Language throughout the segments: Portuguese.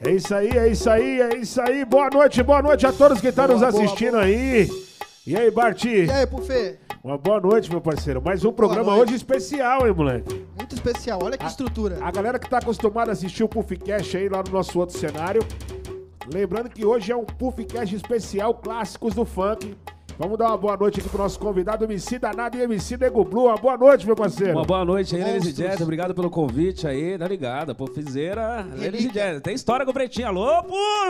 É isso aí, é isso aí, é isso aí. Boa noite, boa noite a todos que estão nos Boa, boa, assistindo boa. aí. E aí, Barti? E aí, Pufê? Uma boa noite, meu parceiro. Mais um programa noite. hoje especial, hein, moleque? Muito especial, olha que estrutura. A galera que tá acostumada a assistir o Puffcast aí lá no nosso outro cenário. Lembrando que hoje é um Puffcast especial Clássicos do Funk. Vamos dar uma boa noite aqui pro nosso convidado, MC Danado e MC Nego Blue. Uma boa noite, meu parceiro. Uma boa noite aí, e Monstros. Jazz. Obrigado pelo convite aí, tá ligado? Pô, fizeira, e Relíquia. Jazz. Tem história com o Pretinho. Alô,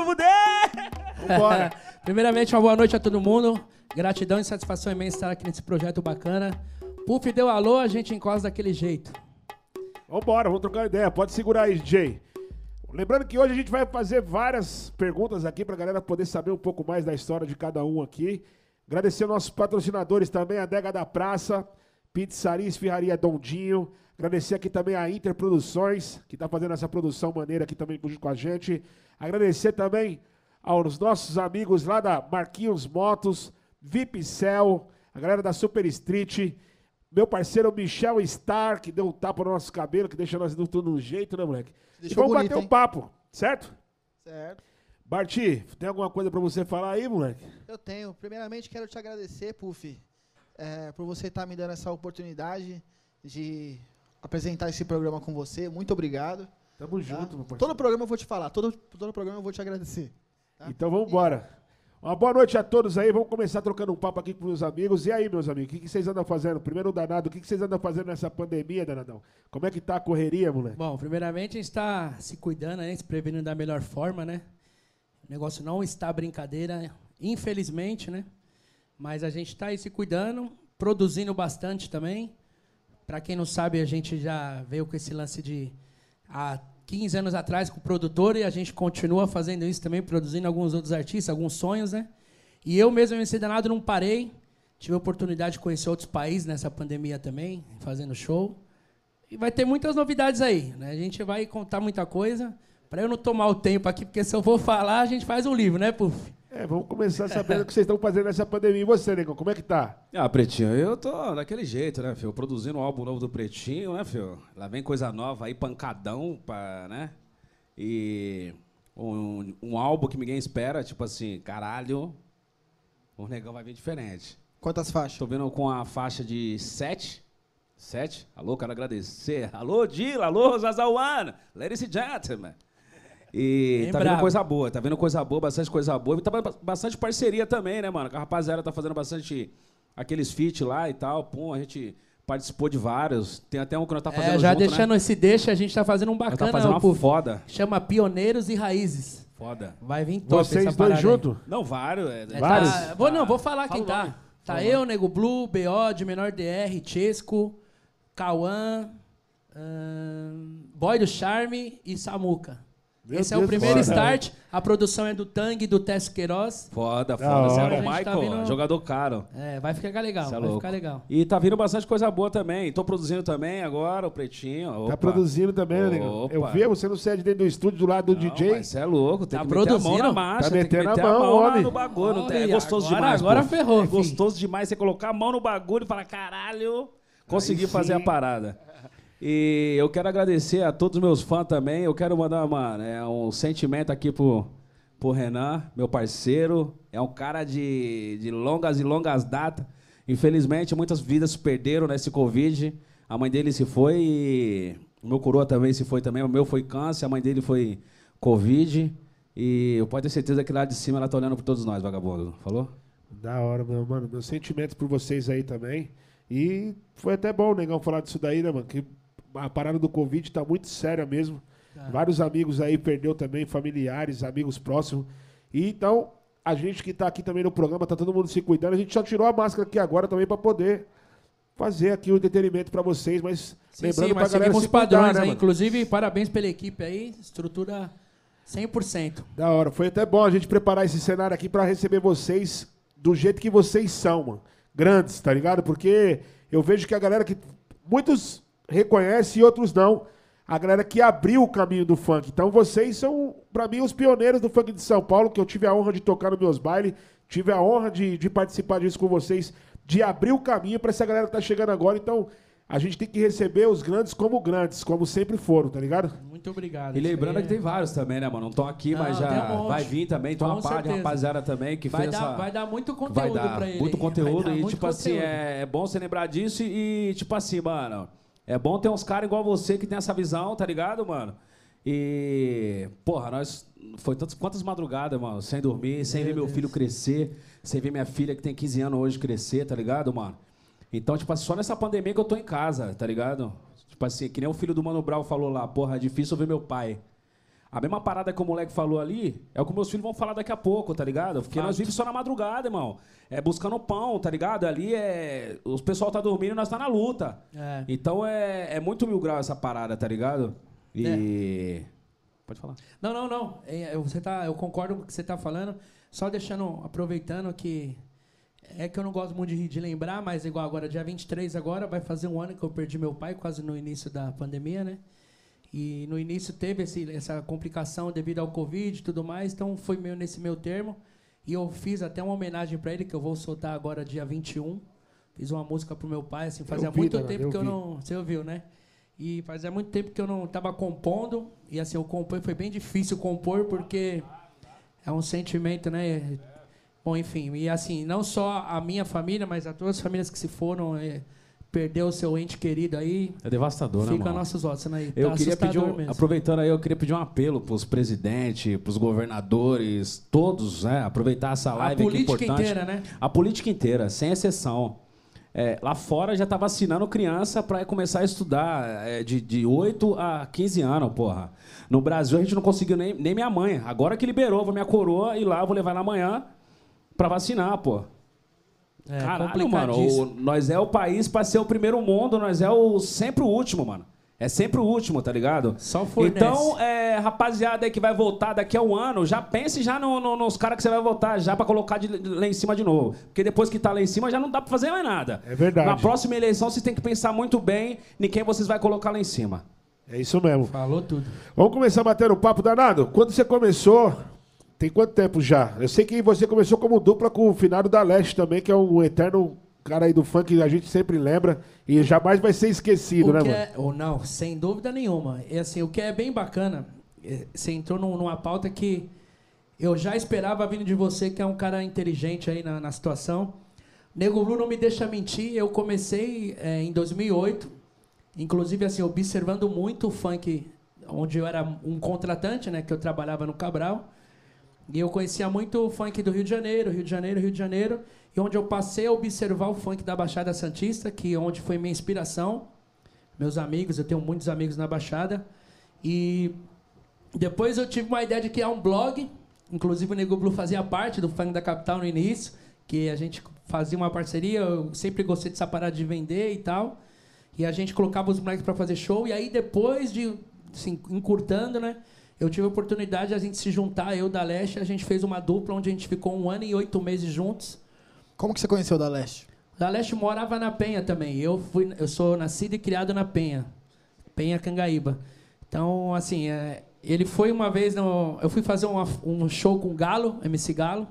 fudê! Vambora. Primeiramente, uma boa noite a todo mundo. Gratidão e satisfação imensa estar aqui nesse projeto bacana. Puff deu alô, a gente encosta daquele jeito. Vambora, vamos trocar ideia. Pode segurar aí, DJ. Lembrando que hoje a gente vai fazer várias perguntas aqui pra galera poder saber um pouco mais da história de cada um aqui. Agradecer nossos patrocinadores também, a Dega da Praça, Pizzaria Esfirraria Dondinho. Agradecer aqui também a Inter Produções, que tá fazendo essa produção maneira aqui também junto com a gente. Agradecer também aos nossos amigos lá da Marquinhos Motos, Vipcel, a galera da Super Street, meu parceiro Michel Star, que deu um tapa no nosso cabelo, que deixa nós tudo no jeito, né, moleque? Deixou e vamos bonito, bater um hein? papo, certo? Certo. Barti, tem alguma coisa pra você falar aí, moleque? Eu tenho. Primeiramente, quero te agradecer, Puff, é, por você estar me dando essa oportunidade de apresentar esse programa com você. Muito obrigado. Tamo tá? junto, meu parceiro. Todo programa eu vou te falar, todo, todo programa eu vou te agradecer. tá? Então vamos embora. Uma boa noite a todos aí. Vamos começar trocando um papo aqui com meus amigos. E aí, meus amigos, o que, que vocês andam fazendo? Primeiro, o danado, o que, que vocês andam fazendo nessa pandemia, danadão? Como é que tá a correria, moleque? Bom, primeiramente a gente está se cuidando, né? Se prevenindo da melhor forma, né? O negócio não está brincadeira, infelizmente, né? Mas a gente está aí se cuidando, produzindo bastante também. Para quem não sabe, a gente já veio com esse lance de há 15 anos atrás com o produtor e a gente continua fazendo isso também, produzindo alguns outros artistas, alguns sonhos, né? E eu mesmo, MC Danado, não parei. Tive a oportunidade de conhecer outros países nessa pandemia também, fazendo show. E vai ter muitas novidades aí, né? A gente vai contar muita coisa. Para eu não tomar o tempo aqui, porque se eu for falar, a gente faz um livro, né, Puff? É, vamos começar sabendo o que vocês estão fazendo nessa pandemia. E você, Negão, como é que tá? Ah, Pretinho, eu tô daquele jeito, né, filho? Produzindo um álbum novo do Pretinho, né, filho? Lá vem coisa nova aí, pancadão, pra, né? E um, um álbum que ninguém espera, tipo assim, caralho, o negão vai vir diferente. Quantas faixas? Tô vendo com a faixa de 7. 7? Alô, quero agradecer. Alô, Dila, alô, Zazawana, ladies and gentlemen. E Bem tá bravo. vendo coisa boa, tá vendo coisa boa, bastante coisa boa. E tá ba- bastante parceria também, né, mano? Que a rapaziada tá fazendo bastante aqueles feat lá e tal. Pum, a gente participou de vários. Tem até um que nós tá fazendo É, já junto, deixando né? esse deixa, a gente tá fazendo um Nós bacana, tá fazendo ó, uma Puff. foda. Chama Pioneiros e Raízes. Foda. Vai vir top Vocês essa dois juntos? Não, vários. É, É, Vários? Tá, vou, não, vou falar Fala quem tá. nome. Tá Fala eu, Nego Blue, BO, de Menor DR, Chesco, Cauã, Boy do Charme e Samuca. Meu Esse é Deus o do primeiro céu. start. A produção é do Tang, do Tess Queiroz. Foda, Da foda. Você é o A gente tá Michael, vindo- jogador caro. É, vai ficar legal, é vai ficar legal. E tá vindo bastante coisa boa também. Tô produzindo também agora, o Pretinho. Tá Opa. produzindo também, né, Negão? Opa. Eu vi você no set dentro do estúdio do lado do Não, DJ. mas Você é louco, tem Tá que meter a mão produzindo? na marcha, Tá tem que metendo a meter mão, lá homem. no bagulho. tem- é Olha, gostoso agora- demais. agora pô. ferrou, É gostoso demais você colocar a mão no bagulho e falar, caralho, consegui fazer a parada. E eu quero agradecer a todos os meus fãs também. Eu quero mandar mano, é, um sentimento aqui pro, pro Renan, meu parceiro. É um cara de, de longas e longas datas. Infelizmente, muitas vidas se perderam nesse Covid. A mãe dele se foi e o meu coroa também se foi também. O meu foi câncer, a mãe dele foi Covid. E eu pode ter certeza que lá de cima ela tá olhando por todos nós, vagabundo. Falou? Da hora, meu mano. Meus sentimentos por vocês aí também. E foi até bom, Negão, falar disso daí, né, mano? Que a parada do Covid tá muito séria mesmo. Vários amigos aí perdeu também, familiares, amigos próximos. E então, a gente que tá aqui também no programa, tá todo mundo se cuidando. A gente só tirou a máscara aqui agora também pra poder fazer aqui o entretenimento pra vocês, mas Sim, lembrando pra mas galera se padrões cuidar, né, aí. Inclusive, parabéns pela equipe aí. Estrutura 100%. Da hora. Foi até bom a gente preparar esse cenário aqui pra receber vocês do jeito que vocês são, mano. Grandes, tá ligado? Porque eu vejo que a galera que. Muitos reconhecem e outros não. A galera que abriu o caminho do funk. Então vocês são, pra mim, os pioneiros do funk de São Paulo, que eu tive a honra de tocar nos meus bailes, tive a honra de, de participar disso com vocês, de abrir o caminho pra essa galera que tá chegando agora. Então, a gente tem que receber os grandes como grandes, como sempre foram, tá ligado? Muito obrigado. E lembrando aí que é- tem vários também, né, mano? Não estão aqui, Não, mas um já monte. vai vir também. Tem uma parte de rapaziada também que vai, fez dar, essa... vai dar muito Vai conteúdo dar pra ele. muito Vai conteúdo dar e, muito tipo assim, conteúdo. é, é bom você lembrar disso e, tipo assim, mano, é bom ter uns caras igual você que tem essa visão, tá ligado, mano? E, porra, nós. Foi tantas, quantas madrugadas, mano, sem dormir, sem ver meu filho crescer, sem ver minha filha que tem 15 anos hoje crescer, tá ligado, mano? Então, tipo assim, só nessa pandemia que eu tô em casa, tá ligado? Tipo assim, que nem o filho do Mano Brown falou lá, porra, é difícil ver meu pai. A mesma parada que o moleque falou ali é o que meus filhos vão falar daqui a pouco, tá ligado? Porque nós vivemos só na madrugada, irmão. É buscando pão, tá ligado? Ali é. Os pessoal tá dormindo e nós tá na luta. É. Então é, é muito mil graus essa parada, tá ligado? E. Pode falar. Não, não, não. É, eu- Você tá, eu concordo com o que você está falando. Só deixando, aproveitando que é que eu não gosto muito de, de lembrar, mas igual agora, dia 23 agora, vai fazer um ano que eu perdi meu pai, quase no início da pandemia, né? E no início teve esse, essa complicação devido ao Covid e tudo mais, então foi meio nesse meu termo. E eu fiz até uma homenagem para ele, que eu vou soltar agora dia 21. Fiz uma música pro meu pai, assim, fazia vi, muito tempo eu que eu vi. não. Você ouviu, né? E fazia muito tempo que eu não estava compondo. E assim, o compor foi bem difícil compor, porque é um sentimento, né? Bom, enfim, e assim, não só a minha família, mas a todas as famílias que se foram, é, perdeu o seu ente querido aí. É devastador, né, Fica nossos votos, né? Eu Tá queria pedir, um, mesmo. aproveitando aí, eu queria pedir um apelo pros presidentes, pros governadores, todos, né? Aproveitar essa A live aqui política importante. inteira, né? A política inteira, sem exceção. É, lá fora já tá vacinando criança para começar a estudar é, de, de 8 a 15 anos, porra. No Brasil a gente não conseguiu nem, nem minha mãe. Agora que liberou, vou minha coroa e lá vou levar ela amanhã para vacinar, pô. É Caralho, mano. o- nós é o país para ser o primeiro mundo, nós é o sempre o último, mano. É sempre o último, tá ligado? Só fornece. Então, é, rapaziada aí que vai voltar daqui a um ano, já pense já no- no- nos caras que você vai votar, já pra colocar de, lá em cima de novo. Porque depois que tá lá em cima, já não dá pra fazer mais nada. É verdade. Na próxima eleição, vocês têm que pensar muito bem em quem vocês vai colocar lá em cima. É isso mesmo. Falou tudo. Vamos começar batendo papo danado. Quando você começou, tem quanto tempo já? Eu sei que você começou como dupla com o finado da Leste também, que é um eterno cara aí do funk que a gente sempre lembra e jamais vai ser esquecido, o né, que mano? é, ou não, sem dúvida nenhuma. E assim, o que é bem bacana, é, você entrou num- numa pauta que eu já esperava vindo de você, que é um cara inteligente aí na, na situação. Nego Blue não me deixa mentir, eu comecei é, em 2008, inclusive assim, observando muito o funk, onde eu era um contratante, né, que eu trabalhava no Cabral. E eu conhecia muito o funk do Rio de Janeiro, Rio de Janeiro, Rio de Janeiro, e onde eu passei a observar o funk da Baixada Santista, que é onde foi minha inspiração. Meus amigos, eu tenho muitos amigos na Baixada. E depois eu tive uma ideia de criar um blog, inclusive o Nego Blue fazia parte do funk da capital no início, que a gente fazia uma parceria, eu sempre gostei dessa parada de vender e tal. E a gente colocava os moleques para fazer show, e aí depois de assim, encurtando, né? Eu tive a oportunidade de a gente se juntar, eu da Leste, a gente fez uma dupla onde a gente ficou um ano e oito meses juntos. Como que você conheceu o da Leste? Da Leste morava na Penha também. Eu fui, eu sou nascido e criado na Penha, Penha Cangaíba. Então, assim, é, ele foi uma vez no, eu fui fazer uma- um show com o Galo, MC Galo.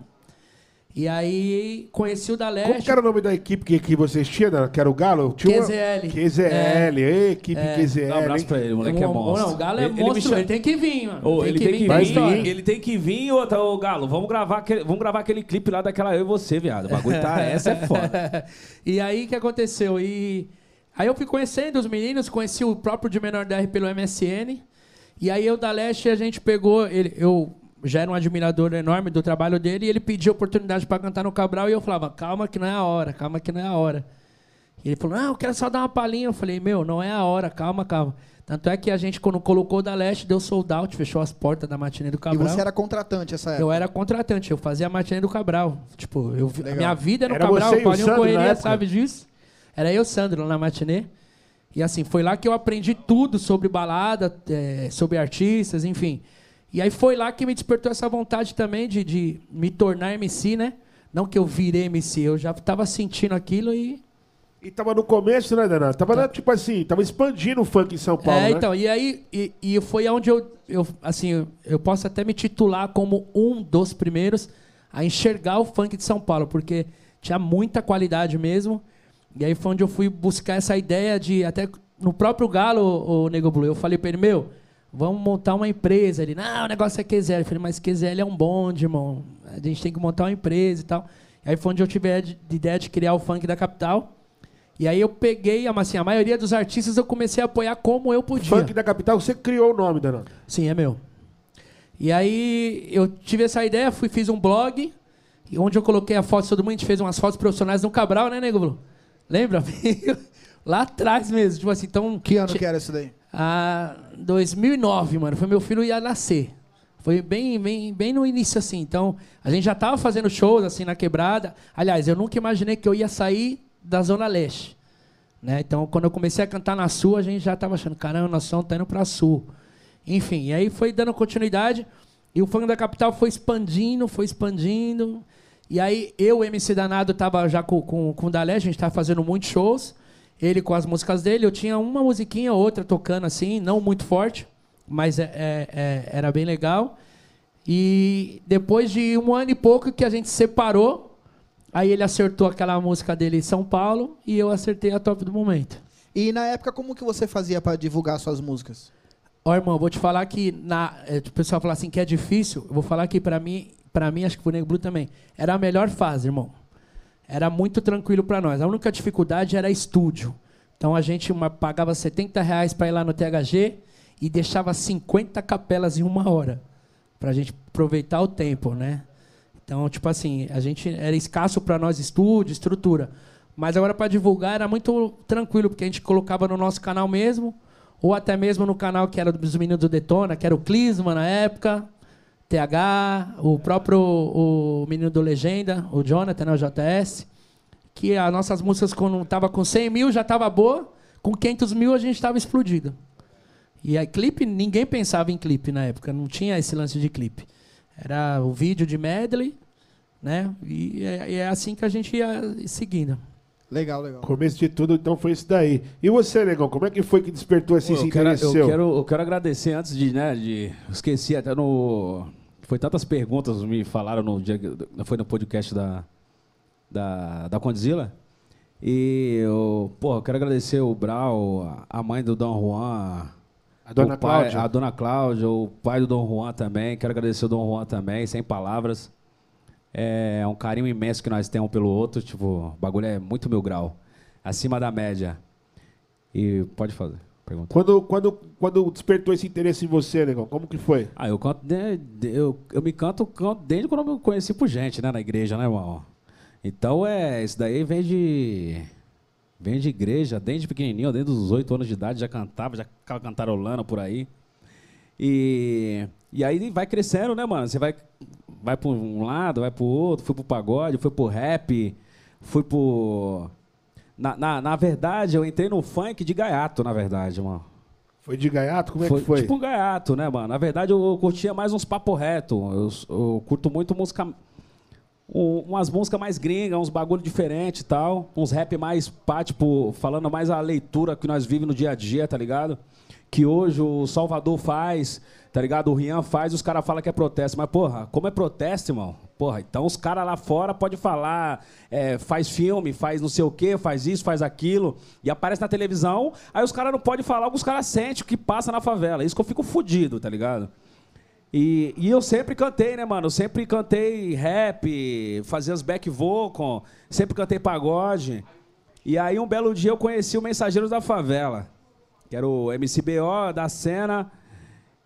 E aí conheci o da Como que era o nome da equipe que, que vocês tinham, né? que era o Galo? Tinha uma- QZL. QZL, ei, equipe QZL. Dá um abraço hein? pra ele, o moleque é Um- monstro. Não, o Galo é Ele- ele monstro, chama- ele tem que vir, mano. Ele tem que pra Vai vir, história. ele tem que vir, ô, tá, ô, Galo, vamos gravar, aquele, vamos gravar aquele clipe lá daquela eu e você, viado. O bagulho tá, essa é foda. e aí o que aconteceu? E aí eu fui conhecendo os meninos, conheci o próprio de menor DR pelo MSN. E aí eu da Leste a gente pegou, ele, eu já era um admirador enorme do trabalho dele e ele pediu oportunidade para cantar no Cabral e eu falava: "Calma que não é a hora, calma que não é a hora". E ele falou: "Não, eu quero só dar uma palhinha". Eu falei: "Meu, não é a hora, calma, calma". Tanto é que a gente quando colocou o da Leste deu sold out, fechou as portas da matinê do E Cabral. você era contratante essa época? Eu era contratante, eu fazia a matinê do Cabral. Tipo, eu, a minha vida era no Era Cabral, você o e Paulinho Correria sabe disso. Era eu e o Sandro na matinê. E assim, foi lá que eu aprendi tudo sobre balada, é, sobre artistas, enfim. E aí foi lá que me despertou essa vontade também de, de me tornar MC, né? Não que eu virei MC, eu já tava sentindo aquilo e. E tava no começo, né, Danado? Tava, né, tipo assim, tava expandindo o funk em São Paulo, é, né? então, e aí e, e foi onde eu, eu, assim, eu- eu posso até me titular como um dos primeiros a enxergar o funk de São Paulo, porque tinha muita qualidade mesmo. E aí foi onde eu fui buscar essa ideia de, até no próprio Galo, o Nego Blue, eu falei pra ele, meu, vamos montar uma empresa. Ele, não, o negócio é QZL. Eu falei, mas QZL é um bonde, irmão. A gente tem que montar uma empresa e tal. E aí foi onde eu tive a ideia de criar o funk da capital. E aí eu peguei, assim, a maioria dos artistas eu comecei a apoiar como eu podia. Funk da capital, você criou o nome, Danado. Sim, é meu. E aí eu tive essa ideia, fui fiz um blog, onde eu coloquei a foto de todo mundo, a gente fez umas fotos profissionais no Cabral, né, Nego Blue? Lembra? Lá atrás mesmo, tipo assim, então... Que ano que era isso daí? Ah, 2009, mano, foi meu filho ia nascer. Foi bem, bem, bem no início, assim. Então, a gente já tava fazendo shows, assim, na quebrada. Aliás, eu nunca imaginei que eu ia sair da Zona Leste. Né? Então, quando eu comecei a cantar na Sul, a gente já tava achando, caramba, nós estamos indo pra Sul. Enfim, e aí foi dando continuidade. E o funk da capital foi expandindo, foi expandindo. E aí eu, MC Danado, tava já com, com, com o Dalé, a gente tava fazendo muitos shows. Ele com as músicas dele, eu tinha uma musiquinha ou outra tocando assim, não muito forte, mas é, é, é, era bem legal. E depois de um ano e pouco que a gente separou, aí ele acertou aquela música dele em São Paulo e eu acertei a top do momento. E na época, como que você fazia para divulgar suas músicas? Ó, irmão, vou te falar que na, é, o pessoal fala assim que é difícil. Eu vou falar que para mim, para mim, acho que pro Negro Blue também, era a melhor fase, irmão. Era muito tranquilo para nós. A única dificuldade era estúdio. Então a gente uma, pagava 70 reais para ir lá no THG e deixava 50 capelas em uma hora para a gente aproveitar o tempo, né? Então, tipo assim, a gente era escasso para nós estúdio, estrutura. Mas agora para divulgar era muito tranquilo, porque a gente colocava no nosso canal mesmo ou até mesmo no canal que era dos meninos do Detona, que era o Clisma na época, TH, o próprio o menino do Legenda, o Jonathan, né, o JS, que as nossas músicas, quando tava com 100 mil, já tava boa, com 500 mil a gente estava explodido. E aí, clipe, ninguém pensava em clipe na época, não tinha esse lance de clipe. Era o vídeo de medley, né? E é, é assim que a gente ia seguindo. Legal, legal. Começo de tudo, então, foi isso daí. E você, Negão, como é que foi que despertou esse Pô, eu, interesse quero, eu, seu? quero, eu quero agradecer antes de, né, de... Esqueci até no... Foi tantas perguntas me falaram no dia... que- Foi no podcast da, da, da Condzilla. E eu, pô, quero agradecer o Brau, a mãe do Dom Juan... A dona pai- Cláudia. A dona Cláudia, o pai do Dom Juan também. Quero agradecer o Dom Juan também, sem palavras. É um carinho imenso que nós temos pelo outro. Tipo, o bagulho é muito mil grau. Acima da média. E pode fazer. Pergunta. Quando, quando, quando despertou esse interesse em você, Negão, como que foi? Ah, eu canto. de- de- eu, eu me canto, canto desde quando eu conheci por gente, né? Na igreja, né, irmão? Então é. Isso daí vem de. Vem de igreja, desde pequenininho, desde os 8 anos de idade, já cantava, já ficava cantarolando por aí. E, e aí vai crescendo, né, mano? Você vai, vai para um lado, vai para o outro, fui pro pagode, fui pro rap, fui pro. Na, na, na verdade, eu entrei no funk de gaiato, na verdade, mano. Foi de gaiato? Como é que foi? Tipo um gaiato, né, mano? Na verdade, eu, eu curtia mais uns papo reto. Eu, eu curto muito música. um- umas músicas mais gringas, uns bagulho diferente e tal. Uns rap mais pá, tipo, falando mais a leitura que nós vivemos no dia a dia, tá ligado? Que hoje o Salvador faz, tá ligado? O Rian faz, os caras falam que é protesto. Mas, porra, como é protesto, irmão? Porra, então os caras lá fora podem falar, é, faz filme, faz não sei o quê, faz isso, faz aquilo, e aparece na televisão, aí os caras não podem falar o que os caras sentem, o que passa na favela. Isso que eu fico fudido, tá ligado? E, e eu sempre cantei, né, mano? Eu sempre cantei rap, fazia as back vocal, sempre cantei pagode. E aí um belo dia eu conheci o Mensageiros da Favela, que era o MCBO da cena.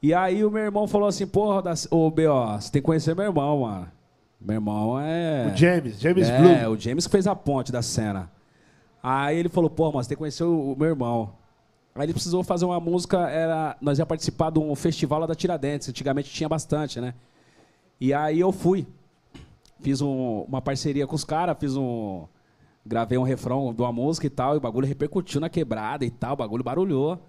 E aí o meu irmão falou assim, porra, da, ô BO, você tem que conhecer meu irmão, mano. Meu irmão é. O James, James é, Blue. o James que fez a ponte da cena. Aí ele falou, pô, mas você tem que conhecer o, o meu irmão. Aí ele precisou fazer uma música, era, nós ia participar de um festival lá da Tiradentes, antigamente tinha bastante, né? E aí eu fui. Fiz um- uma parceria com os caras, fiz um. Gravei um refrão de uma música e tal, e o bagulho repercutiu na quebrada e tal, o bagulho barulhou.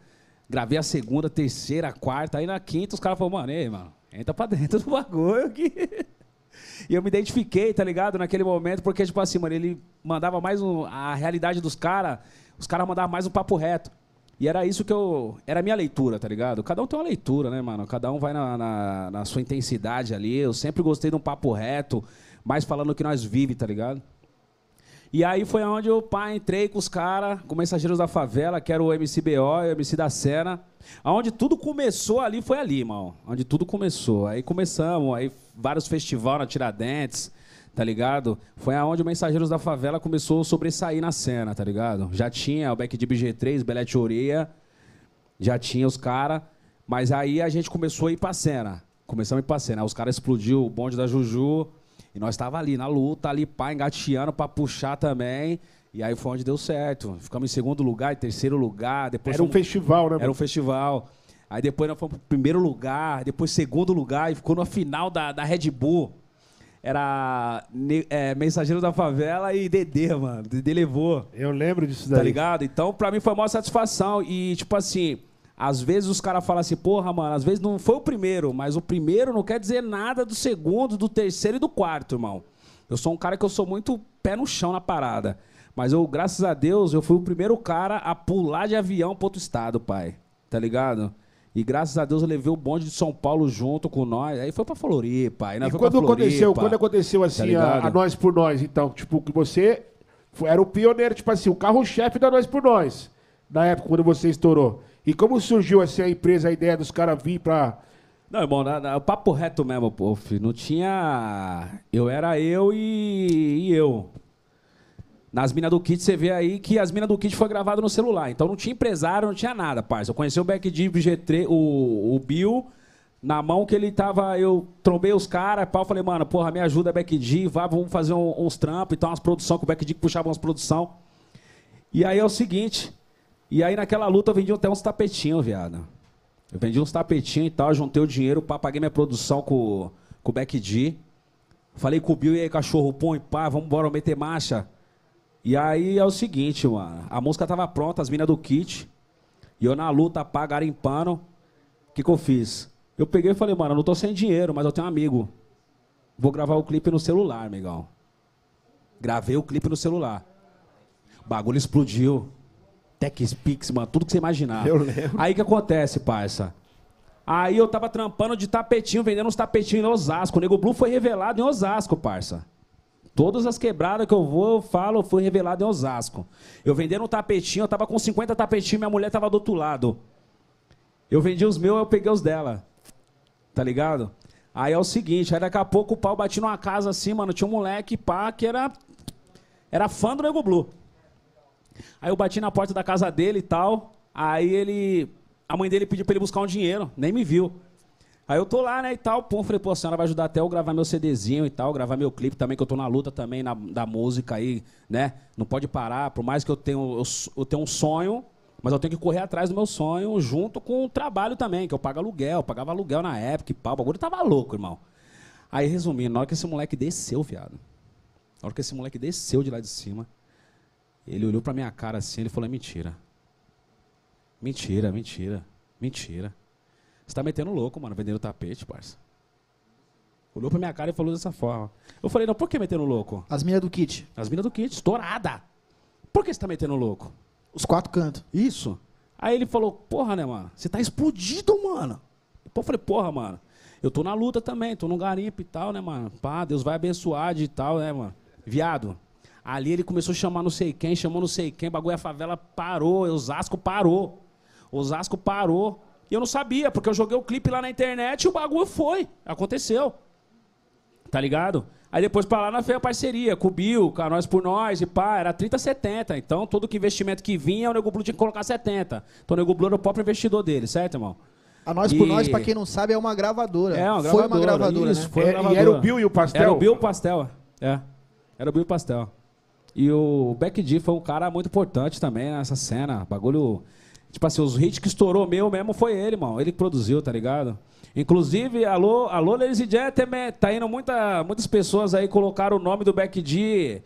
Gravei a segunda, terceira, a quarta, aí na quinta os caras falaram, mano, ei, mano, entra pra dentro do bagulho aqui. E eu me identifiquei, tá ligado? Naquele momento, porque, tipo assim, mano, ele mandava mais um, a realidade dos caras, os caras mandavam mais um papo reto. E era isso que eu. Era a minha leitura, tá ligado? Cada um tem uma leitura, né, mano? Cada um vai na, na, na sua intensidade ali. Eu sempre gostei de um papo reto, mais falando o que nós vive, tá ligado? E aí foi onde eu pá, entrei com os caras, com Mensageiros da Favela, que era o MCBO, o MC da Cena. Aonde tudo começou ali foi ali, irmão. Onde tudo começou. Aí começamos, aí vários festivais na Tiradentes, tá ligado? Foi aonde o Mensageiros da Favela começou a sobressair na cena, tá ligado? Já tinha o Back de BG3, Belete Oreia, já tinha os caras, mas aí a gente começou a ir pra cena. Começamos a ir pra cena. Aí os caras explodiu o bonde da Juju, e nós tava ali na luta, ali pá, engateando pra puxar também. E aí foi onde deu certo. Ficamos em segundo lugar, em terceiro lugar. Depois Era um fomos- festival, né? Era um festival. Aí depois nós fomos pro primeiro lugar, depois segundo lugar, e ficou na final da, da Red Bull. Era é, Mensageiro da Favela e Dedê, mano. Dedê levou. Eu lembro disso daí. Tá ligado? Então, pra mim foi a maior satisfação. E, tipo assim, às vezes os caras falam assim, porra, mano, às vezes não foi o primeiro, mas o primeiro não quer dizer nada do segundo, do terceiro e do quarto, irmão. Eu sou um cara que eu sou muito pé no chão na parada. Mas eu, graças a Deus, eu fui o primeiro cara a pular de avião pro outro estado, pai. Tá ligado? E graças a Deus eu levei o bonde de São Paulo junto com nós. Aí foi pra Floripa. Aí nós E foi quando Floripa, aconteceu, quando aconteceu Tá assim, a, ligado? a Nós por Nós, então, tipo, que você foi- era o pioneiro, tipo assim, o carro-chefe da Nós por Nós, na época, quando você estourou. E como surgiu assim a empresa, a ideia dos caras vir pra. Não, irmão, na, na- papo reto mesmo, pô. Não tinha. Eu era eu e, e eu. Nas minas do kit, você vê aí que as minas do kit foi gravado no celular. Então não tinha empresário, não tinha nada, parça. Eu conheci o Back Deep G3, o, o Bill, na mão que ele tava. Eu trombei os caras, pau, falei, mano, porra, me ajuda, Back D, vai, vamos fazer um- uns trampos e tal, umas produção, que o Back D puxava umas produção. E aí é o seguinte. E aí naquela luta eu vendi até uns tapetinhos, viado. Eu vendi uns tapetinhos e tal, juntei o dinheiro, pá, paguei minha produção com, com o Back D. Falei com o Bill, e aí, cachorro, põe, pá, vamos embora meter marcha. E aí é o seguinte, mano. A música tava pronta, as minas do kit. E eu na luta, pá, garimpando. O que que eu fiz? Eu peguei e falei, mano, eu não tô sem dinheiro, mas eu tenho um amigo. Vou gravar o clipe no celular, amigão. Gravei o clipe no celular. O bagulho explodiu. TechSpix, mano, tudo que você imaginar. Eu lembro. Aí o que acontece, parça? Aí eu tava trampando de tapetinho, vendendo uns tapetinhos em Osasco. O Nego Blue foi revelado em Osasco, parça. Todas as quebradas que eu vou, eu falo, foi revelado em Osasco. Eu vendendo um tapetinho, eu tava com 50 tapetinhos, minha mulher tava do outro lado. Eu vendi os meus, eu peguei os dela. Tá ligado? Aí é o seguinte, aí daqui a pouco o pau bati numa casa assim, mano, tinha um moleque, pá, que era era fã do Nego Blue. Aí eu bati na porta da casa dele e tal. Aí ele. A mãe dele pediu pra ele buscar um dinheiro, nem me viu. Aí eu tô lá, né, e tal, pô, falei, pô, a senhora vai ajudar até eu gravar meu CDzinho e tal, gravar meu clipe também, que eu tô na luta também na, da música aí, né? Não pode parar, por mais que eu tenha, eu, eu tenho um sonho, mas eu tenho que correr atrás do meu sonho junto com o trabalho também, que eu pago aluguel, eu pagava aluguel na época e pau, o bagulho tava louco, irmão. Aí, resumindo, na hora que esse moleque desceu, viado, na hora que esse moleque desceu de lá de cima, ele olhou pra minha cara assim, ele falou, é mentira. Mentira, mentira, mentira. Você tá metendo louco, mano, vendendo tapete, parça. Olhou pra minha cara e falou dessa forma. Eu falei, não, por que metendo louco? As minas do kit. As minas do kit, estourada. Por que você tá metendo louco? Os quatro cantos. Isso. Aí ele falou, porra, né, mano? Você tá explodido, mano. Eu falei, porra, mano. Eu tô na luta também, tô no garimpo e tal, né, mano? Pá, Deus vai abençoar de tal, né, mano? Viado. Ali ele começou a chamar não sei quem, chamou não sei quem, bagulho a favela parou, Osasco parou. Osasco parou. E eu não sabia, porque eu joguei o clipe lá na internet e o bagulho foi. Aconteceu. Tá ligado? Aí depois pra lá nós fez a parceria com o Bill, com a Nós por Nós e pá, era 30, 70. Então todo que investimento que vinha, o Nego Blue tinha que colocar 70. Então o Nego Blue era o próprio investidor dele, certo, irmão? A Nós por E- Nós, pra quem não sabe, é uma gravadora. É, uma Foi gravadora. uma gravadora, isso, né? Foi É, uma e gravadora. era o Bill e o Pastel? Era o Bill e o Pastel, é. Era o Bill e o Pastel. E o Beck D foi um cara muito importante também nessa cena. Bagulho. Tipo assim, os hits que estourou meu mesmo foi ele, mano. Ele que produziu, tá ligado? Inclusive, alô, alô, ladies and gentlemen, tá indo muita, muitas pessoas aí colocaram o nome do Beck D,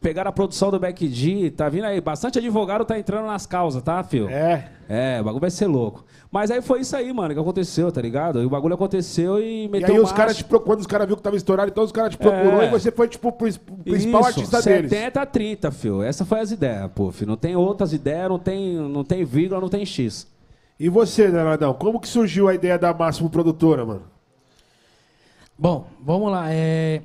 pegaram a produção do Beck D, tá vindo aí. Bastante advogado tá entrando nas causas, tá, filho? É. É, o bagulho vai ser louco. Mas aí foi isso aí, mano, que aconteceu, tá ligado? E o bagulho aconteceu e E meteu aí os marcha. caras te pro- quando os caras viram que tava estourado, então os caras te procurou É. e você foi, tipo, o principal Isso, artista deles. 70 a 30, fio. Essa foi as ideias, pô, fio. Não tem outras ideias, não tem, não tem vírgula, não tem X. E você, Leonardão, como que surgiu a ideia da Máximo Produtora, mano? Bom, vamos lá. É...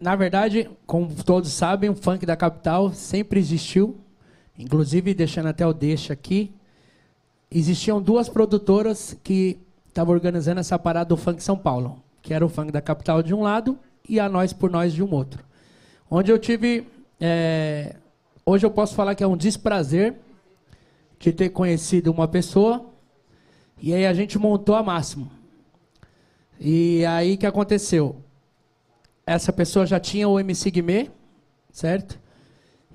na verdade, como todos sabem, o funk da capital sempre existiu. Inclusive, deixando até o deixa aqui, existiam duas produtoras que estavam organizando essa parada do funk São Paulo, que era o funk da capital de um lado e a nós por nós de um outro. Onde eu tive, é, hoje eu posso falar que é um desprazer de ter conhecido uma pessoa e aí a gente montou a Máximo. E aí que aconteceu? Essa pessoa já tinha o MC Guimê, certo?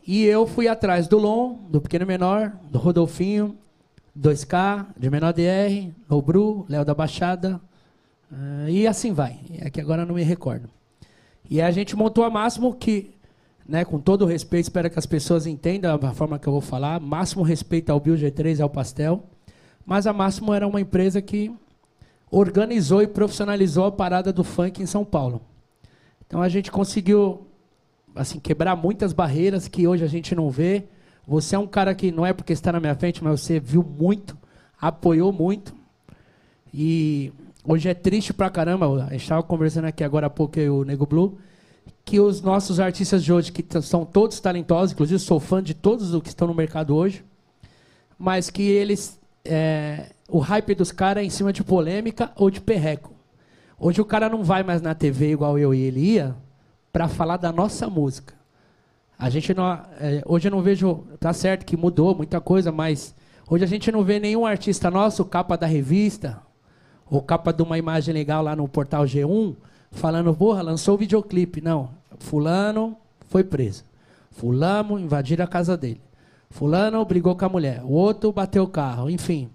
E eu fui atrás do Lon, do Pequeno Menor, do Rodolfinho, 2K, de Menor DR, Nobru, Léo da Baixada, uh, e assim vai. É que agora não me recordo. E a gente montou a Máximo, que, né, com todo respeito, espero que as pessoas entendam a forma que eu vou falar. Máximo respeito ao Bill G3 e ao Pastel. Mas a Máximo era uma empresa que organizou e profissionalizou a parada do funk em São Paulo. Então a gente conseguiu assim quebrar muitas barreiras que hoje a gente não vê. Você é um cara que não é porque está na minha frente, mas você viu muito, apoiou muito. E hoje é triste pra caramba. A gente estava conversando aqui agora há pouco eu, o Nego Blue, que os nossos artistas de hoje, que são todos talentosos, inclusive sou fã de todos os que estão no mercado hoje, mas que eles. É, o hype dos caras é em cima de polêmica ou de perreco. Hoje o cara não vai mais na TV igual eu e ele ia para falar da nossa música. A gente não, é, hoje eu não vejo, tá certo que mudou muita coisa, mas hoje a gente não vê nenhum artista nosso, capa da revista, ou capa de uma imagem legal lá no portal G1, falando, porra, lançou o videoclipe. Não, fulano foi preso. Fulano invadiram a casa dele. Fulano brigou com a mulher. O outro bateu o carro. Enfim.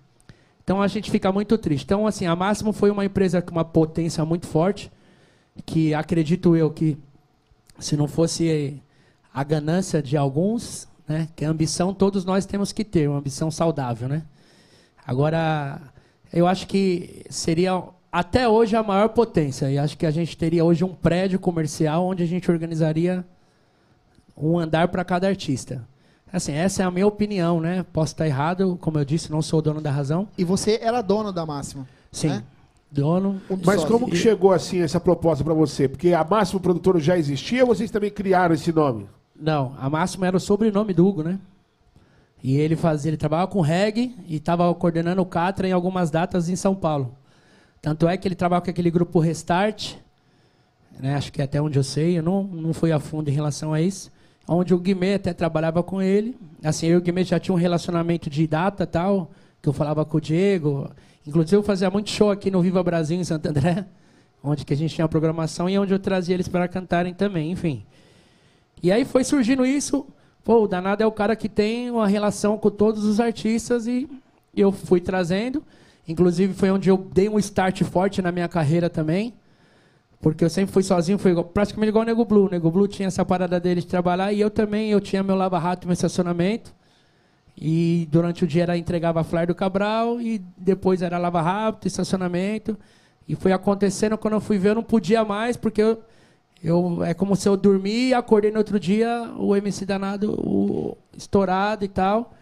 Então a gente fica muito triste. Então, assim, a Máximo foi uma empresa com uma potência muito forte, que acredito eu que se não fosse a ganância de alguns, né? Que a ambição todos nós temos que ter, uma ambição saudável, né? Agora, eu acho que seria até hoje a maior potência. E acho que a gente teria hoje um prédio comercial onde a gente organizaria um andar para cada artista. Assim, essa é a minha opinião, né? Posso estar errado, como eu disse, não sou o dono da razão. E você era dono da Máxima? Sim. Né? Dono. Um Mas como que chegou assim essa proposta para você? Porque a Máximo Produtora já existia ou vocês também criaram esse nome? Não, a Máximo era o sobrenome do Hugo, né? E ele fazia, ele trabalhava com reggae e estava coordenando o Catra em algumas datas em São Paulo. Tanto é que ele trabalha com aquele grupo Restart, né? Acho que é até onde eu sei, eu não, não fui a fundo em relação a isso. Onde o Guimê até trabalhava com ele. Assim, eu e o Guimê já tinha um relacionamento de data tal, que eu falava com o Diego. Inclusive, eu fazia muito show aqui no Viva Brasil, em Santo André, onde que a gente tinha a programação e onde eu trazia eles para cantarem também, enfim. E aí foi surgindo isso. Pô, o Danado é o cara que tem uma relação com todos os artistas e eu fui trazendo. Inclusive, foi onde eu dei um start forte na minha carreira também. Porque eu sempre fui sozinho, fui igual, praticamente igual o Nego Blue. O Nego Blue tinha essa parada dele de trabalhar e eu também, eu tinha meu lava-rato, meu estacionamento. E durante o dia era entregava a flyer do Cabral e depois era lava rápido, estacionamento. E foi acontecendo quando eu fui ver, eu não podia mais, porque eu, eu é como se eu dormi e acordei no outro dia, o MC danado o, estourado e tal.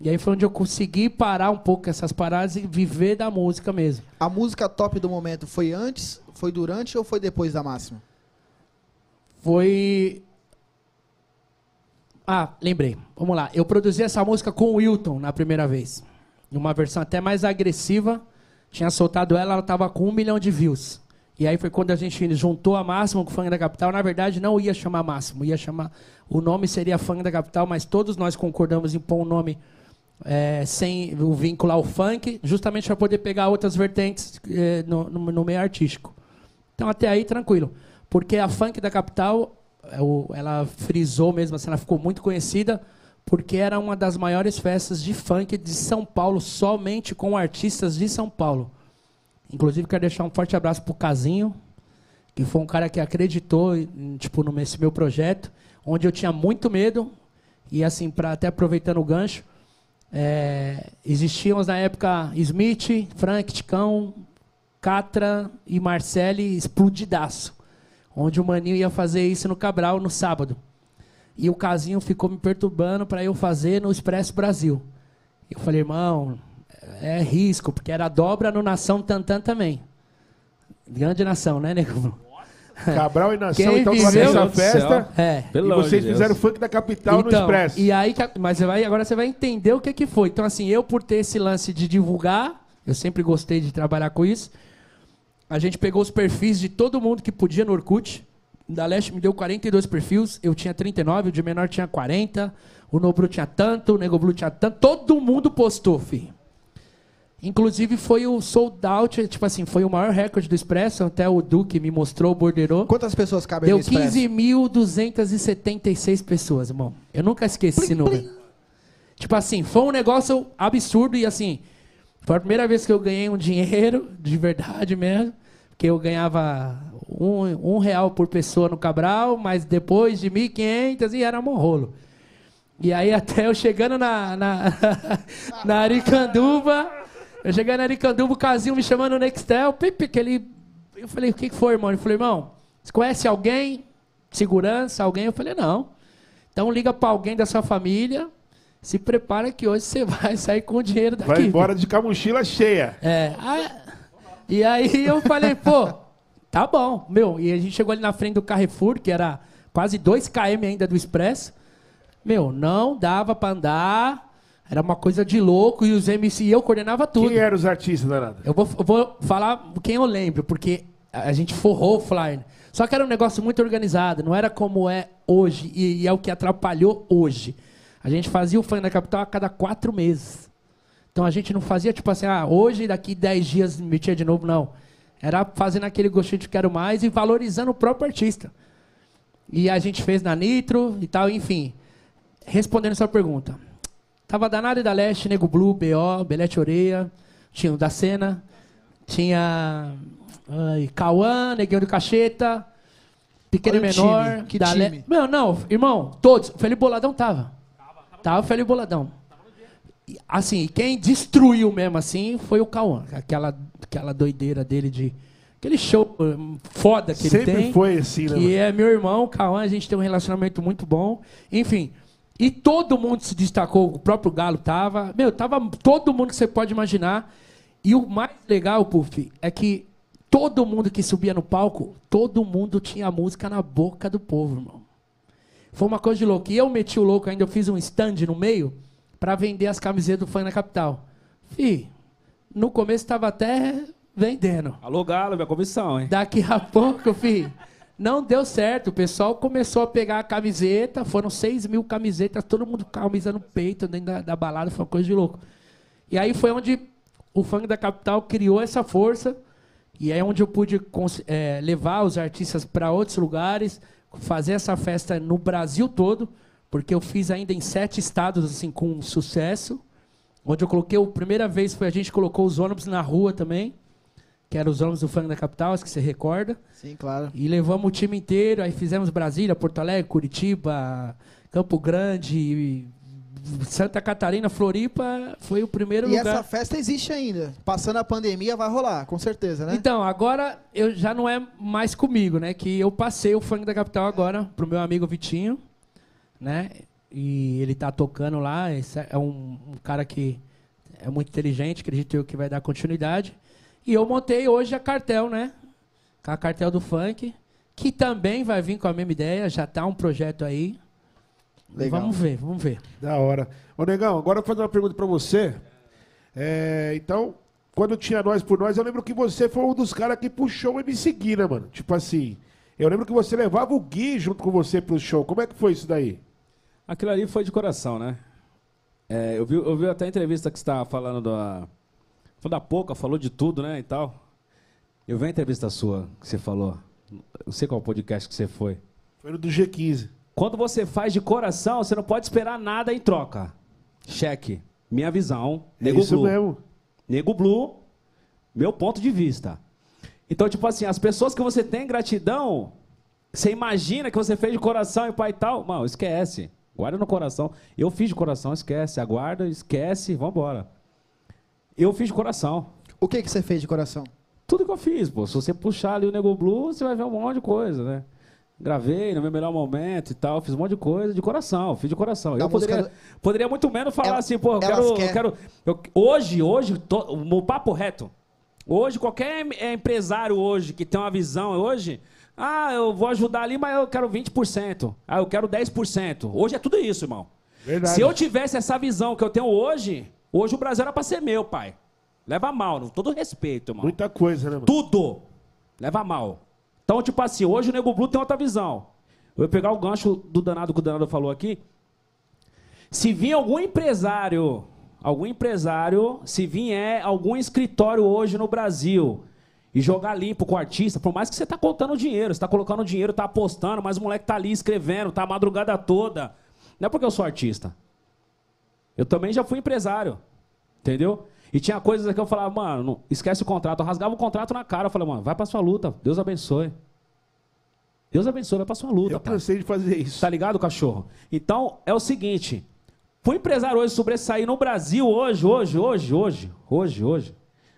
E aí foi onde eu consegui parar um pouco essas paradas e viver da música mesmo. A música top do momento foi antes, foi durante ou foi depois da máxima? Foi. Ah, lembrei. Vamos lá. Eu produzi essa música com o Wilton na primeira vez. Numa versão até mais agressiva. Tinha soltado ela, ela estava com um milhão de views. E aí foi quando a gente juntou a Máximo com o Funk da Capital. Na verdade, não ia chamar Máximo, ia chamar. O nome seria Funk da Capital, mas todos nós concordamos em pôr um nome é, sem o vínculo ao funk, justamente para poder pegar outras vertentes é, no, no, no, meio artístico. Então, até aí, tranquilo. Porque a funk da capital, é ela frisou mesmo, assim, ela ficou muito conhecida porque era uma das maiores festas de funk de São Paulo, somente com artistas de São Paulo. Inclusive, quero deixar um forte abraço para o Casinho, que foi um cara que acreditou tipo, nesse meu projeto, onde eu tinha muito medo, e assim, para até aproveitando o gancho, é, existiam na época Smith, Frank, Ticão, Catra e Marcelli explodidaço. Onde o Maninho ia fazer isso no Cabral no sábado. E o Casinho ficou me perturbando para eu fazer no Expresso Brasil. Eu falei, irmão, é risco, porque era dobra no Nação Tantan também. Grande nação, né, nego? Cabral e Nação, Quem então, viveu- fazendo essa festa. É. Pelo e de vocês Deus. fizeram funk da capital no Então, Expresso. E aí, mas você vai, agora você vai entender o que, que foi. Então, assim, eu por ter esse lance de divulgar, eu sempre gostei de trabalhar com isso. A gente pegou os perfis de todo mundo que podia no Orkut. O Da Leste me deu 42 perfis, eu tinha 39, o de menor tinha 40, o Nobru tinha tanto, o Nego Blue tinha tanto. Todo mundo postou, filho. Inclusive foi o sold out, tipo assim, foi o maior recorde do Expresso, até o Duque me mostrou, borderou. Quantas pessoas cabem Deu no Expresso? 15.276 pessoas, irmão. Eu nunca esqueci esse número. Tipo assim, foi um negócio absurdo e assim, foi a primeira vez que eu ganhei um dinheiro, de verdade mesmo, que eu ganhava um, um real por pessoa no Cabral, mas depois de 1.500 e era um rolo. E aí até eu chegando na, na, na Aricanduva, eu chegando na Aricanduva, o Casinho me chamando no Nextel, pipi, que ele... Eu falei, o que foi, irmão? Ele falou, irmão, você conhece alguém? Segurança, alguém? Eu falei, não. Então liga para alguém da sua família, se prepara que hoje você vai sair com o dinheiro daqui. Vai embora de com cheia. É. aí- e aí eu falei, pô, tá bom, meu. E a gente chegou ali na frente do Carrefour, que era quase 2 km ainda do Expresso. Meu, não dava pra andar. Era uma coisa de louco. E os MC e eu coordenava tudo. Quem eram os artistas, danado? Eu vou, eu vou falar quem eu lembro, porque a a gente forrou o flyer. Só que era um negócio muito organizado, não era como é hoje, e, e é o que atrapalhou hoje. A gente fazia o fã da capital a cada quatro meses. Então a gente não fazia tipo assim, ah, hoje daqui dez dias metia de novo, não. Era fazendo aquele gostinho de quero mais e valorizando o próprio artista. E a gente fez na Nitro e tal, enfim. Respondendo sua pergunta. Tava Danado e da Leste, Nego Blue, BO, Belete Oreia, tinha o da Cena, tinha ai, Cauã, Neguinho do Cacheta, Pequeno Olha Menor. que da Le-. Meu, não, irmão, todos. O Felipe Boladão tava. Tava o Felipe Boladão. E, Assim, quem destruiu mesmo assim foi o Cauã. Aquela, aquela doideira dele de. Aquele show hum, foda que Sempre ele tem. foi assim, né? Que mano? é meu irmão, o Cauã, a gente tem um relacionamento muito bom. Enfim. E todo mundo se destacou, o próprio Galo tava. Meu, tava todo mundo que você pode imaginar. E o mais legal, Puff, é que todo mundo que subia no palco, todo mundo tinha música na boca do povo, irmão. Foi uma coisa de louco. E eu meti o louco ainda, eu fiz um stand no meio pra vender as camisetas do Fã na Capital. Fih, no começo tava até vendendo. Alô, Galo, minha comissão, hein? Daqui a pouco, filho, não deu certo. O pessoal começou a pegar a camiseta, foram 6 mil camisetas, todo mundo com camisa no peito, dentro da, da balada, foi uma coisa de louco. E aí foi onde o funk da capital criou essa força, e é onde eu pude eh, levar os artistas para outros lugares, fazer essa festa no Brasil todo, porque eu fiz ainda em sete estados assim com sucesso, onde eu coloquei, a primeira vez foi a gente colocou os ônibus na rua também, que eram os ônibus do funk da capital, acho que você recorda. Sim, claro. E levamos o time inteiro, aí fizemos Brasília, Porto Alegre, Curitiba, Campo Grande, Santa Catarina, Floripa, foi o primeiro E lugar. essa festa existe ainda. Passando a pandemia vai rolar, com certeza, né? Então, agora eu já não é mais comigo, né? Que eu passei o funk da capital agora pro meu amigo Vitinho, né? E ele tá tocando lá, esse é um, um cara que é muito inteligente, acredito eu que vai dar continuidade. E eu montei hoje a cartel, né? Com a cartel do funk, que também vai vir com a mesma ideia, já tá um projeto aí. Legal. Vamos ver, vamos ver. Da hora. Ô, Negão, agora eu vou fazer uma pergunta pra você. É, então, quando tinha Nós por Nós, eu lembro que você foi um dos caras que puxou o MC Gui, né, mano? Tipo assim, eu lembro que você levava o Gui junto com você pro show. Como é que foi isso daí? Aquilo ali foi de coração, né? É, eu, vi, eu vi até a entrevista que você estava falando da. Falou da pouca, falou de tudo, né? E tal. Eu vi a entrevista sua que você falou. Eu sei qual podcast que você foi. Foi no do G15. Quando você faz de coração, você não pode esperar nada em troca. Cheque. Minha visão. É Nego isso Blue. mesmo. Nego Blue, meu ponto de vista. Então, tipo assim, as pessoas que você tem gratidão, você imagina que você fez de coração e pai e tal, mano, esquece. Guarda no coração. Eu fiz de coração, esquece. Aguarda, esquece, vambora. Eu fiz de coração. O que, que você fez de coração? Tudo que eu fiz, pô. Se você puxar ali o Nego Blue, você vai ver um monte de coisa, né? Gravei no meu melhor momento e tal, fiz um monte de coisa de coração, fiz de coração. Da eu poderia, música poderia muito menos falar Ela- assim, pô, eu quero, quer- eu quero. eu- hoje, hoje, to- o papo reto. Hoje, qualquer é, empresário hoje que tem uma visão hoje, ah, eu vou ajudar ali, mas eu quero 20%. Ah, eu quero 10%. Hoje é tudo isso, irmão. Verdade. Se eu tivesse essa visão que eu tenho hoje, hoje o Brasil era pra ser meu, pai. Leva mal, com todo respeito, irmão. Muita coisa, né, mano? Tudo leva mal. Então, tipo assim, hoje o Nego Blue tem outra visão. Eu vou pegar o gancho do danado que o danado falou aqui. Se vir algum empresário, algum empresário, se vier algum escritório hoje no Brasil e jogar limpo com o artista, por mais que você tá contando dinheiro, você tá colocando dinheiro, tá apostando, mas o moleque tá ali escrevendo, tá a madrugada toda. Não é porque eu sou artista. Eu também já fui empresário. Entendeu? E tinha coisas que eu falava, mano, não- esquece o contrato. Eu rasgava o contrato na cara. Eu falei, mano, vai pra sua luta. Deus abençoe. Deus abençoe, vai pra sua luta, Eu cansei de fazer isso. Tá ligado, cachorro? Então, é o seguinte. Pro empresário hoje sobressair no Brasil, hoje, hoje, hoje, hoje, hoje, hoje.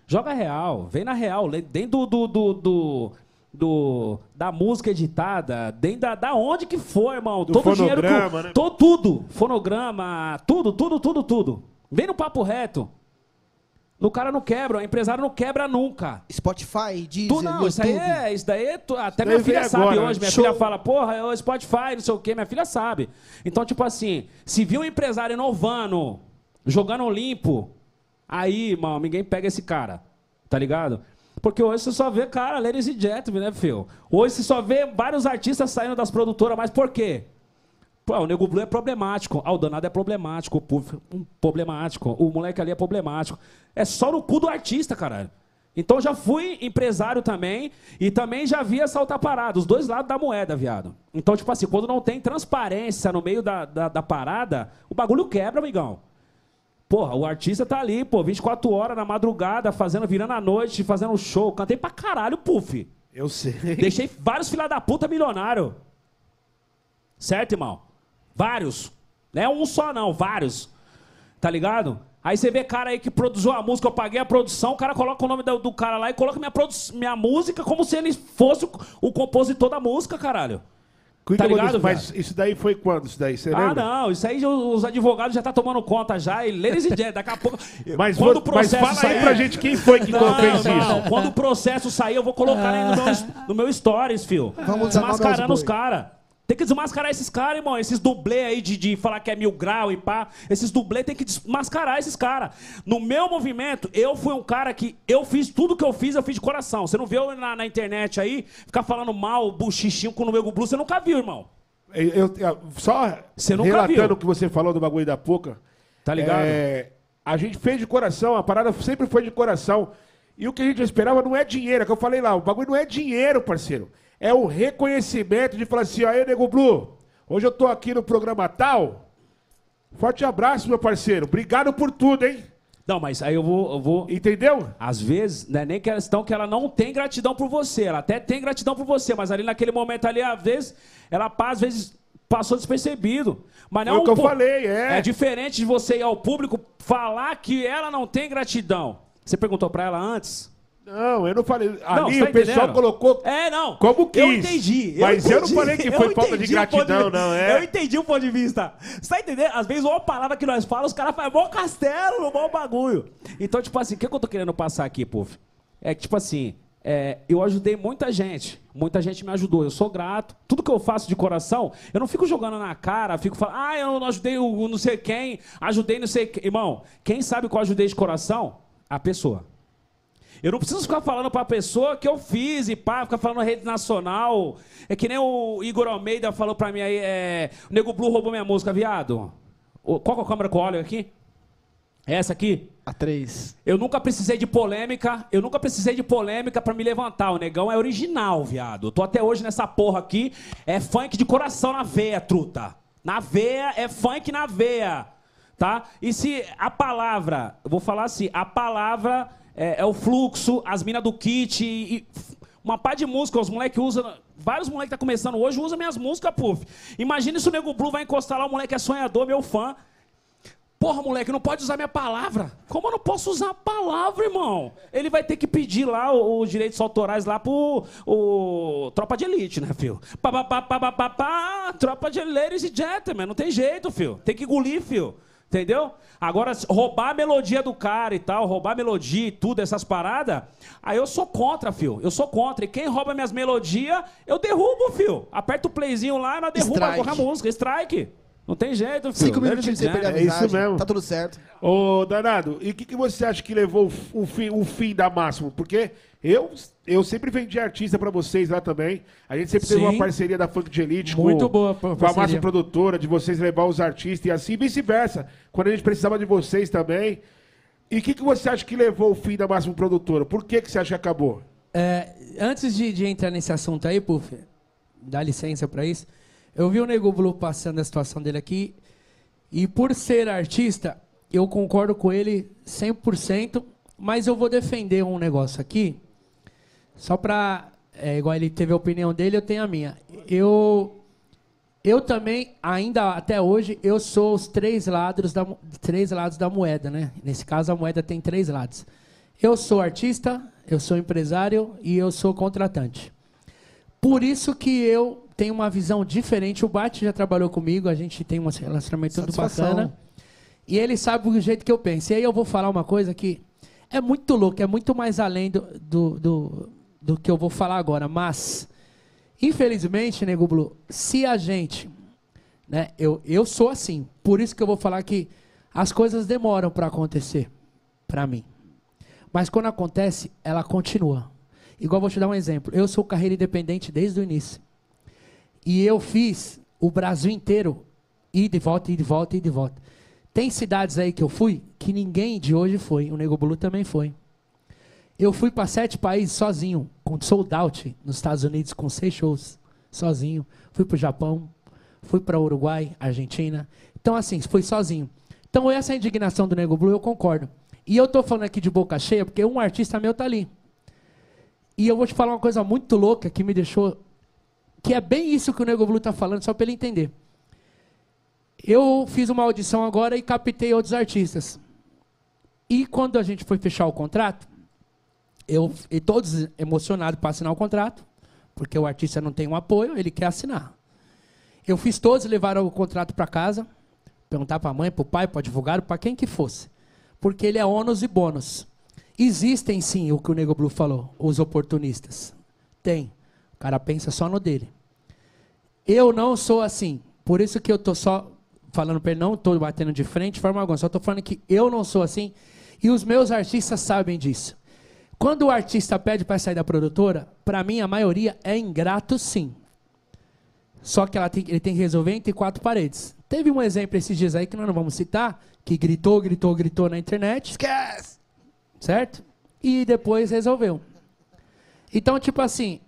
Joga real, vem na real, dentro do, do, do, do- da música editada, dentro da, da onde que for, irmão. Do Todo o dinheiro que. né? to- tudo, fonograma, tudo, tudo, tudo, tudo. Vem no papo reto. O cara não quebra, o empresário não quebra nunca. Spotify, Deezer, Tu não, isso aí é. Isso daí é tu- até Isso minha filha sabe agora, hoje. né? Minha Show. filha fala, porra, é o Spotify, não sei o quê. Minha filha sabe. Então, tipo assim, se viu um empresário inovando, jogando limpo, aí, irmão, ninguém pega esse cara. Tá ligado? Porque hoje você só vê, cara, ladies e gentlemen, né, Phil? Hoje você só vê vários artistas saindo das produtoras, mas por quê? Pô, o Nego Blue é problemático. Ah, o Danado é problemático. O Puff hum, problemático. O moleque ali é problemático. É só no cu do artista, caralho. Então já fui empresário também e também já vi saltar parada, os dois lados da moeda, viado. Então, tipo assim, quando não tem transparência no meio da, da, da parada, o bagulho quebra, amigão. Porra, o artista tá ali, pô, 24 horas na madrugada, fazendo, virando a noite, fazendo show. Cantei pra caralho, Puff. Eu sei. Deixei vários filha da puta milionário. Certo, irmão? Vários. Não é um só, não, vários. Tá ligado? Aí você vê cara aí que produziu a música, eu paguei a produção, o cara coloca o nome do, do cara lá e coloca minha, minha música como se ele fosse o, o compositor da música, caralho. Cuida, Tá ligado, Mas isso daí foi quando? Isso daí, você Ah, lembra? não, isso aí os advogados já tá tomando conta já, e ladies and gentlemen, daqui a pouco... Mas, quando vo- o processo mas fala aí sair- pra gente quem foi que não, fez não. isso. Quando o processo sair, eu vou colocar aí no meu, no meu stories, fio. Vamos Desmascarando os caras. Tem que desmascarar esses caras, irmão. Esses dublê aí de, de falar que é mil grau e pá. Esses dublê tem que desmascarar esses caras. No meu movimento, eu fui um cara que eu fiz tudo que eu fiz, eu fiz de coração. Você não viu na, na internet aí ficar falando mal, buchichinho com o Nego Blue, você nunca viu, irmão. Eu, eu- só relatando viu. o que você falou do bagulho da Poca. Tá ligado? é, a gente fez de coração, a parada sempre foi de coração. E o que a gente esperava não é dinheiro, é que eu falei lá, o bagulho não é dinheiro, parceiro. É o reconhecimento de falar assim, aí, Nego Blue, hoje eu tô aqui no programa tal. Forte abraço, meu parceiro. Obrigado por tudo, hein? Não, mas aí eu vou. Eu vou... Entendeu? Às vezes, não é nem questão que ela não tem gratidão por você. Ela até tem gratidão por você, mas ali naquele momento ali, às vezes, ela às vezes passou despercebido. Mas não Foi o que eu falei, é. É diferente de você ir ao público falar que ela não tem gratidão. Você perguntou pra ela antes? Não, eu não falei. Não, Ali você tá o pessoal colocou É, não. Como quis. Eu entendi. Mas eu não entendi, falei que eu foi falta de entendi gratidão, vista. não, é. Eu entendi o ponto de vista. Você tá entendendo? Às vezes, uma palavra que nós falamos, os caras falam, bom castelo, bom bagulho. Então, tipo assim, o que, que eu tô querendo passar aqui, Puff? É que, tipo assim, é, eu ajudei muita gente. Muita gente me ajudou. Eu sou grato. Tudo que eu faço de coração, eu não fico jogando na cara, fico falando, ah, eu não ajudei o não sei quem, ajudei não sei quem. Irmão, quem sabe que eu ajudei de coração? A pessoa. Eu não preciso ficar falando pra pessoa que eu fiz e pá, ficar falando na rede nacional. É que nem o Igor Almeida falou pra mim aí, é, o Nego Blue roubou minha música, viado. Qual que é a câmera que eu olho aqui? É Essa aqui? A 3. Eu nunca precisei de polêmica, eu nunca precisei de polêmica pra me levantar. O negão é original, viado. Eu tô até hoje nessa porra aqui, é funk de coração na veia, truta. Na veia, é funk na veia, tá? E se a palavra, eu vou falar assim, a palavra é, é o fluxo, as minas do kit e, e uma pá de música, os moleques usam, vários moleques que tá começando hoje usam minhas músicas, puf. Imagina se o Nego Blue vai encostar lá, o moleque é sonhador, meu fã. Porra, moleque, não pode usar minha palavra. Como eu não posso usar a palavra, irmão? Ele vai ter que pedir lá os direitos autorais lá pro o, Tropa de Elite, né, filho? Pá, pá, pá, pá, pá, pá, pá, tropa de ladies e gentlemen, não tem jeito, filho. Tem que engolir, filho. Entendeu? Agora, roubar a melodia do cara e tal, roubar a melodia e tudo, essas paradas, aí eu sou contra, fio. Eu sou contra. E quem rouba minhas melodias, eu derrubo, fio. Aperta o playzinho lá e nós derruba a música. Strike. Não tem jeito, filho. Cinco minutinhos sem perder a É isso mesmo. Tá tudo certo. Ô, Danado, e o que, que você acha que levou o fim, o fim da Máximo? Porque eu, eu sempre vendi artista pra vocês lá também. A gente sempre teve Sim. uma parceria da Funk de Elite Muito com, boa com a. Máximo Produtora, de vocês levar os artistas e assim vice-versa. Quando a gente precisava de vocês também. E o que, que você acha que levou o fim da Máximo Produtora? Por que, que você acha que acabou? É, antes de, de entrar nesse assunto aí, Puff, dá licença pra isso. Eu vi o Nego Blue passando a situação dele aqui. E por ser artista, eu concordo com ele 100%. Mas eu vou defender um negócio aqui. Só pra. É, igual ele teve a opinião dele, eu tenho a minha. Eu. Eu também, ainda até hoje, eu sou os três lados da, três lados da moeda, né? Nesse caso, a moeda tem três lados. Eu sou artista, eu sou empresário e eu sou contratante. Por isso que eu tenho uma visão diferente. O Bart já trabalhou comigo, a gente tem um relacionamento muito Satisfação. bacana. E ele sabe do jeito que eu penso. E aí eu vou falar uma coisa que é muito louco, é muito mais além do, do, do, do que eu vou falar agora. Mas, infelizmente, Nego Blue, se a gente. Né, eu, eu sou assim. Por isso que eu vou falar que as coisas demoram para acontecer. Para mim. Mas quando acontece, ela continua. Igual vou te dar um exemplo. Eu sou carreira independente desde o início. E eu fiz o Brasil inteiro ir de volta, ir de volta, ir de volta. Tem cidades aí que eu fui que ninguém de hoje foi. O Nego Blue também foi. Eu fui para sete países sozinho, com sold out nos Estados Unidos, com seis shows, sozinho. Fui para o Japão, fui para Uruguai, Argentina. Então, assim, foi sozinho. Então, essa indignação do Nego Blue, eu concordo. E eu tô falando aqui de boca cheia, porque um artista meu tá ali. E eu vou te falar uma coisa muito louca que me deixou. Que é bem isso que o Nego Blue tá falando, só para ele entender. Eu fiz uma audição agora e captei outros artistas. E quando a gente foi fechar o contrato, eu e todos emocionados para assinar o contrato, porque o artista não tem um apoio, ele quer assinar. Eu fiz todos levaram o contrato para casa, perguntar para a mãe, para o pai, para o advogado, para quem que fosse. Porque ele é ônus e bônus. Existem sim o que o Nego Blue falou, os oportunistas. Tem. O cara pensa só no dele. Eu não sou assim. Por isso que eu tô só falando para ele, não estou batendo de frente de forma alguma. Só estou falando que eu não sou assim. E os meus artistas sabem disso. Quando o artista pede para sair da produtora, para mim a maioria é ingrato sim. Só que ela tem- ele tem que resolver entre quatro paredes. Teve um exemplo esses dias aí que nós não vamos citar, que gritou, gritou, gritou na internet, Esquece! certo? E depois resolveu. Então, tipo assim,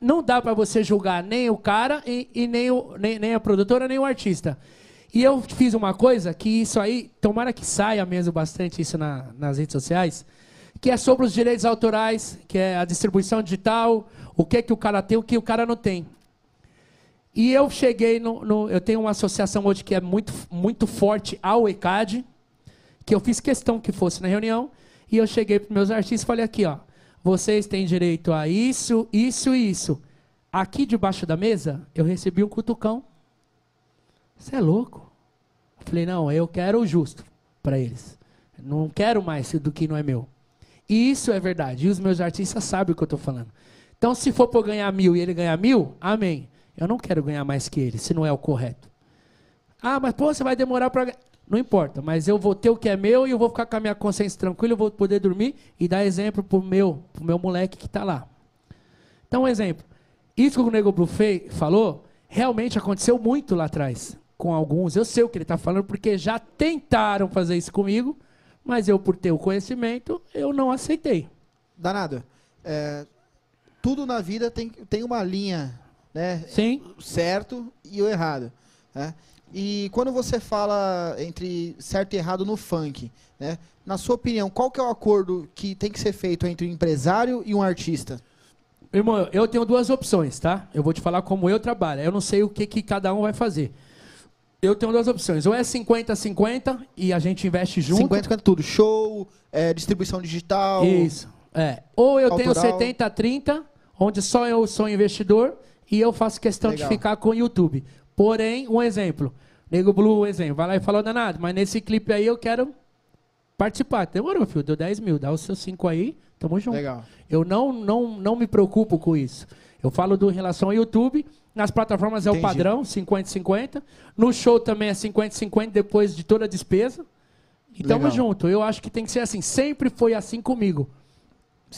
não dá pra você julgar nem o cara e, e nem, o, nem, nem a produtora, nem o artista. E eu fiz uma coisa que isso aí, tomara que saia mesmo bastante isso na- nas redes sociais, que é sobre os direitos autorais, que é a distribuição digital, o que que o cara tem, o que o cara não tem. E eu cheguei no, no- eu tenho uma associação hoje que é muito, muito forte ao ECAD, que eu fiz questão que fosse na reunião, e eu cheguei para meus artistas e falei aqui, ó, vocês têm direito a isso, isso e isso. Aqui debaixo da mesa, eu recebi um cutucão. Você é louco? Eu falei, não, eu quero o justo para eles. Não quero mais do que não é meu. Isso é verdade. E os meus artistas sabem o que eu estou falando. Então, se for para ganhar mil e ele ganhar mil, amém. Eu não quero ganhar mais que ele, se não é o correto. Ah, mas pô, você vai demorar para. Não importa, mas eu vou ter o que é meu e eu vou ficar com a minha consciência tranquila, eu vou poder dormir e dar exemplo pro meu, pro meu moleque que está lá. Então, um exemplo. Isso que o Nego Blue falou, realmente aconteceu muito lá atrás com alguns. Eu sei o que ele está falando, porque já tentaram fazer isso comigo, mas eu, por ter o conhecimento, eu não aceitei. Danado, é, tudo na vida tem, tem uma linha, né? Sim? certo e o errado. Né? E quando você fala entre certo e errado no funk, né? na sua opinião, qual que é o acordo que tem que ser feito entre um empresário e um artista? Irmão, eu tenho duas opções, tá? Eu vou te falar como eu trabalho. Eu não sei o que, que cada um vai fazer. Eu tenho duas opções. Ou é 50-50 e a gente investe junto. 50, 50 tudo. Show, é, distribuição digital. Isso. É. Ou eu Autoral. tenho 70-30, onde só eu sou investidor e eu faço questão Legal. de ficar com o YouTube. Porém, um exemplo. Nego Blue, exemplo, vai lá e falou, danado, mas nesse clipe aí eu quero participar. Demorou, meu filho, deu 10 mil, dá os seus 5 aí, tamo junto. Legal. Eu não, não, não me preocupo com isso. Eu falo do em relação ao YouTube, nas plataformas é Entendi. o padrão, 50-50. No show também é 50-50 depois de toda a despesa. E tamo Legal. junto. Eu acho que tem que ser assim. Sempre foi assim comigo.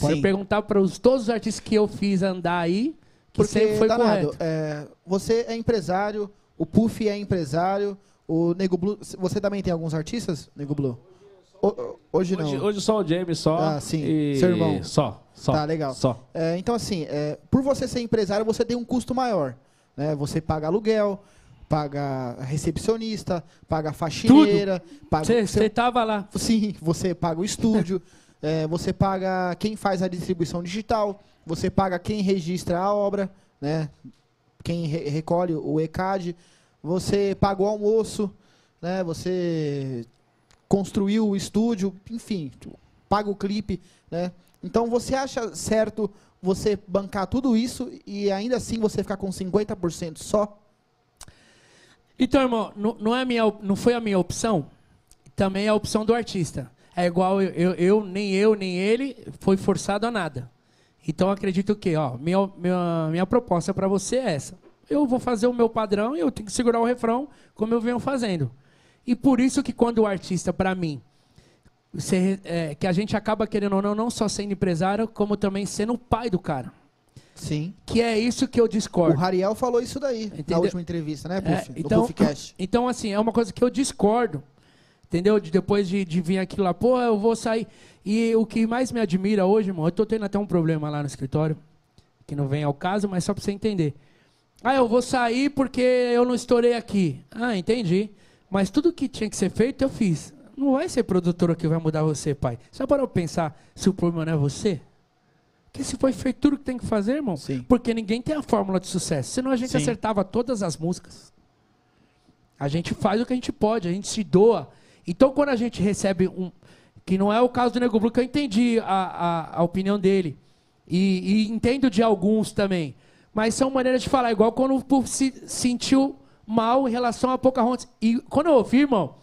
Pode Sim. perguntar para os, todos os artistas que eu fiz andar aí, que Porque, sempre foi danado, correto. é, você é empresário, o Puff é empresário, o Nego Blue. Você também tem alguns artistas, Nego Blue? O- hoje não. Hoje, hoje só o James, só. Ah, sim. E... Seu irmão. Só, só. Tá, legal. Só. É, então, assim, é, por você ser empresário, você tem um custo maior. Né? Você paga aluguel, paga recepcionista, paga faxineira. Você você- tava lá. Sim, você paga o estúdio, é, você paga quem faz a distribuição digital, você paga quem registra a obra, né? Quem re- recolhe o ECAD, você paga o almoço, né? Você construiu o estúdio, enfim, paga o clipe, né? Então você acha certo você bancar tudo isso e ainda assim você ficar com 50% só? Então, irmão, não, não, é minha, não foi a minha opção, também é a opção do artista. É igual eu, eu, eu, nem eu, nem ele foi forçado a nada. Então, acredito que, ó, minha, minha, minha proposta para você é essa. Eu vou fazer o meu padrão e eu tenho que segurar o refrão como eu venho fazendo. E por isso que quando o artista, para mim, você, é, que a gente acaba querendo ou não, não só sendo empresário, como também sendo o pai do cara. Sim. Que é isso que eu O discordo. Rariel falou isso daí na Entendeu? última entrevista, né, Puff? É, então, Puffcast. então, assim, é uma coisa que eu discordo. Entendeu? De, depois de, de vir aquilo lá, pô, eu vou sair. E o que mais me admira hoje, irmão, eu tô tendo até um problema lá no escritório, que não vem ao caso, mas só pra você entender. Ah, eu vou sair porque eu não estourei aqui. Ah, entendi. Mas tudo que tinha que ser feito, eu fiz. Não vai ser produtora que vai mudar você, pai. Só para eu pensar se o problema não é você? Porque se foi feito tudo que tem que fazer, irmão. Sim. Porque ninguém tem a fórmula de sucesso. Senão a gente Sim. acertava todas as músicas. A gente faz o que a gente pode, a gente se doa. Então, quando a gente recebe um. Que não é o caso do Nego Blue, que eu entendi a, a, a opinião dele. E, e entendo de alguns também. Mas são maneiras de falar, igual quando o Puff se sentiu mal em relação a Pocahontas. E quando eu ouvi, irmão,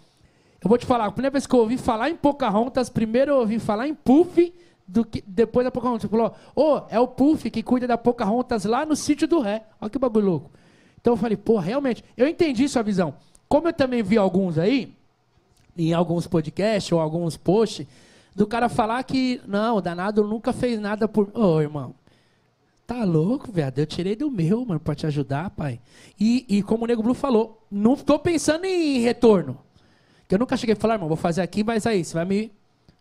eu vou te falar, a primeira vez que eu ouvi falar em Pocahontas, primeiro eu ouvi falar em Puff, do que, depois da Pocahontas. Ele falou, ô, é o Puff que cuida da Pocahontas lá no sítio do Ré. Olha que bagulho louco. Então eu falei, pô, realmente, eu entendi sua visão. Como eu também vi alguns aí, em alguns podcasts ou alguns posts, do cara falar que, não, o danado nunca fez nada por. Ô, irmão. Tá louco, viado? Eu tirei do meu, mano, pra te ajudar, pai. E, e como o Nego Blue falou, não tô pensando em retorno. Que eu nunca cheguei a falar, irmão, vou fazer aqui, mas aí, você vai me,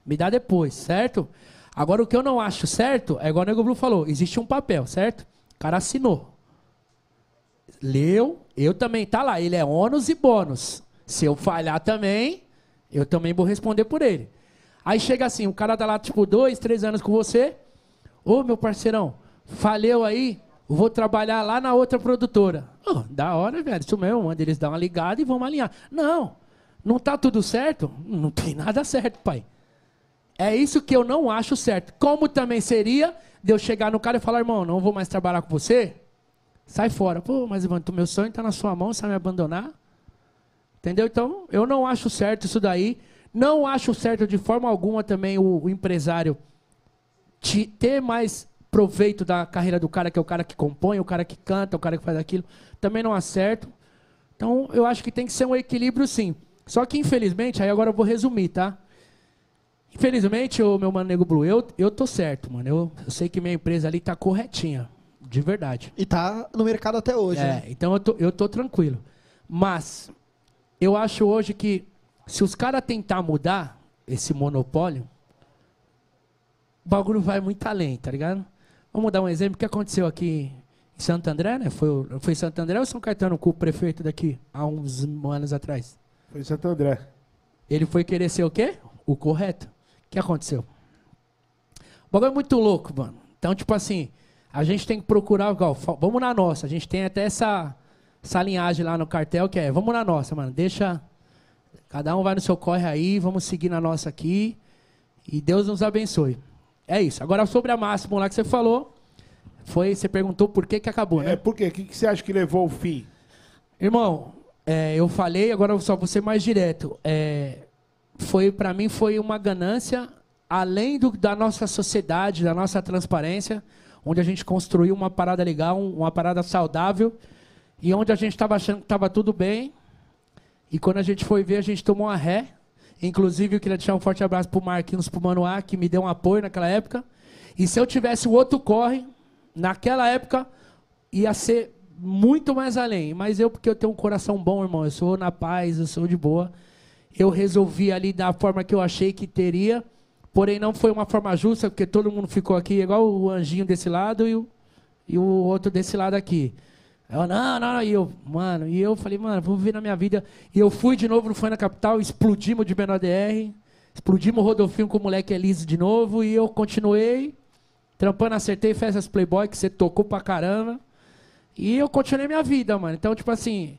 me dar depois, certo? Agora, o que eu não acho certo, é igual o Nego Blue falou, existe um papel, certo? O cara assinou. Leu, eu também, tá lá, ele é ônus e bônus. Se eu falhar também, eu também vou responder por ele. Aí chega assim, o cara tá lá, tipo, dois, três anos com você. Ô, meu parceirão, falhou aí, vou trabalhar lá na outra produtora. Ô, da hora, velho, isso mesmo, manda eles dar uma ligada e vamos alinhar. Não, não tá tudo certo? Não tem nada certo, pai. É isso que eu não acho certo. Como também seria de eu chegar no cara e falar, irmão, não vou mais trabalhar com você? Sai fora. Pô, mas Ivan, meu sonho tá na sua mão, você vai me abandonar? Entendeu? Então, eu não acho certo isso daí. Não acho certo de forma alguma também o, o empresário te- ter mais proveito da carreira do cara, que é o cara que compõe, o cara que canta, o cara que faz aquilo. Também não acerto. Então, eu acho que tem que ser um equilíbrio, sim. Só que, infelizmente, aí agora eu vou resumir, tá? Infelizmente, o meu mano Nego Blue, eu, eu tô certo, mano. Eu, eu sei que minha empresa ali tá corretinha. De verdade. E tá no mercado até hoje, É, né? então eu tô, eu tô tranquilo. Mas eu acho hoje que se os caras tentar mudar esse monopólio, o bagulho vai muito além, tá ligado? Vamos dar um exemplo. O que aconteceu aqui em Santo André, né? Foi, foi Santo André ou São Caetano com o prefeito daqui, há uns anos atrás? Foi Santo André. Ele foi querer ser o quê? O correto. O que aconteceu? O bagulho é muito louco, mano. Então, tipo assim, a gente tem que procurar, igual, vamos na nossa. A gente tem até essa, essa linhagem lá no cartel que é, vamos na nossa, mano. Deixa, cada um vai no seu corre aí, vamos seguir na nossa aqui. E Deus nos abençoe. É isso. Agora, sobre a Máximo lá que você falou, foi, você perguntou por que que acabou, né? É, por quê? O que, que você acha que levou ao fim? Irmão, É, eu falei, agora eu só vou ser mais direto. É, foi para mim foi uma ganância além do, da nossa sociedade, da nossa transparência, onde a gente construiu uma parada legal, um- uma parada saudável, e onde a gente estava achando que estava tudo bem. E quando a gente foi ver, a gente tomou uma ré. Inclusive, eu queria deixar um forte abraço pro Marquinhos, pro Manoá, que me deu um apoio naquela época. E se eu tivesse o outro corre, naquela época, ia ser muito mais além. Mas eu, porque eu tenho um coração bom, irmão, eu sou na paz, eu sou de boa. Eu resolvi ali da forma que eu achei que teria. Porém, não foi uma forma justa, porque todo mundo ficou aqui, igual o anjinho desse lado e o, e o outro desse lado aqui. Eu, não, não, não. E eu, mano, e eu falei, mano, vou viver na minha vida. E eu fui de novo no Foi na Capital, explodimos de menor DR, explodimos o Rodolfinho com o moleque Elise de novo, e eu continuei trampando, acertei festas Playboy, que você tocou pra caramba. E eu continuei minha vida, mano. Então, tipo assim.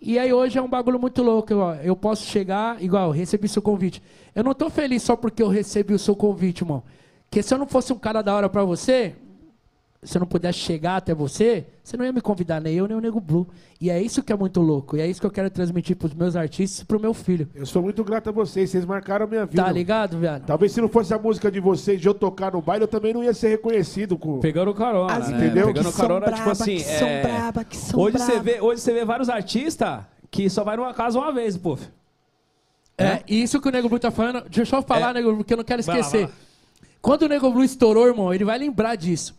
E aí hoje é um bagulho muito louco. Eu, eu posso chegar, igual, eu recebi seu convite. Eu não tô feliz só porque eu recebi o seu convite, irmão. Porque se eu não fosse um cara da hora pra você, se eu não pudesse chegar até você, você não ia me convidar, nem eu, nem o Nego Blue. E é isso que é muito louco. E é isso que eu quero transmitir pros meus artistas e pro meu filho. Eu sou muito grato a vocês, vocês marcaram a minha vida. Tá ligado, viado? Talvez se não fosse a música de vocês de eu tocar no baile, eu também não ia ser reconhecido. Com... Pegando carona, As né? entendeu? Pegando que são carona, tipo braba, assim. que são é, braba, que são hoje você braba. vê, hoje você vê vários artistas que só vai numa casa uma vez, pô. É, e isso que o Nego Blue tá falando, deixa eu falar, É. Nego Blue, porque eu não quero Vai lá, esquecer. vai lá. Quando o Nego Blue estourou, irmão, ele vai lembrar disso.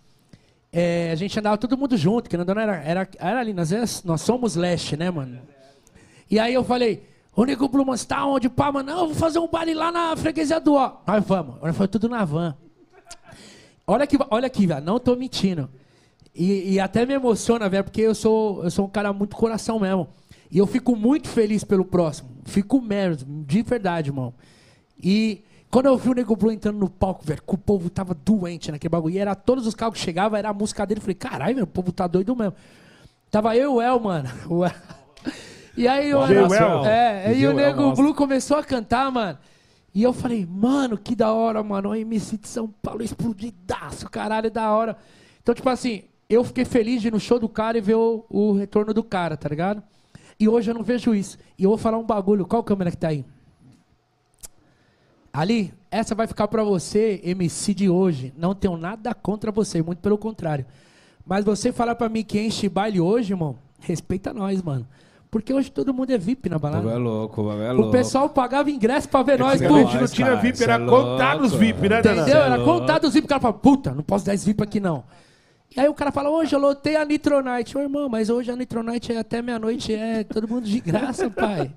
É, a gente andava todo mundo junto, que não era, era, era ali, nós, é- nós somos leste, né, mano? E aí eu falei, Blue, mano, você tá onde? Pá, mano, não, eu vou fazer um baile lá na freguesia do ó. Nós vamos, nós foi tudo na van. Olha aqui, olha aqui, velho, não tô mentindo. E, e até me emociona, velho, porque eu sou, eu sou um cara muito coração mesmo. E eu fico muito feliz pelo próximo. Fico mesmo, de verdade, irmão. E quando eu vi o Nego Blue entrando no palco, velho, que o povo tava doente naquele bagulho. E era todos os carros que chegavam, era a música dele. Eu falei, caralho, velho, o povo tá doido mesmo. Tava eu e o El, mano. O El. E aí o, DJ El. é, DJ o El Nego. Blue começou a cantar, mano. E eu falei, mano, que da hora, mano. O MC de São Paulo explodidaço, caralho, da hora. Então, tipo assim, eu fiquei feliz de ir no show do cara e ver o, o retorno do cara, tá ligado? E hoje eu não vejo isso. E eu vou falar um bagulho. Qual câmera que tá aí? Ali, essa vai ficar pra você, MC de hoje. Não tenho nada contra você, muito pelo contrário. Mas você falar pra mim que enche baile hoje, irmão, respeita nós, mano. Porque hoje todo mundo é VIP na O bagulho é balada. louco, o é O louco. pessoal pagava ingresso pra ver nós, pô. não tinha VIP, era é contar nos VIP, né? Entendeu? É Era contado os VIP. O cara fala, puta, não posso dar esse VIP aqui não. E aí o cara fala, hoje eu lotei a Nitronite. Ô irmão, mas hoje a Nitronite é até meia-noite, é todo mundo de graça, pai.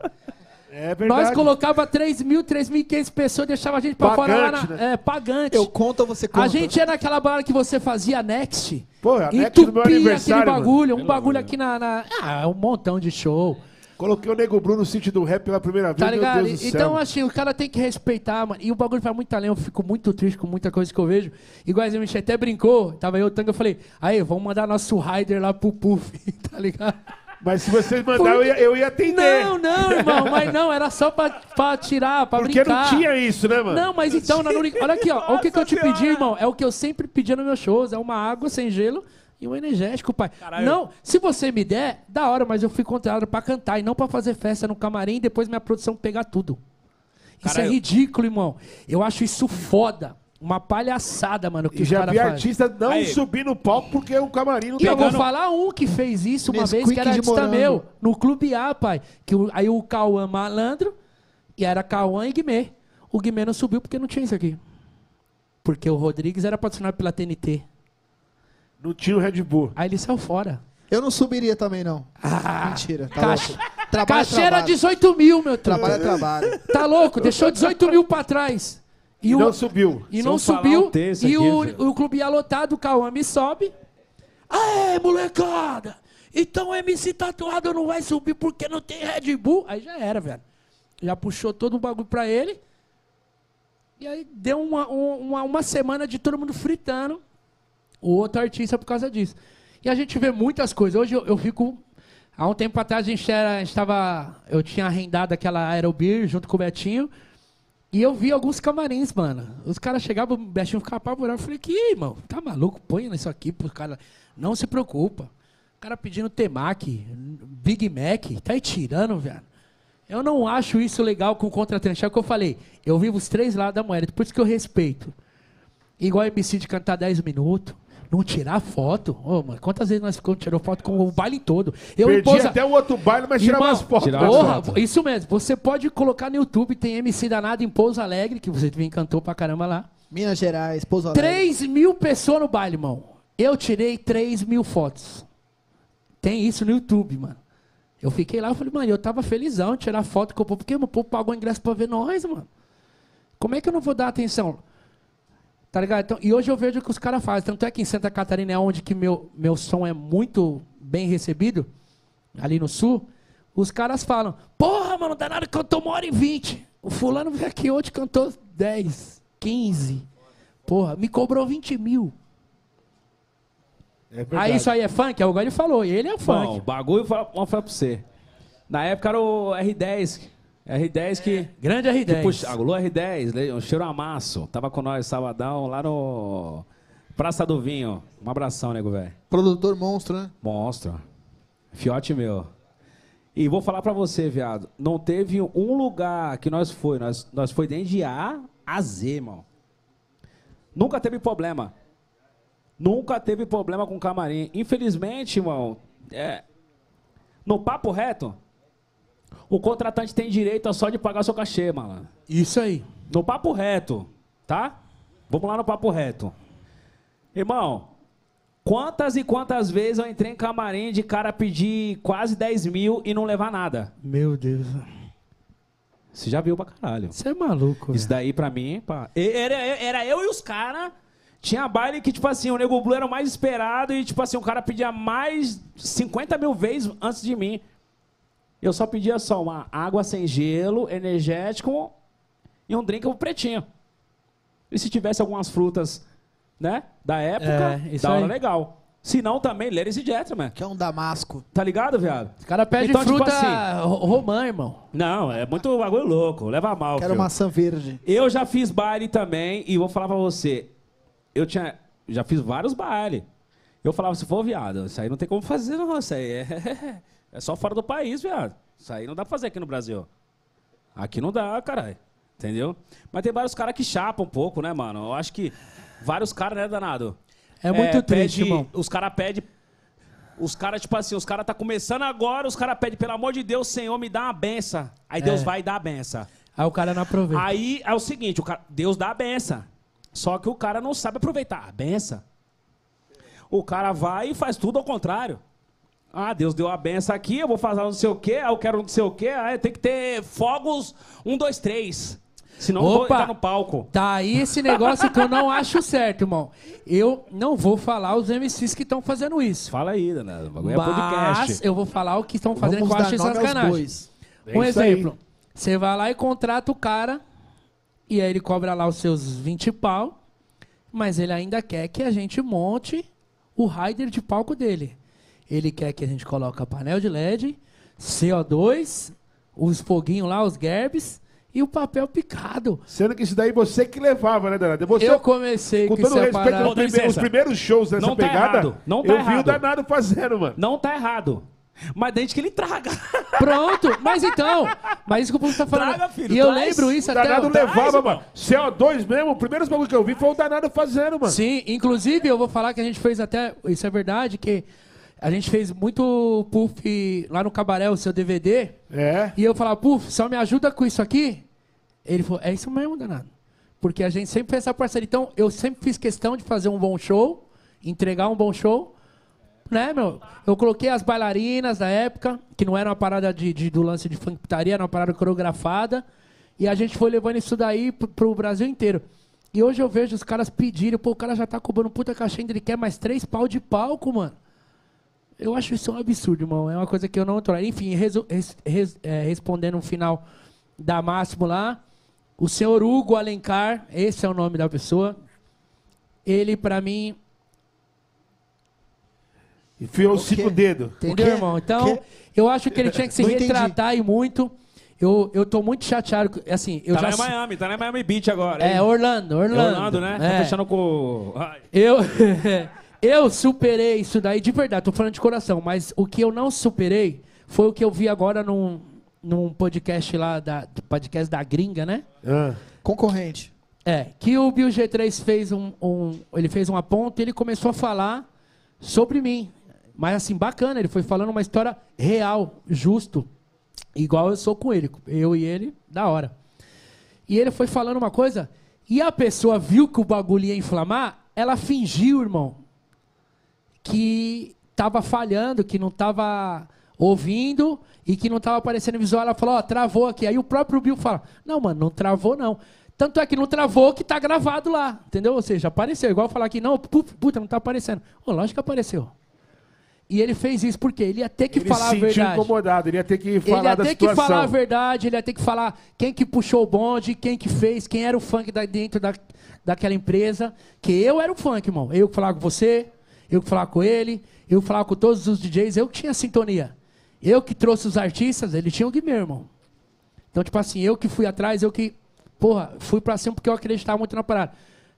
É verdade. Nós colocava 3 mil, 3.500 pessoas, deixava a gente pra fora lá Pagante, na... né? É, pagante. Eu conto ou você conta? A gente ia naquela barra que você fazia Next. Pô, a Next do meu entupia aniversário, aquele mano. bagulho, um bagulho aqui na, na- Ah, um montão de show. Coloquei o Nego Blue no sítio do rap pela primeira vez, Tá meu ligado? Deus do Então, assim, o cara tem que respeitar, mano. E o bagulho vai muito além. Eu fico muito triste com muita coisa que eu vejo. Igual a gente até brincou. Tava eu, o Tango, eu falei, aí, vamos mandar nosso rider lá pro Puff, tá ligado? Mas se vocês mandarem, eu ia, eu ia atender. Não, não, irmão, mas não, era só pra, pra tirar, pra porque brincar. não tinha isso, né, mano? Não, mas então, na olha aqui, ó. olha o que, que eu te pedi, irmão. É o que eu sempre pedia nos meus shows. É uma água sem gelo e um energético, pai. Caralho. Não, se você me der, da hora, mas eu fui contratado pra cantar e não pra fazer festa no camarim e depois minha produção pegar tudo. Isso Caralho. é ridículo, irmão. Eu acho isso foda. Uma palhaçada, mano, que E os já vi fazem. artista não Aí. subir no palco porque o camarim não E eu vou falar um que fez isso uma Nesquik vez, que era de artista morango. meu, no Clube A, pai. Que o- aí o Cauã malandro, e era Cauã e Guimê. O Guimê não subiu porque não tinha isso aqui. Porque o Rodrigues era patrocinado pela TNT. Não tinha o Red Bull. Aí ele saiu fora. Eu não subiria também, não. Ah, Mentira. Tá caixa- louco. Trabalho é Caixeira trabalho. 18 mil, meu. Trabalho é trabalho. Tá louco? Deixou 18 mil pra trás. E o- não subiu. E não subiu. um e o, o clube ia lotado, o Cauã me sobe. Aê, molecada! Então o MC tatuado não vai subir porque não tem Red Bull. Aí já era, velho. Já puxou todo o bagulho pra ele. E aí deu uma, um- uma, uma semana de todo mundo fritando o outro artista por causa disso. E a gente vê muitas coisas. Hoje eu, eu fico. Há um tempo atrás a gente era. A gente tava, eu tinha arrendado aquela Aerobeer junto com o Betinho. E eu vi alguns camarins, mano. Os caras chegavam, o Betinho ficava apavorado. Eu falei, que, irmão, tá maluco? Põe isso aqui pro cara. Não se preocupa. cara pedindo temaki, Big Mac, tá aí tirando, velho. Eu não acho isso legal com o contratante. É o que eu falei. Eu vivo os três lados da moeda, por isso que eu respeito. Igual MC de cantar 10 minutos. Não tirar foto. Ô, mano, quantas vezes nós ficamos tirando foto com o baile todo? Eu Perdi até o outro baile, mas tirava umas fotos. tirava Porra, fotos. isso mesmo. Você pode colocar no YouTube, tem MC danado em Pouso Alegre, que você me cantou pra caramba lá. Minas Gerais, Pouso Alegre. 3 mil pessoas no baile, irmão. Eu tirei 3 mil fotos. Tem isso no YouTube, mano. Eu fiquei lá, eu falei, mano, eu tava felizão de tirar foto com o povo, porque o povo pagou ingresso pra ver nós, mano. Como é que eu não vou dar atenção? Tá ligado? Então, e hoje eu vejo o que os caras fazem. Tanto é que em Santa Catarina é onde que meu, meu som é muito bem recebido, ali no sul, os caras falam, porra, mano, danado cantou uma hora e vinte. O fulano veio aqui hoje cantou 10, 15. Porra, me cobrou 20 mil. É. Aí isso aí é funk? É o que ele falou. Ele é funk. o bagulho vamos falar pra você. Na época era o R10. R10 que. Grande que R10. puxa, alô R10, le- um cheiro amasso. Tava com nós sabadão lá no. Praça do Vinho. Um abração, nego, velho. Produtor monstro, né? Monstro. Fiote meu. E vou falar pra você, viado. Não teve um lugar que nós foi. Nós, nós foi dentro de A a Z, irmão. Nunca teve problema. Nunca teve problema com camarim. Infelizmente, irmão, é, no papo reto, o contratante tem direito a só de pagar seu cachê, mano. Isso aí. No papo reto, tá? Vamos lá no papo reto. Irmão, quantas e quantas vezes eu entrei em camarim de cara pedir quase 10 mil e não levar nada? Meu Deus. Você já viu pra caralho. Você é maluco. Isso daí pra mim, pá. Era, era eu e os caras. Tinha baile que, tipo assim, o Nego Blue era o mais esperado e, tipo assim, o cara pedia mais 50 mil vezes antes de mim. Eu só pedia só uma água sem gelo, energético e um drink pretinho. E se tivesse algumas frutas, né, da época, É, isso da hora aí. legal. Se não, também, ladies e gentlemen. Que é um damasco. Tá ligado, viado? Os caras pedem Então, tipo fruta assim- ro- romã, irmão. Não, é muito bagulho louco. Leva mal, Quero filho. maçã verde. Eu já fiz baile também e vou falar pra você. Eu tinha. Já fiz vários bailes. Eu falava, se for viado, isso aí não tem como fazer, não. Isso aí é, é só fora do país, viado. Isso aí não dá pra fazer aqui no Brasil. Aqui não dá, caralho. Entendeu? Mas tem vários caras que chapam um pouco, né, mano? Eu acho que vários caras, né, danado? É muito triste, pede- irmão. Os caras pedem. Os caras, tipo assim, os caras tá começando agora, os caras pedem, pelo amor de Deus, Senhor, me dá uma benção. Aí Deus É. vai dar a benção. Aí o cara não aproveita. Aí é o seguinte, o cara- Deus dá a benção. Só que o cara não sabe aproveitar a benção. O cara vai e faz tudo ao contrário. Ah, Deus deu a benção aqui, eu vou fazer não sei o quê, eu quero não sei o quê, ah, tem que ter fogos, um, dois, três. Senão eu vou Opa! entrar no palco. Tá aí esse negócio que eu não acho certo, irmão. Eu não vou falar os MCs que estão fazendo isso. Fala aí, Danado. O bagulho é Mas podcast. eu vou falar o que estão fazendo Vamos que eu acho sacanagem. É Um exemplo. Você vai lá e contrata o cara, e aí ele cobra lá os seus 20 pau, mas ele ainda quer que a gente monte o rider de palco dele. Ele quer que a gente coloque painel de LED, CO2, os foguinhos lá, os gerbs e o papel picado. Sendo que isso daí você que levava, né, Danado? Você, Eu comecei com com todo essa respeito, os licença. primeiros shows dessa Não tá pegada, errado, não tá eu vi o errado. Danado fazendo, mano. Não tá errado. Mas desde que ele traga. Pronto, mas então, mas isso que o povo tá falando. Traga, filho, e eu traz. lembro isso O até. Danado Traz, levava, mano. CO2 mesmo, o primeiro bagulho que eu vi foi o Danado fazendo, mano. Sim, inclusive eu vou falar que a gente fez até. Isso é verdade, que a gente fez muito puff lá no cabaré, o seu DVD. É. E eu falava, puff, só me ajuda com isso aqui? Ele falou, é isso mesmo, danado. Porque a gente sempre fez essa parceria. Então, eu sempre fiz questão de fazer um bom show, entregar um bom show. Né, meu? Eu coloquei as bailarinas da época, que não era uma parada de, de- do lance de funk putaria, era uma parada coreografada. E a gente foi levando isso daí pro, pro Brasil inteiro. E hoje eu vejo os caras pedirem, pô, o cara já tá cobrando puta cachê, ainda ele quer mais três pau de palco, mano. Eu acho isso um absurdo, irmão. É uma coisa que eu não tolero. Enfim, resu- res- res- é, respondendo no final da Máximo lá, o senhor Hugo Alencar, esse é o nome da pessoa. Ele, pra mim, Enfiou os O cinco dedos. entendeu, irmão? Então, eu acho que ele tinha que se Não entendi. retratar e muito. Eu, eu tô muito chateado. Assim, eu tá já. lá em Miami, tá lá em Miami Beach agora. É, hein? Orlando, É Orlando. Orlando, né? É. Tá fechando com. Ai. Eu, Eu superei isso daí de verdade, tô falando de coração, mas o que eu não superei foi o que eu vi agora num, num podcast lá, da, do podcast da gringa, né? Ah, Concorrente. É, que o Bill G3 fez um, um- ele fez uma ponta e ele começou a falar sobre mim. Mas assim, bacana, ele foi falando uma história real, justo, igual eu sou com ele, eu e ele, da hora. E ele foi falando uma coisa, e a pessoa viu que o bagulho ia inflamar, ela fingiu, irmão, que tava falhando, que não tava ouvindo e que não tava aparecendo visual. Ela falou, ó, travou aqui. Aí o próprio Bill fala, não, mano, não travou não. Tanto é que não travou que tá gravado lá, entendeu? Ou seja, apareceu. Igual falar aqui, não, pu- puta, não tá aparecendo. Ô, lógico que apareceu. E ele fez isso porque ele ia ter que ele falar a verdade. incomodado, ele ia ter que Ele falar ia da ter situação. que falar a verdade, ele ia ter que falar quem que puxou o bonde, quem que fez, quem era o funk da, dentro da, daquela empresa. Que eu era o funk, irmão. Eu que falava com você, eu que falava com ele, eu falava com todos os DJs, eu que tinha sintonia. Eu que trouxe os artistas, ele tinha o Guimê, irmão. Então, tipo assim, eu que fui atrás, eu que, porra, fui pra cima porque eu acreditava muito na parada.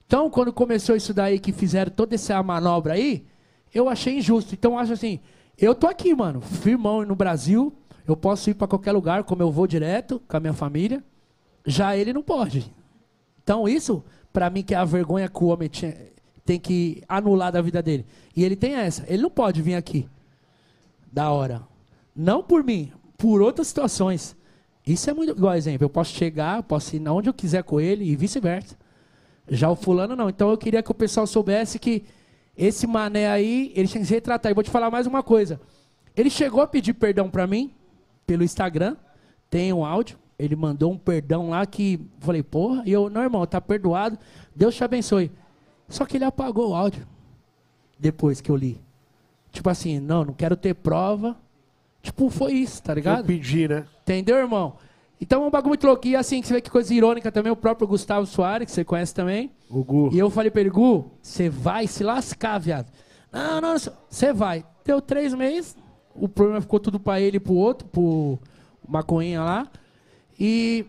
Então, quando começou isso daí, que fizeram toda essa manobra aí, eu achei injusto. Então, acho assim, eu tô aqui, mano, firmão no Brasil, eu posso ir pra qualquer lugar, como eu vou direto, com a minha família. Já ele não pode. Então, isso, pra mim, que é a vergonha que o homem tinha- tem que anular da vida dele. E ele tem essa, ele não pode vir aqui. Da hora. Não por mim, por outras situações. Isso é muito igual exemplo. Eu posso chegar, posso ir onde eu quiser com ele e vice-versa. Já o fulano não. Então eu queria que o pessoal soubesse que esse mané aí, ele tinha que se retratar. E vou te falar mais uma coisa. Ele chegou a pedir perdão pra mim pelo Instagram. Tem um áudio. Ele mandou um perdão lá que falei, porra, e eu, não, irmão, tá perdoado. Deus te abençoe. Só que ele apagou o áudio depois que eu li. Tipo assim, não, não quero ter prova. Tipo, foi isso, tá Eu ligado? pedi, né? Entendeu, irmão? Então é um bagulho muito louco. E assim, que você vê que coisa irônica também, o próprio Gustavo Soares, que você conhece também. O Gu. E eu falei pra ele, Gu, você vai se lascar, viado. Não, não, você vai. Deu três meses, o problema ficou tudo pra ele e pro outro, pro maconhinha lá. E,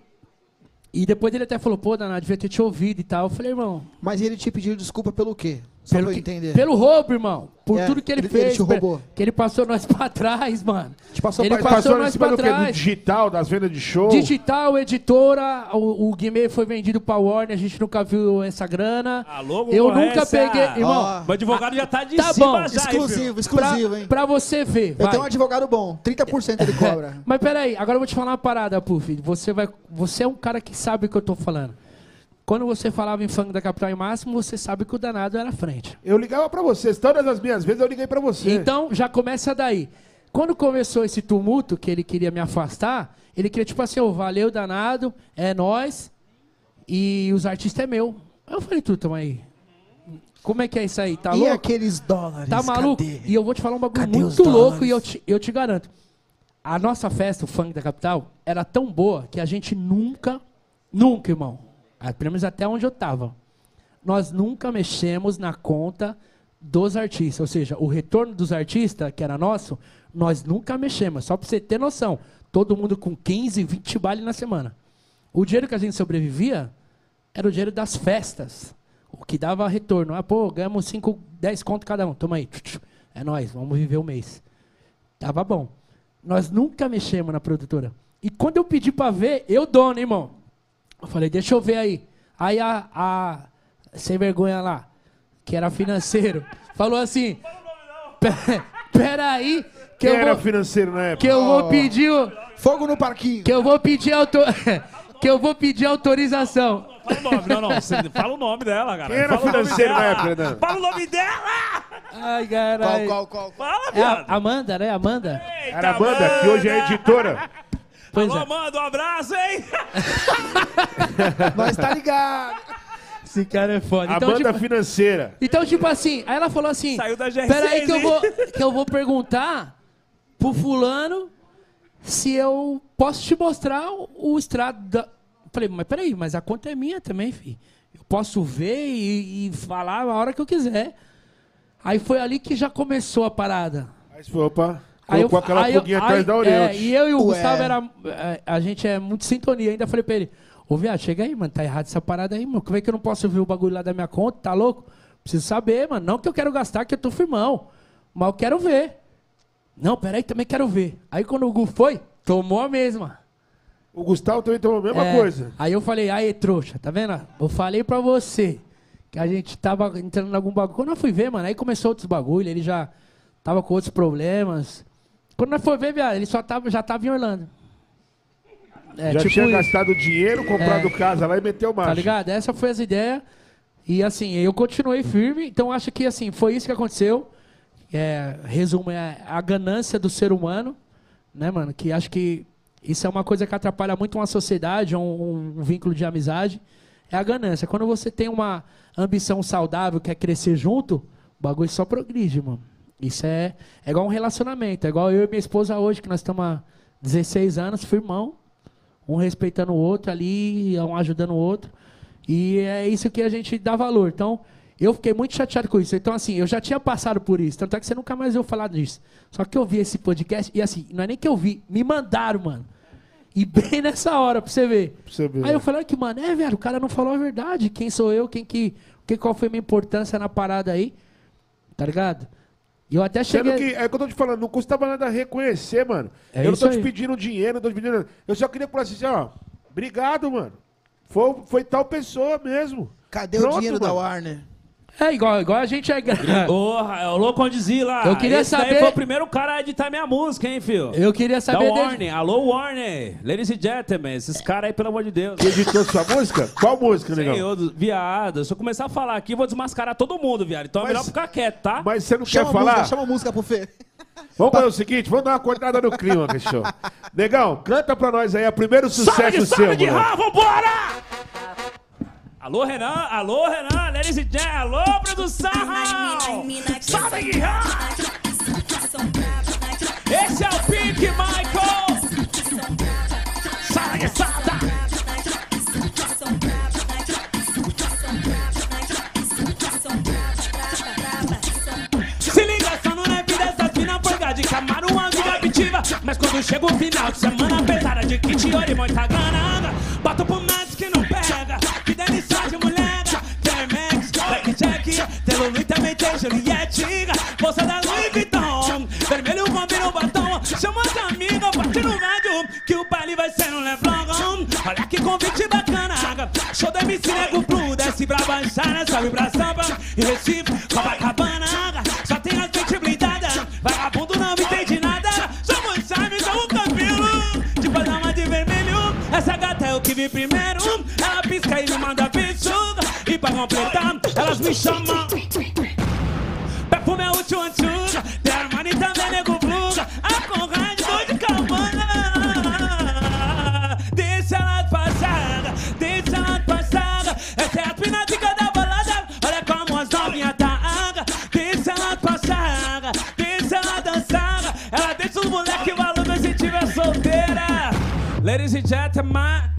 e depois ele até falou, pô, Dana, devia ter te ouvido e tal. Eu falei, irmão, Mas ele te pediu desculpa pelo quê? Só pelo, pra eu que- entender. pelo roubo, irmão. Por É, tudo que ele, ele- ele fez. te roubou. Que ele passou nós pra trás, mano. Te passou ele pra- passou Passou nós pra do quê? Do trás. digital, das vendas de show? Digital, editora, o, o Guimê foi vendido pra Warner, a gente nunca viu essa grana. Alô, Eu concorrência. nunca peguei. Irmão, Ó, O advogado já tá de Tá cima bom, já, filho? exclusivo, pra, exclusivo, hein? pra você ver. Eu vai. tenho um advogado bom, 30% ele cobra. Mas peraí, agora eu vou te falar uma parada, Puff. Você, vai, você é um cara que sabe o que eu tô falando. Quando você falava em funk da Capital em Máximo, você sabe que o danado era à frente. Eu ligava pra vocês. Todas as minhas vezes eu liguei pra você. Então, já começa daí. Quando começou esse tumulto, que ele queria me afastar, ele queria, tipo assim, ô, valeu, danado, é nós, e os artistas é meu. Eu falei, tu, tamo aí. Como é que é isso aí? Tá e louco? aqueles dólares? Tá maluco? cadê? E eu vou te falar um bagulho Cadê muito louco e eu te, eu te garanto. A nossa festa, o funk da capital, era tão boa que a gente nunca, nunca, irmão, pelo menos até onde eu tava, nós nunca mexemos na conta dos artistas. Ou seja, o retorno dos artistas, que era nosso, nós nunca mexemos. Só pra você ter noção. Todo mundo com 15, 20 bailes na semana. O dinheiro que a gente sobrevivia era o dinheiro das festas. O que dava retorno. Ah, pô, ganhamos 5, 10 conto cada um. Toma aí. É nóis, vamos viver o mês. Tava bom. Nós nunca mexemos na produtora. E quando eu pedi pra ver, eu dono, irmão. Eu falei, deixa eu ver aí. Aí a, a sem vergonha lá, que era financeiro, falou assim: "Pe- Pera aí, que Quem eu, era vou, financeiro na época? que eu vou pedir. o- Fogo no parquinho. Que eu vou pedir auto... que eu vou pedir autorização. Fala o nome, não, não. Você fala o nome dela, cara. Quem era Fala o nome financeiro na dela. época, Renan? Fala o nome dela! Ai, Qual, caralho. qual, qual? Fala, É viado. a Amanda, né? Amanda? Eita, Era a Amanda, que hoje é editora. Pois Alô, é. Amanda, um abraço, hein? Nós tá ligado. Esse cara é foda. A Então, banda tipo, financeira. então, tipo assim, aí ela falou assim: Saiu da GR6, Peraí que eu hein?" vou, que eu vou perguntar pro fulano se eu posso te mostrar o, extrato da. Falei, mas peraí, mas a conta é minha também, filho. Eu posso ver e, e falar a hora que eu quiser. Aí foi ali que já começou a parada. Aí você falou, opa, Aí eu- colocou aquela aí foguinha aí- atrás da orelha. é, e eu e o Ué. Gustavo era. é, A gente é muito sintonia. Ainda falei pra ele: Ô, viado, chega aí, mano. Tá errado essa parada aí, mano. Como é que eu não posso ver o bagulho lá da minha conta? Tá louco? Preciso saber, mano. Não que eu quero gastar, que eu tô firmão. Mas eu quero ver. Não, peraí, também quero ver. Aí quando o Gu foi, tomou a mesma. O Gustavo também tomou a mesma É, coisa. Aí eu falei, aí, trouxa, tá vendo? Eu falei pra você que a gente tava entrando em algum bagulho. Quando eu fui ver, mano, aí começou outros bagulho, ele já tava com outros problemas. Quando nós foi ver, viado, ele só tava, já tava em Orlando. É, Já tipo tinha isso. gastado dinheiro, comprado É. casa lá e meteu marcha. Tá ligado? Essa foi as ideias. E assim, eu continuei firme. Então acho que assim, foi isso que aconteceu. É, resumo, é a ganância do ser humano, né, mano? Que acho que isso é uma coisa que atrapalha muito uma sociedade, um, um vínculo de amizade. É a ganância. Quando você tem uma ambição saudável, quer crescer junto, o bagulho só progride, mano. Isso é, é igual um relacionamento. É igual eu e minha esposa hoje, que nós estamos há 16 anos, firmão um respeitando o outro ali, um ajudando o outro. E é isso que a gente dá valor. Então, eu fiquei muito chateado com isso. Então, assim, eu já tinha passado por isso. Tanto é que você nunca mais ouviu falar disso. Só que eu vi esse podcast, e assim, não é nem que eu vi, me mandaram, mano. E bem nessa hora, pra você ver. Pra você ver. Aí eu falei que, mano, é, velho, o cara não falou a verdade. Quem sou eu, quem que, que qual foi a minha importância na parada aí. Tá ligado? E eu até Sendo cheguei... que, é o que eu tô te falando, não custava nada reconhecer, mano. É eu não tô te aí. pedindo dinheiro, não tô te pedindo nada. Eu só queria falar assim, ó, obrigado, mano. Foi, foi tal pessoa mesmo. Cadê Pronto, o dinheiro da mano. Warner? É igual, igual a gente é... Porra, é o Loucondizila. Eu queria Esse daí saber- foi o primeiro cara a editar minha música, hein, filho? Eu queria Da saber... desde- Warner. Alô, Warner. Ladies and gentlemen. Esses caras aí, pelo amor de Deus. Que editou sua música? Qual música, negão? Senhor, do- viado, se eu começar a falar aqui, eu vou desmascarar todo mundo, viado. Então é Mas- melhor ficar quieto, tá? Mas você não Chama quer falar? música, chama a música pro Fê. Vamos fazer o seguinte, vamos dar uma cortada no clima, fechou? Negão, canta pra nós aí, o primeiro sucesso Salve, seu, salve de rá, vambora! Alô, Renan, alô, Renan, ladies and gentlemen, alô, produção! Salve rá! Esse é o Pink Michael! Salve, salve! Se liga só não é vida essa fina porca de camaro, uma vida abitiva. Mas quando chega o final de semana, pesada de kit, ouro e muita grana. Blackjack, tem Lulu e também tem Juliette. Bolsa da Louis Vuitton, vermelho combina o batom. Chama as amigas, bate no rádio, que o baile vai ser no Leblon. Olha que convite bacana, show da MC Nego Blue, desce pra Baixada, sobe pra Sampa e Recife, Copacabana. Só tem as mente blindada, vagabundo não entende nada. Somos charme, somos cabelo, de pajama de vermelho. Essa gata é o que vi primeiro, ela pisca e me manda pissuga. Pra completar, elas me chamam. Perfume é o tchutchuga, The Armani também nego bluga. A Conrad, dor de cabana. Deixa ela passar, deixa ela passar. Essa é a pinatica da balada. Olha como as novinhas tá água. Deixa ela passar, deixa ela dançar. Ela deixa os moleque maluco se tiver solteira. Ladies and gentlemen.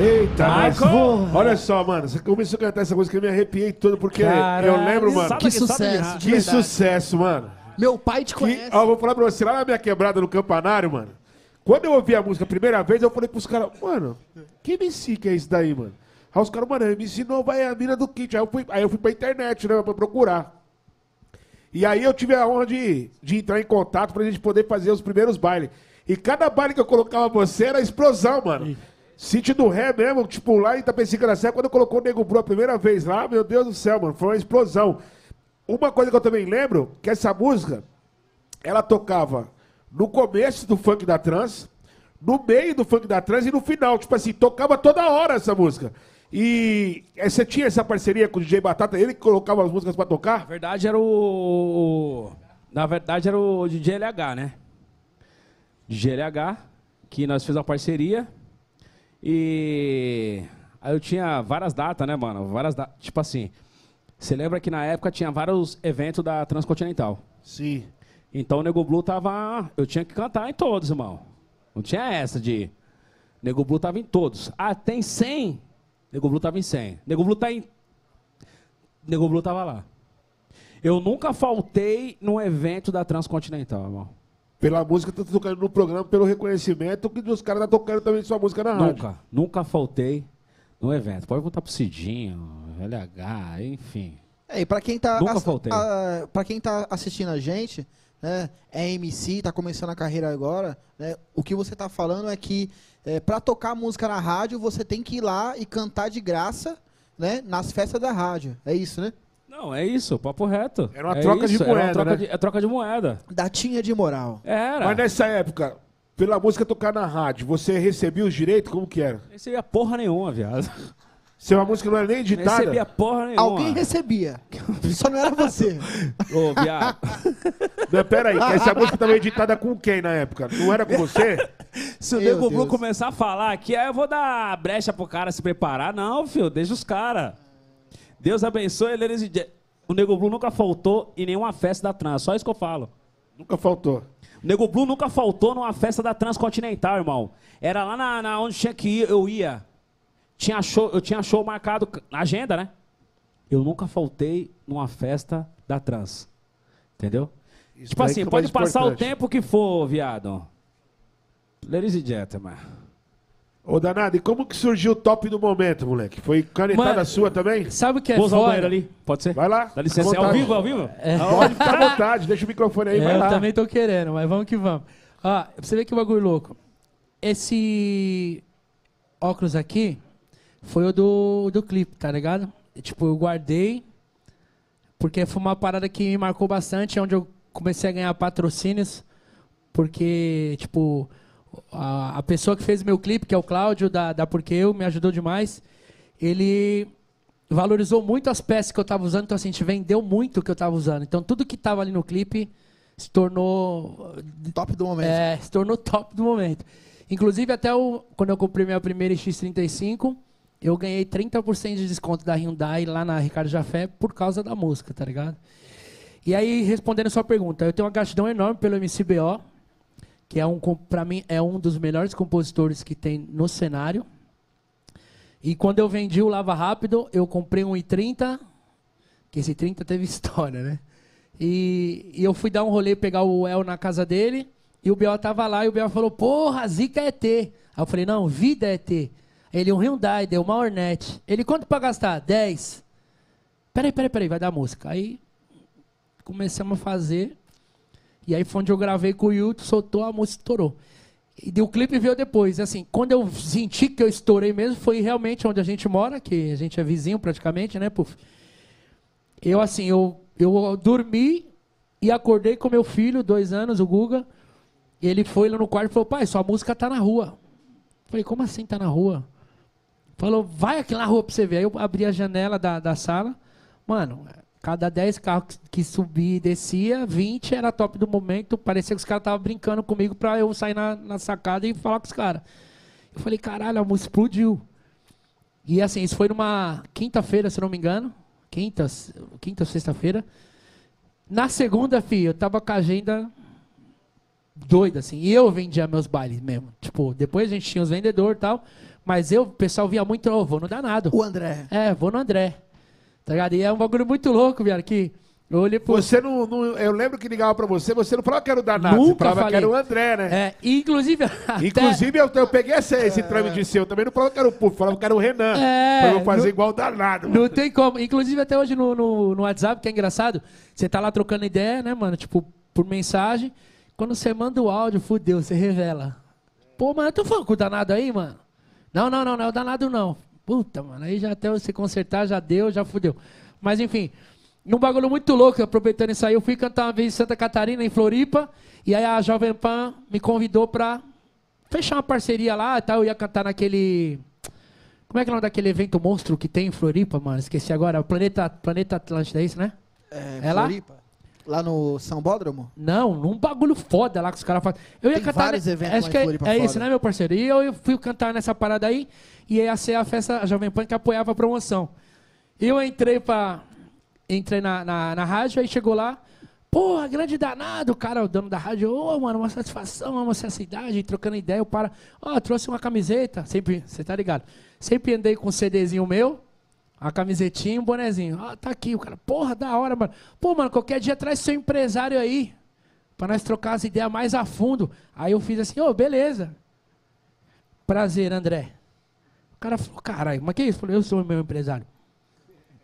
Eita, mas... Michael! Olha só, mano, você começou a cantar essa música, eu me arrepiei todo, porque Caralho, eu lembro, mano, sabe Que sucesso, de que verdade. sucesso, mano. Meu pai te Que, conhece. ó, eu vou falar pra você, lá na minha quebrada no campanário, mano, quando eu ouvi a música a primeira vez, eu falei pros caras, mano, que MC que é isso daí, mano? Aí os caras, mano, MC nova é a mina do kit. Aí eu fui, aí eu fui pra internet, né, pra procurar. E aí eu tive a honra de, de entrar em contato pra gente poder fazer os primeiros bailes. E cada baile que eu colocava você era explosão, mano. Sítio do Ré mesmo, tipo, lá em Itapecica da Serra, quando colocou o Nego Bru a primeira vez lá, meu Deus do céu, mano, foi uma explosão. Uma coisa que eu também lembro, que essa música, ela tocava no começo do funk da trans, no meio do funk da trans e no final. Tipo assim, tocava toda hora essa música. E eh, você tinha essa parceria com o DJ Batata, ele que colocava as músicas pra Na tocar? verdade era o. Na verdade era o DJ LH, né? DJ LH, que nós fizemos uma parceria. E. Aí eu tinha várias datas, né, mano? Várias datas. Tipo assim. Você lembra que na época tinha vários eventos da Transcontinental. Sim. Então o Nego Blue tava. Eu tinha que cantar em todos, irmão. Não tinha essa de. Nego Blue tava em todos. Ah, tem 100? Nego Blue tava em 100. Nego Blue tá em. Nego Blue tava lá. Eu nunca faltei num evento da Transcontinental, irmão. Pela música que tá tocando no programa, pelo reconhecimento que os caras tá tocando também sua música na rádio. Nunca. Nunca faltei no evento. Pode voltar pro Cidinho, LH, enfim. É, e pra quem tá. Nunca faltei. a- pra quem tá assistindo a gente, né? É MC, tá começando a carreira agora, né? O que você tá falando é que é, pra tocar música na rádio, você tem que ir lá e cantar de graça, né? Nas festas da rádio. É isso, né? Não, é isso, papo reto. Era uma É troca de isso, era uma moeda, troca né? de- é troca de moeda. Datinha de moral. Era. Mas nessa época, pela música tocar na rádio, você recebia os direitos? Como que era? Não recebia porra nenhuma, viado. Se uma música não era nem Não editada, recebia porra nenhuma. Alguém recebia. Só não era você. Ô, viado. Não, pera aí, essa música tava editada com quem na época? Não era com você? Se o Meu Nego Blue começar a falar aqui, aí eu vou dar brecha pro cara se preparar. Não, filho, deixa os caras. Deus abençoe e Je- O Nego Blue nunca faltou em nenhuma festa da trans, só isso que eu falo. Nunca faltou. O Nego Blue nunca faltou numa festa da Transcontinental, irmão. Era lá na, na onde tinha que ir, eu ia. Tinha show, eu tinha show marcado na agenda, né? Eu nunca faltei numa festa da Trans. Entendeu? Isso tipo assim, é pode passar o importante. tempo que for, viado. Ladies and gentlemen. Ô, Danado, e como que surgiu o top do momento, moleque? Foi canetada Mano, sua também? Sabe o que é Vou usar o foda? ali, pode ser? Vai lá. Dá licença, é ao vontade. vivo, ao vivo? Pode ficar à vontade, deixa o microfone aí, É, vai eu lá. também tô querendo, mas vamos que vamos. Ó, pra você ver que bagulho louco. Esse óculos aqui foi o do, do clipe, tá ligado? E, tipo, eu guardei, porque foi uma parada que me marcou bastante, onde eu comecei a ganhar patrocínios, porque, tipo, a, a pessoa que fez meu clipe, que é o Cláudio, da, da Porque Eu, me ajudou demais. Ele valorizou muito as peças que eu tava usando, então assim, a gente vendeu muito o que eu tava usando. Então tudo que tava ali no clipe se tornou Top do momento. é, se tornou top do momento. Inclusive, até o, quando eu comprei minha primeira X35, eu ganhei 30% de desconto da Hyundai lá na Ricardo Jafé por causa da música, tá ligado? E aí, respondendo a sua pergunta, eu tenho uma gratidão enorme pelo MCBO, que é um, pra mim, é um dos melhores compositores que tem no cenário. E quando eu vendi o Lava Rápido, eu comprei um i30, que esse 30 teve história, né? E, e eu fui dar um rolê, pegar o El na casa dele, e o Biel tava lá, e o Biel falou, porra, Zica é T. Aí eu falei, não, vida é T. Ele, um Hyundai, deu uma Hornet. Ele, quanto pra gastar? 10. Peraí, peraí, peraí, vai dar música. Aí começamos a fazer, e aí foi onde eu gravei com o Yuto, soltou, a música estourou. E o clipe veio depois. Assim, quando eu senti que eu estourei mesmo, foi realmente onde a gente mora, que a gente é vizinho praticamente, né, Puf? Eu, assim, eu, eu dormi e acordei com meu filho, dois anos, o Guga. Ele foi lá no quarto e falou: pai, sua música tá na rua. Falei: como assim tá na rua? Falou: vai aqui na rua pra você ver. Aí eu abri a janela da, da sala. Mano, cada 10 carros que subia e descia, 20 era top do momento. Parecia que os caras estavam brincando comigo pra eu sair na, na sacada e falar com os caras. Eu falei: caralho, a música explodiu. E assim, isso foi numa quinta-feira, se não me engano. Quinta, quinta sexta-feira. Na segunda, filho, eu tava com a agenda doida, assim. E eu vendia meus bailes mesmo. Tipo, depois a gente tinha os vendedores e tal. Mas eu, o pessoal via muito, oh, vou no danado. O André. É, vou no André. Tá ligado? E é um bagulho muito louco, viado, que eu olhei pro... Você não, não- Eu lembro que ligava pra você, você não falava que era o danado, você Nunca falava que falei. era o André, né? É, inclusive... até- Inclusive, eu, eu peguei esse, esse trâmite de seu. Eu também não falava que era o Puff, falava que era o Renan. É, pra eu fazer no- igual o danado. mano. Não tem como. Inclusive, até hoje no, no, no WhatsApp, que é engraçado, você tá lá trocando ideia, né, mano? Tipo, por mensagem. Quando você manda o áudio, fudeu, você revela. Pô, mano, eu tô falando com o danado aí, mano? Não, não, não, não é o danado não. Puta, mano, aí já até você consertar, já deu, já fudeu. Mas enfim, num bagulho muito louco, aproveitando isso aí, eu fui cantar uma vez em Santa Catarina, em Floripa, e aí a Jovem Pan me convidou pra fechar uma parceria lá e tal. Eu ia cantar naquele. Como é que é o nome daquele evento monstro que tem em Floripa, mano? Esqueci agora. Planeta, Planeta Atlântida, é isso, né? É, É? Floripa? Lá no São Bódromo? Não, num bagulho foda lá que os caras fazem. Eu ia Tem cantar. vários ne- eventos Acho lá que é, é isso, né, meu parceiro? E eu, fui cantar nessa parada aí e ia ser a festa Jovem Pan que apoiava a promoção. Eu entrei pra. Entrei na, na, na rádio, aí chegou lá. Porra, grande danado, o cara, o dono da rádio, ô, mano, uma satisfação, amo essa cidade, trocando ideia, eu para, ó, trouxe uma camiseta, sempre, você tá ligado, sempre andei com um CDzinho meu, a camisetinha e um bonezinho, ó, tá aqui, o cara, porra, da hora, mano, pô, mano, qualquer dia traz seu empresário aí, pra nós trocar as ideias mais a fundo, aí eu fiz assim, ô, beleza, prazer, André, o cara falou, caralho, mas que isso? Eu falei, eu sou o meu empresário,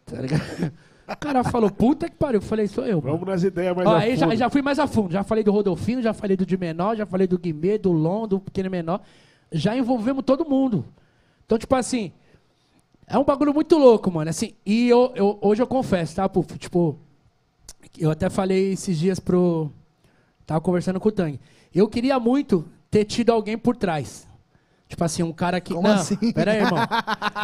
tá ligado? O cara falou, puta que pariu. Eu falei, sou eu. mano. Vamos nas ideias mais Ó, a aí já, fundo. já fui mais a fundo. Já falei do Rodolfinho, já falei do de menor, já falei do Guimê, do Lon, do pequeno menor. Já envolvemos todo mundo. Então, tipo assim, é um bagulho muito louco, mano. Assim, e eu, eu- hoje eu confesso, tá, Puf? Tipo, eu até falei esses dias pro. Tava conversando com o Tang. Eu queria muito ter tido alguém por trás. Tipo assim, um cara que. Como não, assim? Pera aí, irmão.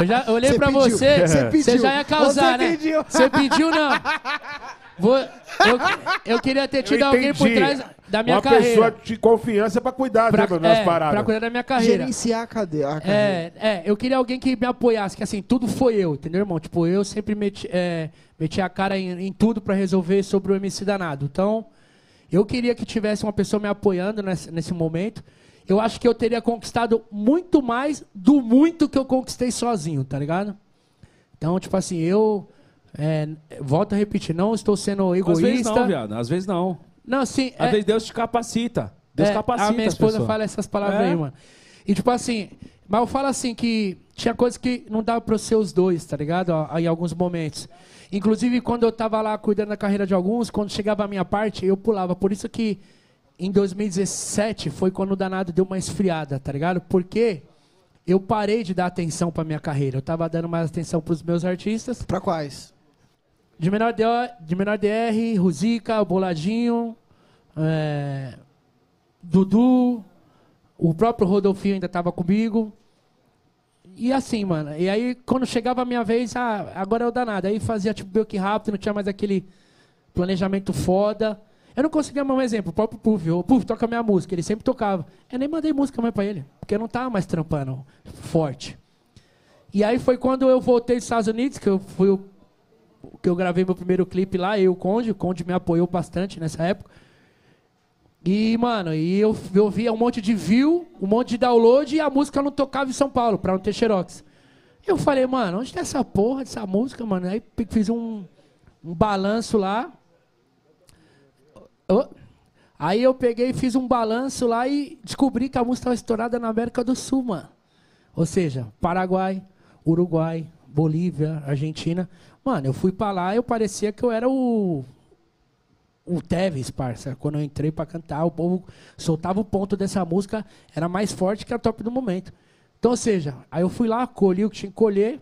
Eu já eu olhei Você pra pediu. você. Você pediu. já ia causar, Você né? pediu. Você pediu, não. Vou- eu, eu queria ter tido alguém por trás da minha Uma carreira. pessoa de confiança pra cuidar pra, né, das é, paradas. pra cuidar da minha carreira. Gerenciar a cadeia. a carreira. É, é, eu queria alguém que me apoiasse, que assim, tudo foi eu, entendeu, irmão? Tipo, eu sempre meti, é, meti a cara em, em tudo pra resolver sobre o MC Danado. Então, eu queria que tivesse uma pessoa me apoiando nesse, nesse momento. Eu acho que eu teria conquistado muito mais do muito que eu conquistei sozinho, tá ligado? Então, tipo assim, eu. É, volto a repetir, não estou sendo Às egoísta. vezes não, viado. Às vezes não. Não, sim. Às é- vezes Deus te capacita. Deus é, capacita A minha esposa fala essas palavras É. aí, mano. E tipo assim, mas eu falo assim que tinha coisas que não dava pra eu ser os dois, tá ligado? Em alguns momentos. Inclusive, quando eu tava lá cuidando da carreira de alguns, quando chegava a minha parte, eu pulava. Por isso que em 2017 foi quando o danado deu uma esfriada, tá ligado? Porque eu parei de dar atenção pra minha carreira. Eu tava dando mais atenção pros meus artistas. Pra quais? De menor, de menor DR, Ruzica, Boladinho, é, Dudu, o próprio Rodolfinho ainda tava comigo. E assim, mano. E aí, quando chegava a minha vez, ah, agora é o danado. Aí fazia tipo que rápido, não tinha mais aquele planejamento foda. Eu não conseguia mais um exemplo, o próprio Puff. O Puff toca minha música, ele sempre tocava. Eu nem mandei música mais pra ele, porque eu não tava mais trampando forte. E aí foi quando eu voltei dos Estados Unidos, que eu fui o que eu gravei meu primeiro clipe lá, eu e o Conde. O Conde me apoiou bastante nessa época. E, mano, e eu, eu via um monte de view, um monte de download e a música não tocava em São Paulo, pra não ter xerox. Eu falei, mano, onde tá essa porra dessa música, mano? Aí fiz um, um balanço lá. Ô, Aí eu peguei e fiz um balanço lá e descobri que a música estava estourada na América do Sul, mano. Ou seja, Paraguai, Uruguai, Bolívia, Argentina. Mano, eu fui pra lá e eu parecia que eu era o. O Teves, parça. Quando eu entrei pra cantar, o povo soltava o ponto dessa música, era mais forte que a top do momento. Então, ou seja, aí eu fui lá, colhi o que tinha que colher,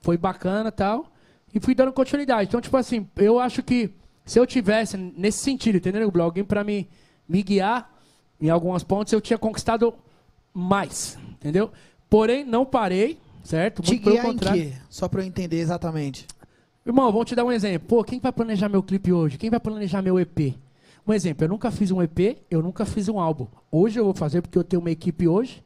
foi bacana e tal, e fui dando continuidade. Então, tipo assim, eu acho que se eu tivesse nesse sentido, entendeu, Blog? Alguém pra me, me guiar em algumas pontos, eu tinha conquistado mais, entendeu? Porém, não parei, certo? Te Muito pelo guiar em contrário. quê? Só pra eu entender exatamente. Irmão, vou te dar um exemplo. Pô, quem vai planejar meu clipe hoje? Quem vai planejar meu EP? Um exemplo, eu nunca fiz um EP, eu nunca fiz um álbum. Hoje eu vou fazer porque eu tenho uma equipe hoje,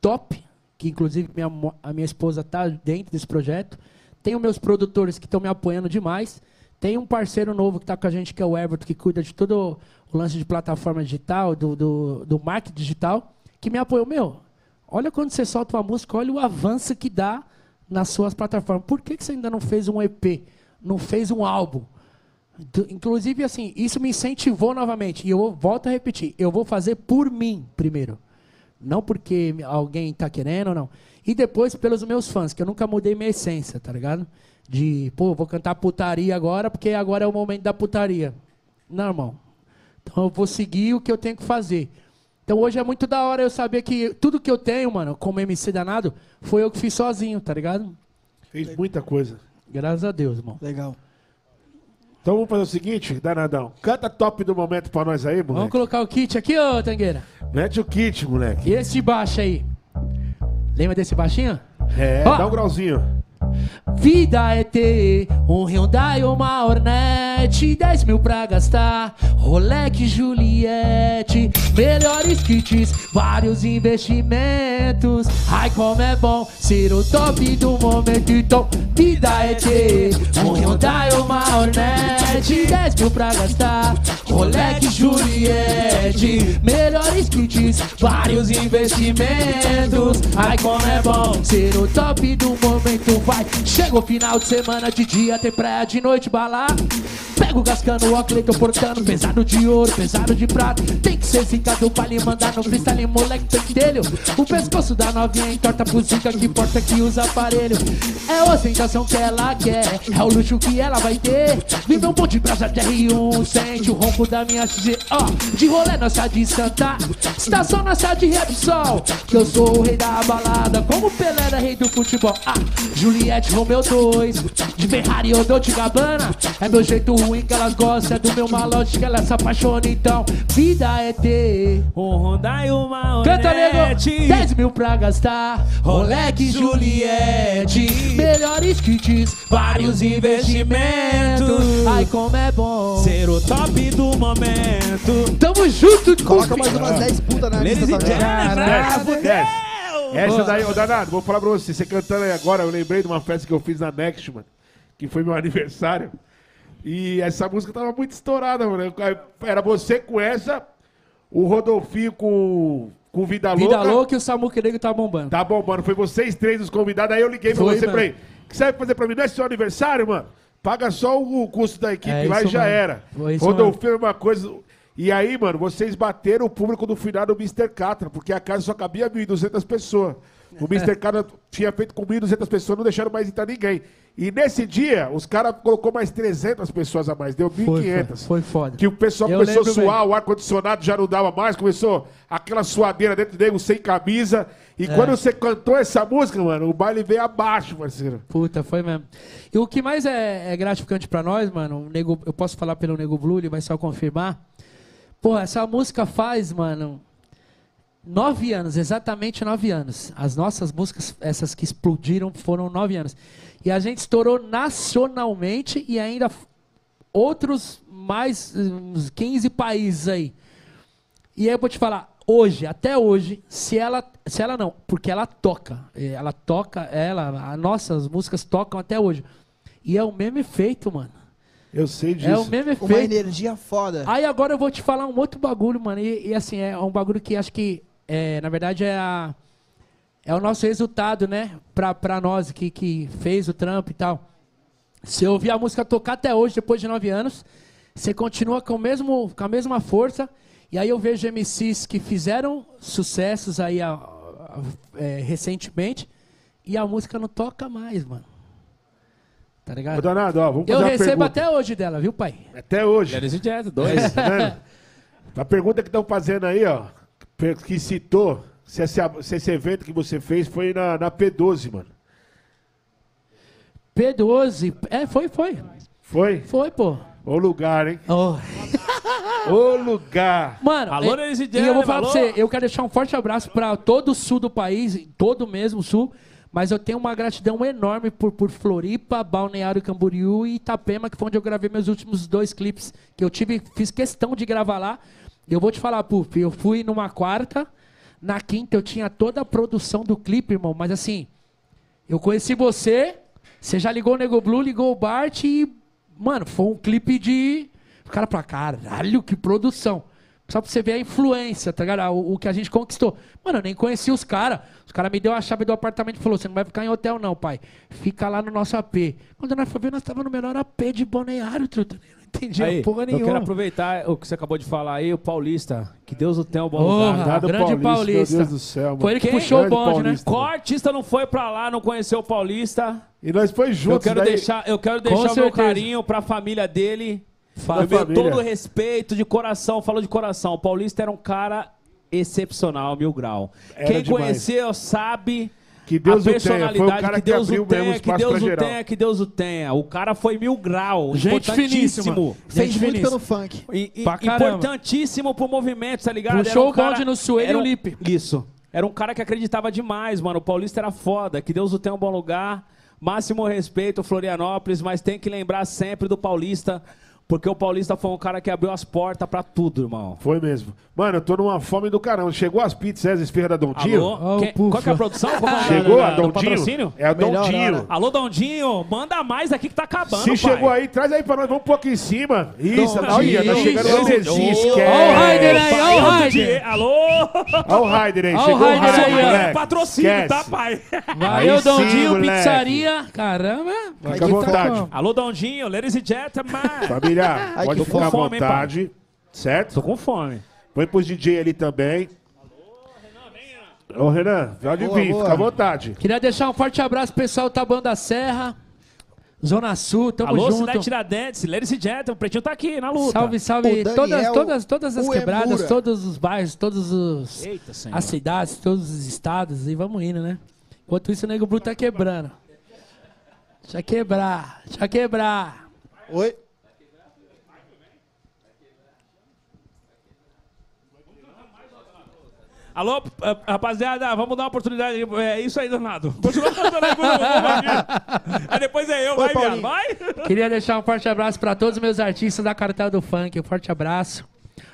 top, que inclusive minha, a minha esposa tá dentro desse projeto. Tenho meus produtores que estão me apoiando demais. Tem um parceiro novo que tá com a gente, que é o Everton, que cuida de todo o lance de plataforma digital, do, do, do marketing digital, que me apoiou. Meu, olha quando você solta uma música, olha o avanço que dá nas suas plataformas. Por que, que você ainda não fez um EP? Não fez um álbum? Inclusive, assim, isso me incentivou novamente. E eu volto a repetir: eu vou fazer por mim primeiro. Não porque alguém tá querendo ou não. E depois pelos meus fãs, que eu nunca mudei minha essência, tá ligado? De, pô, vou cantar putaria agora porque agora é o momento da putaria. Não, irmão. Então eu vou seguir o que eu tenho que fazer. Então hoje é muito da hora eu saber que tudo que eu tenho, mano, como MC danado, foi eu que fiz sozinho, tá ligado? Fez muita coisa. Graças a Deus, irmão. Legal. Então vamos fazer o seguinte, Danadão. Canta top do momento pra nós aí, Vamos moleque. colocar o kit aqui, ô Tangueira. Mete o kit, moleque. E esse baixo aí? Lembra desse baixinho? É, Ó. dá um grauzinho. Vida é ter um Hyundai ou uma Hornet 10 mil pra gastar. Rolex Juliette Melhores kits, vários investimentos. Ai como é bom ser o top do momento. Então vida é ter um Hyundai ou uma Hornet 10 mil pra gastar. Rolex Juliette Melhores kits, vários investimentos. Ai como é bom ser o top do momento Vai, chega o final de semana De dia tem praia, de noite balar Pega Thiago Gascano, o Cleiton Portano, pesado de ouro, pesado de prata. Tem que ser zicado pra lhe mandar no freestyle, moleque pentelho. O pescoço da novinha entorta pro zica que porta que usa aparelho. É a ostentação que ela quer, é o luxo que ela vai ter. Vive um bom de brasa de R1, sente o ronco da minha XG. Ó, de rolê nossa de Santa, estação nossa de Repsol. Que eu sou o rei da balada, como Pelé era rei do futebol. Ah, Juliette Romeu 2, de Ferrari ou Dolce Gabbana. É meu jeito ruim que elas gostam, é do meu malote que elas se apaixonam. Então, vida é ter. Um Honda e uma Canta, nego! Hornet. 10 mil pra gastar. Rolex Juliette. Melhores kits, vários investimentos. Ai, como é bom. Ser o top do momento. Tamo junto, Coloca mais umas 10 putas na Ladies lista gentlemen, Desce, desce. Essa Boa. daí, ô danado, vou falar pra você. Você cantando aí agora, eu lembrei de uma festa que eu fiz na Next, mano. Que foi meu aniversário. E essa música tava muito estourada, mano. Era você com essa, o Rodolfinho com, com Vida Louca. Vida louca e o Samu Nego tá bombando. Tá bom, mano. Foi vocês três os convidados. Aí eu liguei pra Foi, você mano. pra ele. O que você vai fazer pra mim? Não é seu aniversário, mano? Paga só o custo da equipe É lá e já mesmo. era. Foi Rodolfinho é uma coisa. E aí, mano, vocês bateram o público do final do Mr. Catra, porque a casa só cabia 1.200 pessoas. O Mr. Catra tinha feito com 1.200 pessoas, não deixaram mais entrar ninguém. E nesse dia, os caras colocou mais 300 pessoas a mais, deu 1.500. Foi, foi, foi foda. Que o pessoal Eu começou a suar, o ar-condicionado já não dava mais, começou aquela suadeira dentro dele, sem camisa. E É. quando você cantou essa música, mano, o baile veio abaixo, parceiro. Puta, foi mesmo. E o que mais é, é gratificante pra nós, mano, o nego, eu posso falar pelo Nego Blue, ele vai só confirmar. Pô, essa música faz, mano, nove anos, exatamente nove anos. As nossas músicas, essas que explodiram, foram nove anos. E a gente estourou nacionalmente e ainda outros mais uns 15 países aí. E aí eu vou te falar, hoje, até hoje, se ela, se ela não, porque ela toca, eh, ela toca, ela, as nossas músicas tocam até hoje. E é o mesmo efeito, mano. Eu sei disso. É o mesmo Uma efeito. energia foda. Aí agora eu vou te falar um outro bagulho, mano. E, e, assim, é um bagulho que acho que, é, na verdade, é a. É o nosso resultado, né? Pra, pra nós que, que fez o trampo e tal. Se eu ouvir a música tocar até hoje, depois de nove anos, você continua com, o mesmo, com a mesma força. E aí eu vejo MCs que fizeram sucessos aí a- a- é, recentemente e a música não toca mais, mano. Tá Ô, ligado? danado, ó, vamos Eu recebo pergunta. até hoje dela, viu, pai? Até hoje. Gentlemen, dois. Tá vendo? A pergunta que estão fazendo aí, ó, que citou, se esse, se esse evento que você fez foi na, na P12, mano. P12. É, foi, foi. Foi? Foi, pô. O lugar, hein? Oh. O lugar. Mano, Alô, é, e eu vou falar pra alô? você, eu quero deixar um forte abraço pra todo o sul do país, todo mesmo o sul, mas eu tenho uma gratidão enorme por, por Floripa, Balneário Camboriú e Itapema, que foi onde eu gravei meus últimos dois clipes, que eu tive, fiz questão de gravar lá. Eu vou te falar, Puff, eu fui numa quarta, na quinta eu tinha toda a produção do clipe, irmão, mas assim, eu conheci você, você já ligou o Nego Blue, ligou o Bart e, mano, foi um clipe de. O cara pra caralho, que produção. Só pra você ver a influência, tá ligado? O, o que a gente conquistou. Mano, eu nem conheci os caras. Os caras me deu a chave do apartamento e falou: você não vai ficar em hotel, não, pai. Fica lá no nosso AP. Quando nós fomos ver, nós tava no melhor AP de Balneário, truta. Eu Não entendi Aí, porra eu nenhuma. quero aproveitar o que você acabou de falar aí, o Paulista. Que Deus o tenha um bom Porra. lugar. Grande Meu Paulista. Deus do céu, mano. Foi ele que Quem? puxou o Grande bonde, né? Paulista. Qual artista não foi pra lá, não conheceu o Paulista? E nós foi Eu juntos, quero daí- deixar, eu quero Com deixar o meu certeza. carinho pra família dele. Fala, o meu família. todo o respeito de coração, falo de coração. O Paulista era um cara excepcional, mil grau. Era Quem demais. conheceu sabe Que Deus a o tenha. Foi o personalidade cara que que, Deus abriu o tenha, que Deus o tenha, que Deus o tenha. O cara foi mil grau, Gente importantíssimo. Fez Gente muito finíssima. pelo funk. E- e- importantíssimo pro movimento, tá ligado? Puxou Era o bonde no Sueli era e o um- Lipe. Isso. Era um cara que acreditava demais, mano. O Paulista era foda. Que Deus o tenha um bom lugar. Máximo respeito, Florianópolis, mas tem que lembrar sempre do Paulista, porque o Paulista foi um cara que abriu as portas pra tudo, irmão. Foi mesmo. Mano, eu tô numa fome do caramba. Chegou as pizzas, essa esfirra da Dondinho? Alô? Quem- pufa. qual que é a produção? Que é a- Chegou a do Dondinho? patrocínio? É a Dondinho. Alô, Dondinho, manda mais aqui que tá acabando, Se pai. chegou aí, traz aí pra nós. Vamos um pouco em cima. Isso, Dondinho. olha, tá chegando Isso. o Nezinho, Ô, esquece. Ó o Raider aí, ó o Raider. Alô? Olha o Raider aí, chegou o Raider aí. Patrocínio, Esquece. tá, pai? Valeu, Dondinho, pizzaria. Caramba. Fica à vontade. Alô, Dondinho, ladies and gentlemen. Família Pode que ficar à fome, hein, pai? vontade. Certo? Tô com fome. Põe pros DJ ali também. Ô, Renan, pode Boa, vir, boa. fica à vontade. Queria deixar um forte abraço pro pessoal do Taboão da Serra, Zona Sul, tamo Alô, junto. Cidade Tiradentes, ladies and gentlemen, o Pretinho tá aqui na luta. Salve, salve. Daniel, todas, todas, todas as quebradas, Emura. todos os bairros, todos os Eita, senhor. as cidades, todos os estados e vamos indo, né? Enquanto isso o Nego Bruto tá quebrando. Deixa quebrar, deixa quebrar. Oi? Alô, eh, rapaziada, vamos dar uma oportunidade. É isso aí, Donado. Continua cantando aí. Aí depois é eu, Oi, vai, viado, Paulinho. vai. Queria deixar um forte abraço pra todos os meus artistas da Cartel do Funk. Um forte abraço.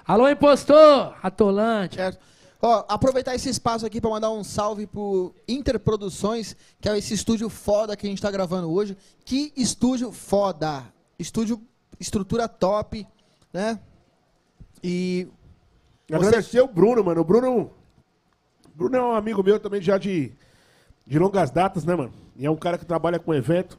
Alô, impostor! Atolante. Certo. Ó, aproveitar esse espaço aqui para mandar um salve pro Interproduções, que é esse estúdio foda que a gente tá gravando hoje. Que estúdio foda! Estúdio, estrutura top, né? E Você- Agradecer o Bruno, mano. O Bruno. Bruno é um amigo meu também já de, de longas datas, né, mano? E é um cara que trabalha com evento.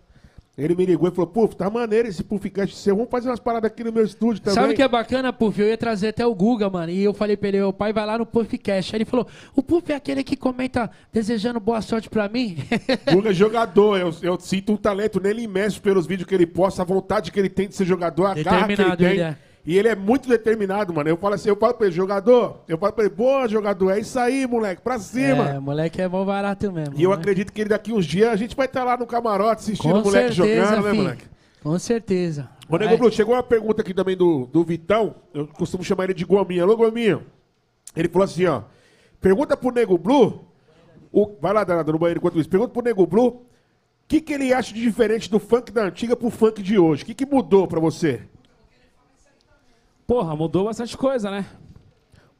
Ele me ligou e falou, Puf, tá maneiro esse Puffcast seu. Vamos fazer umas paradas aqui no meu estúdio também. Sabe o que é bacana, Puff? Eu ia trazer até o Guga, mano. E eu falei pra ele, meu pai vai lá no Puffcast. Aí ele falou, o Puff é aquele que comenta desejando boa sorte pra mim? Guga é jogador. Eu, eu sinto um talento nele imenso pelos vídeos que ele posta, a vontade que ele tem de ser jogador, a garra que ele Determinado, tem. ele é. E ele é muito determinado, mano. Eu falo assim, eu falo pra ele, jogador, eu falo pra ele, boa, jogador, é isso aí, moleque, pra cima. É, moleque é bom barato mesmo. E eu né? acredito que ele daqui uns dias a gente vai estar lá no camarote assistindo Com o moleque certeza, jogando, né, fi. moleque? Com certeza. Ô, Nego. Blue, chegou uma pergunta aqui também do, do Vitão. Eu costumo chamar ele de Gominha. Alô, Gominha. Ele falou assim, ó. Pergunta pro Nego Blue. O, vai lá, danado, no banheiro enquanto isso. Pergunta pro Nego Blue. O que, que ele acha de diferente do funk da antiga pro funk de hoje? O que, que mudou pra você? Porra, mudou bastante coisa, né?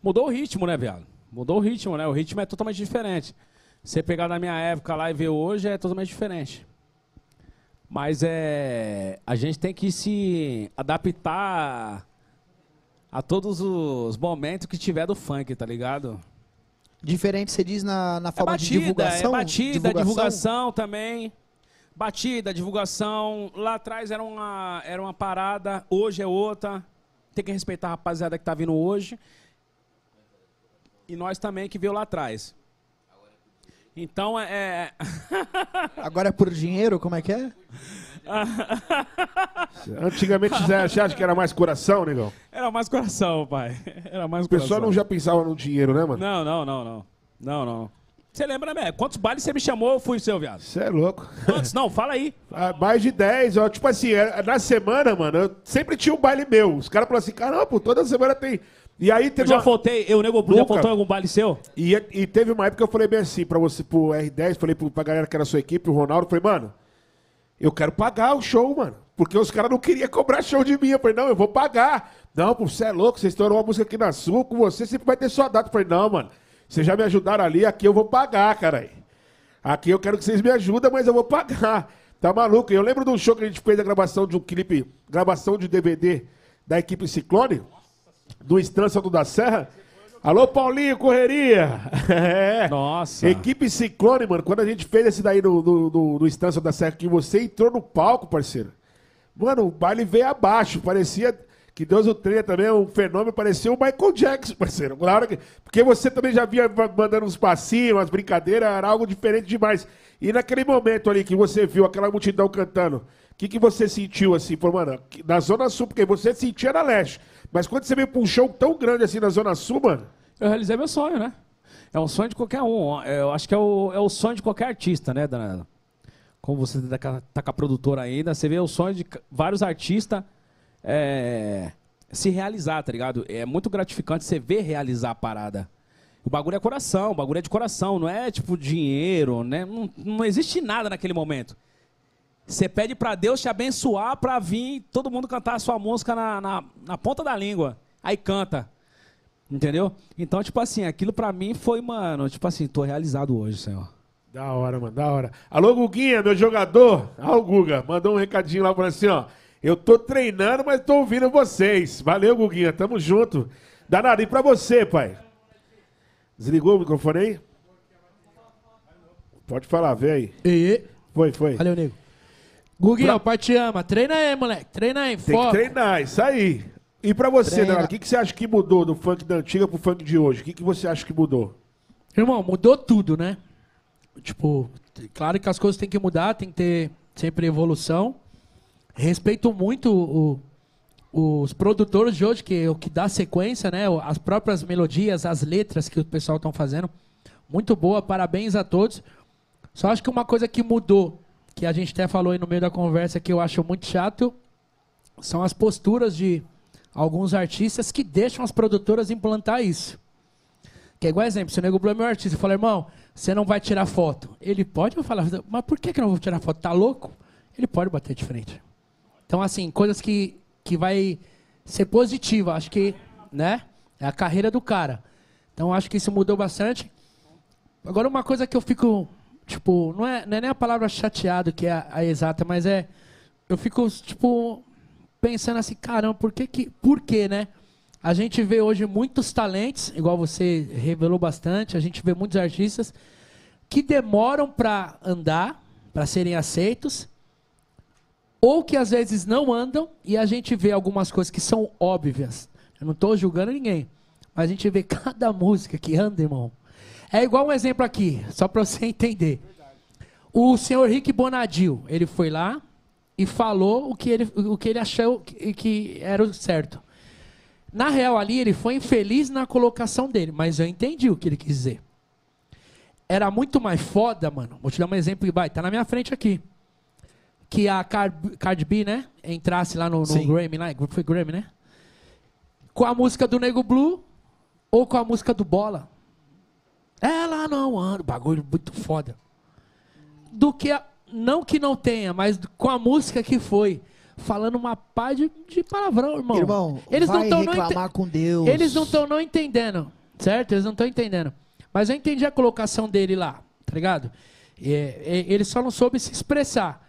Mudou o ritmo, né, viado? Mudou o ritmo, né? O ritmo é totalmente diferente. Você pegar na minha época lá e ver hoje é totalmente diferente. Mas é. A gente tem que se adaptar a todos os momentos que tiver do funk, tá ligado? diferente, você diz na, na É forma de batida, divulgação? é batida, divulgação? também. Batida, divulgação. Lá atrás era uma, era uma parada, hoje é outra. Tem que respeitar a rapaziada que tá vindo hoje. E nós também que veio lá atrás. Então é. Agora é por dinheiro, como é que é? Antigamente você acha que era mais coração, negão? Era mais coração, pai. Era mais O pessoal coração. não já pensava no dinheiro, né, mano? Não, não, não, não. Não, não. Você lembra, né? Quantos bailes você me chamou? Eu fui seu, viado. Você é louco. Quantos? Não, fala aí. Ah, mais de 10, ó. Tipo assim, é- na semana, mano, eu sempre tinha um baile meu. Os caras falaram assim, caramba, pô, toda semana tem. E aí Eu teve já uma... faltei, eu, Nego Blue, já Nunca. faltou algum baile seu? E, e teve uma época que eu falei bem assim, pra você, pro R10, falei pro, pra galera que era sua equipe, o Ronaldo, falei, mano, eu quero pagar o show, mano. Porque os caras não queriam cobrar show de mim. Eu falei, não, eu vou pagar. Não, pô, você é louco, você estourou uma música aqui na sua, com você sempre vai ter sua data. Eu falei, não, mano, vocês já me ajudaram ali, aqui eu vou pagar, cara. Aqui eu quero que vocês me ajudem, mas eu vou pagar. Tá maluco? Eu lembro de um show que a gente fez a gravação de um clipe, gravação de DVD da equipe Ciclone, do Estância do da Serra. Alô, Paulinho, correria! É. Nossa. Equipe Ciclone, mano, quando a gente fez esse daí no, no, no, no Estância da Serra, que você entrou no palco, parceiro. Mano, o baile veio abaixo, parecia que Deus o treina também, um fenômeno, parecia o Michael Jackson, parceiro. Hora que, porque você também já via ma- mandando uns passinhos, umas brincadeiras, era algo diferente demais. E naquele momento ali que você viu aquela multidão cantando, o que, que você sentiu assim? Falou, mano, na Zona Sul, porque você sentia na leste. Mas quando você veio pra um show tão grande assim na Zona Sul, mano, Eu realizei meu sonho, né? É um sonho de qualquer um. Eu acho que é o, é o sonho de qualquer artista, né, Danado? Como você tá com a- tá com a produtora ainda, você vê o sonho de vários artistas é, se realizar, tá ligado? É muito gratificante você ver realizar a parada. O bagulho é coração, o bagulho é de coração, não é tipo dinheiro, né? Não, não existe nada naquele momento. Você pede pra Deus te abençoar pra vir todo mundo cantar a sua música na, na, na ponta da língua. Aí canta. Entendeu? Então, tipo assim, aquilo pra mim foi, mano, tipo assim, tô realizado hoje, Senhor. Da hora, mano, da hora. Alô, Guguinha, meu jogador. Ah, o Guga, mandou um recadinho lá falando assim, ó. Eu tô treinando, mas tô ouvindo vocês. Valeu, Guguinha, tamo junto. Danado, e pra você, pai? Desligou o microfone aí? Pode falar, vê aí. E, Foi, foi. valeu, nego. Guguinho, pai te ama. Treina aí, moleque. Treina aí, Tem foco. que treinar, isso aí. E pra você, Treina. O que, que você acha que mudou do funk da antiga pro funk de hoje? O que, que você acha que mudou? Irmão, mudou tudo, né? Tipo, claro que as coisas têm que mudar, tem que ter sempre evolução. Respeito muito o- os produtores de hoje, que o que dá sequência, né? As próprias melodias, as letras que o pessoal estão fazendo. Muito boa, parabéns a todos. Só acho que uma coisa que mudou, que a gente até falou aí no meio da conversa, que eu acho muito chato, são as posturas de alguns artistas que deixam as produtoras implantar isso. Que é igual exemplo, se o Nego Blue é meu artista, eu falo, irmão, você não vai tirar foto. Ele pode, eu falo, mas por que, que eu não vou tirar foto? Tá louco? Ele pode bater de frente. Então, assim, coisas que, que vai ser positiva, acho que, né? É a carreira do cara. Então, acho que isso mudou bastante. Agora, uma coisa que eu fico, tipo, não é, não é nem a palavra chateado que é a, a exata, mas é, eu fico, tipo, pensando assim, caramba, por que que, por que, né? A gente vê hoje muitos talentos, igual você revelou bastante, a gente vê muitos artistas que demoram para andar, para serem aceitos, ou que às vezes não andam, e a gente vê algumas coisas que são óbvias. Eu não estou julgando ninguém, mas a gente vê cada música que anda, irmão. É igual um exemplo aqui, só para você entender. O senhor Rick Bonadil, ele foi lá e falou o que ele, o que ele achou que, que era o certo. Na real, ali, ele foi infeliz na colocação dele, mas eu entendi o que ele quis dizer. Era muito mais foda, mano. Vou te dar um exemplo que vai, tá na minha frente aqui. Que a Car Cardi B, né, entrasse lá no, no. Grammy, lá, foi Grammy, né? Com a música do Nego Blue ou com a música do Bola. Ela não anda, bagulho muito foda. Do que, a- não que não tenha, mas com a música que foi. Falando uma pá de, de palavrão, irmão. Irmão, Eles vai não estão reclamar com Deus. eles não estão não entendendo, certo? Eles não estão entendendo. Mas eu entendi a colocação dele lá, tá ligado? É, é, ele só não soube se expressar.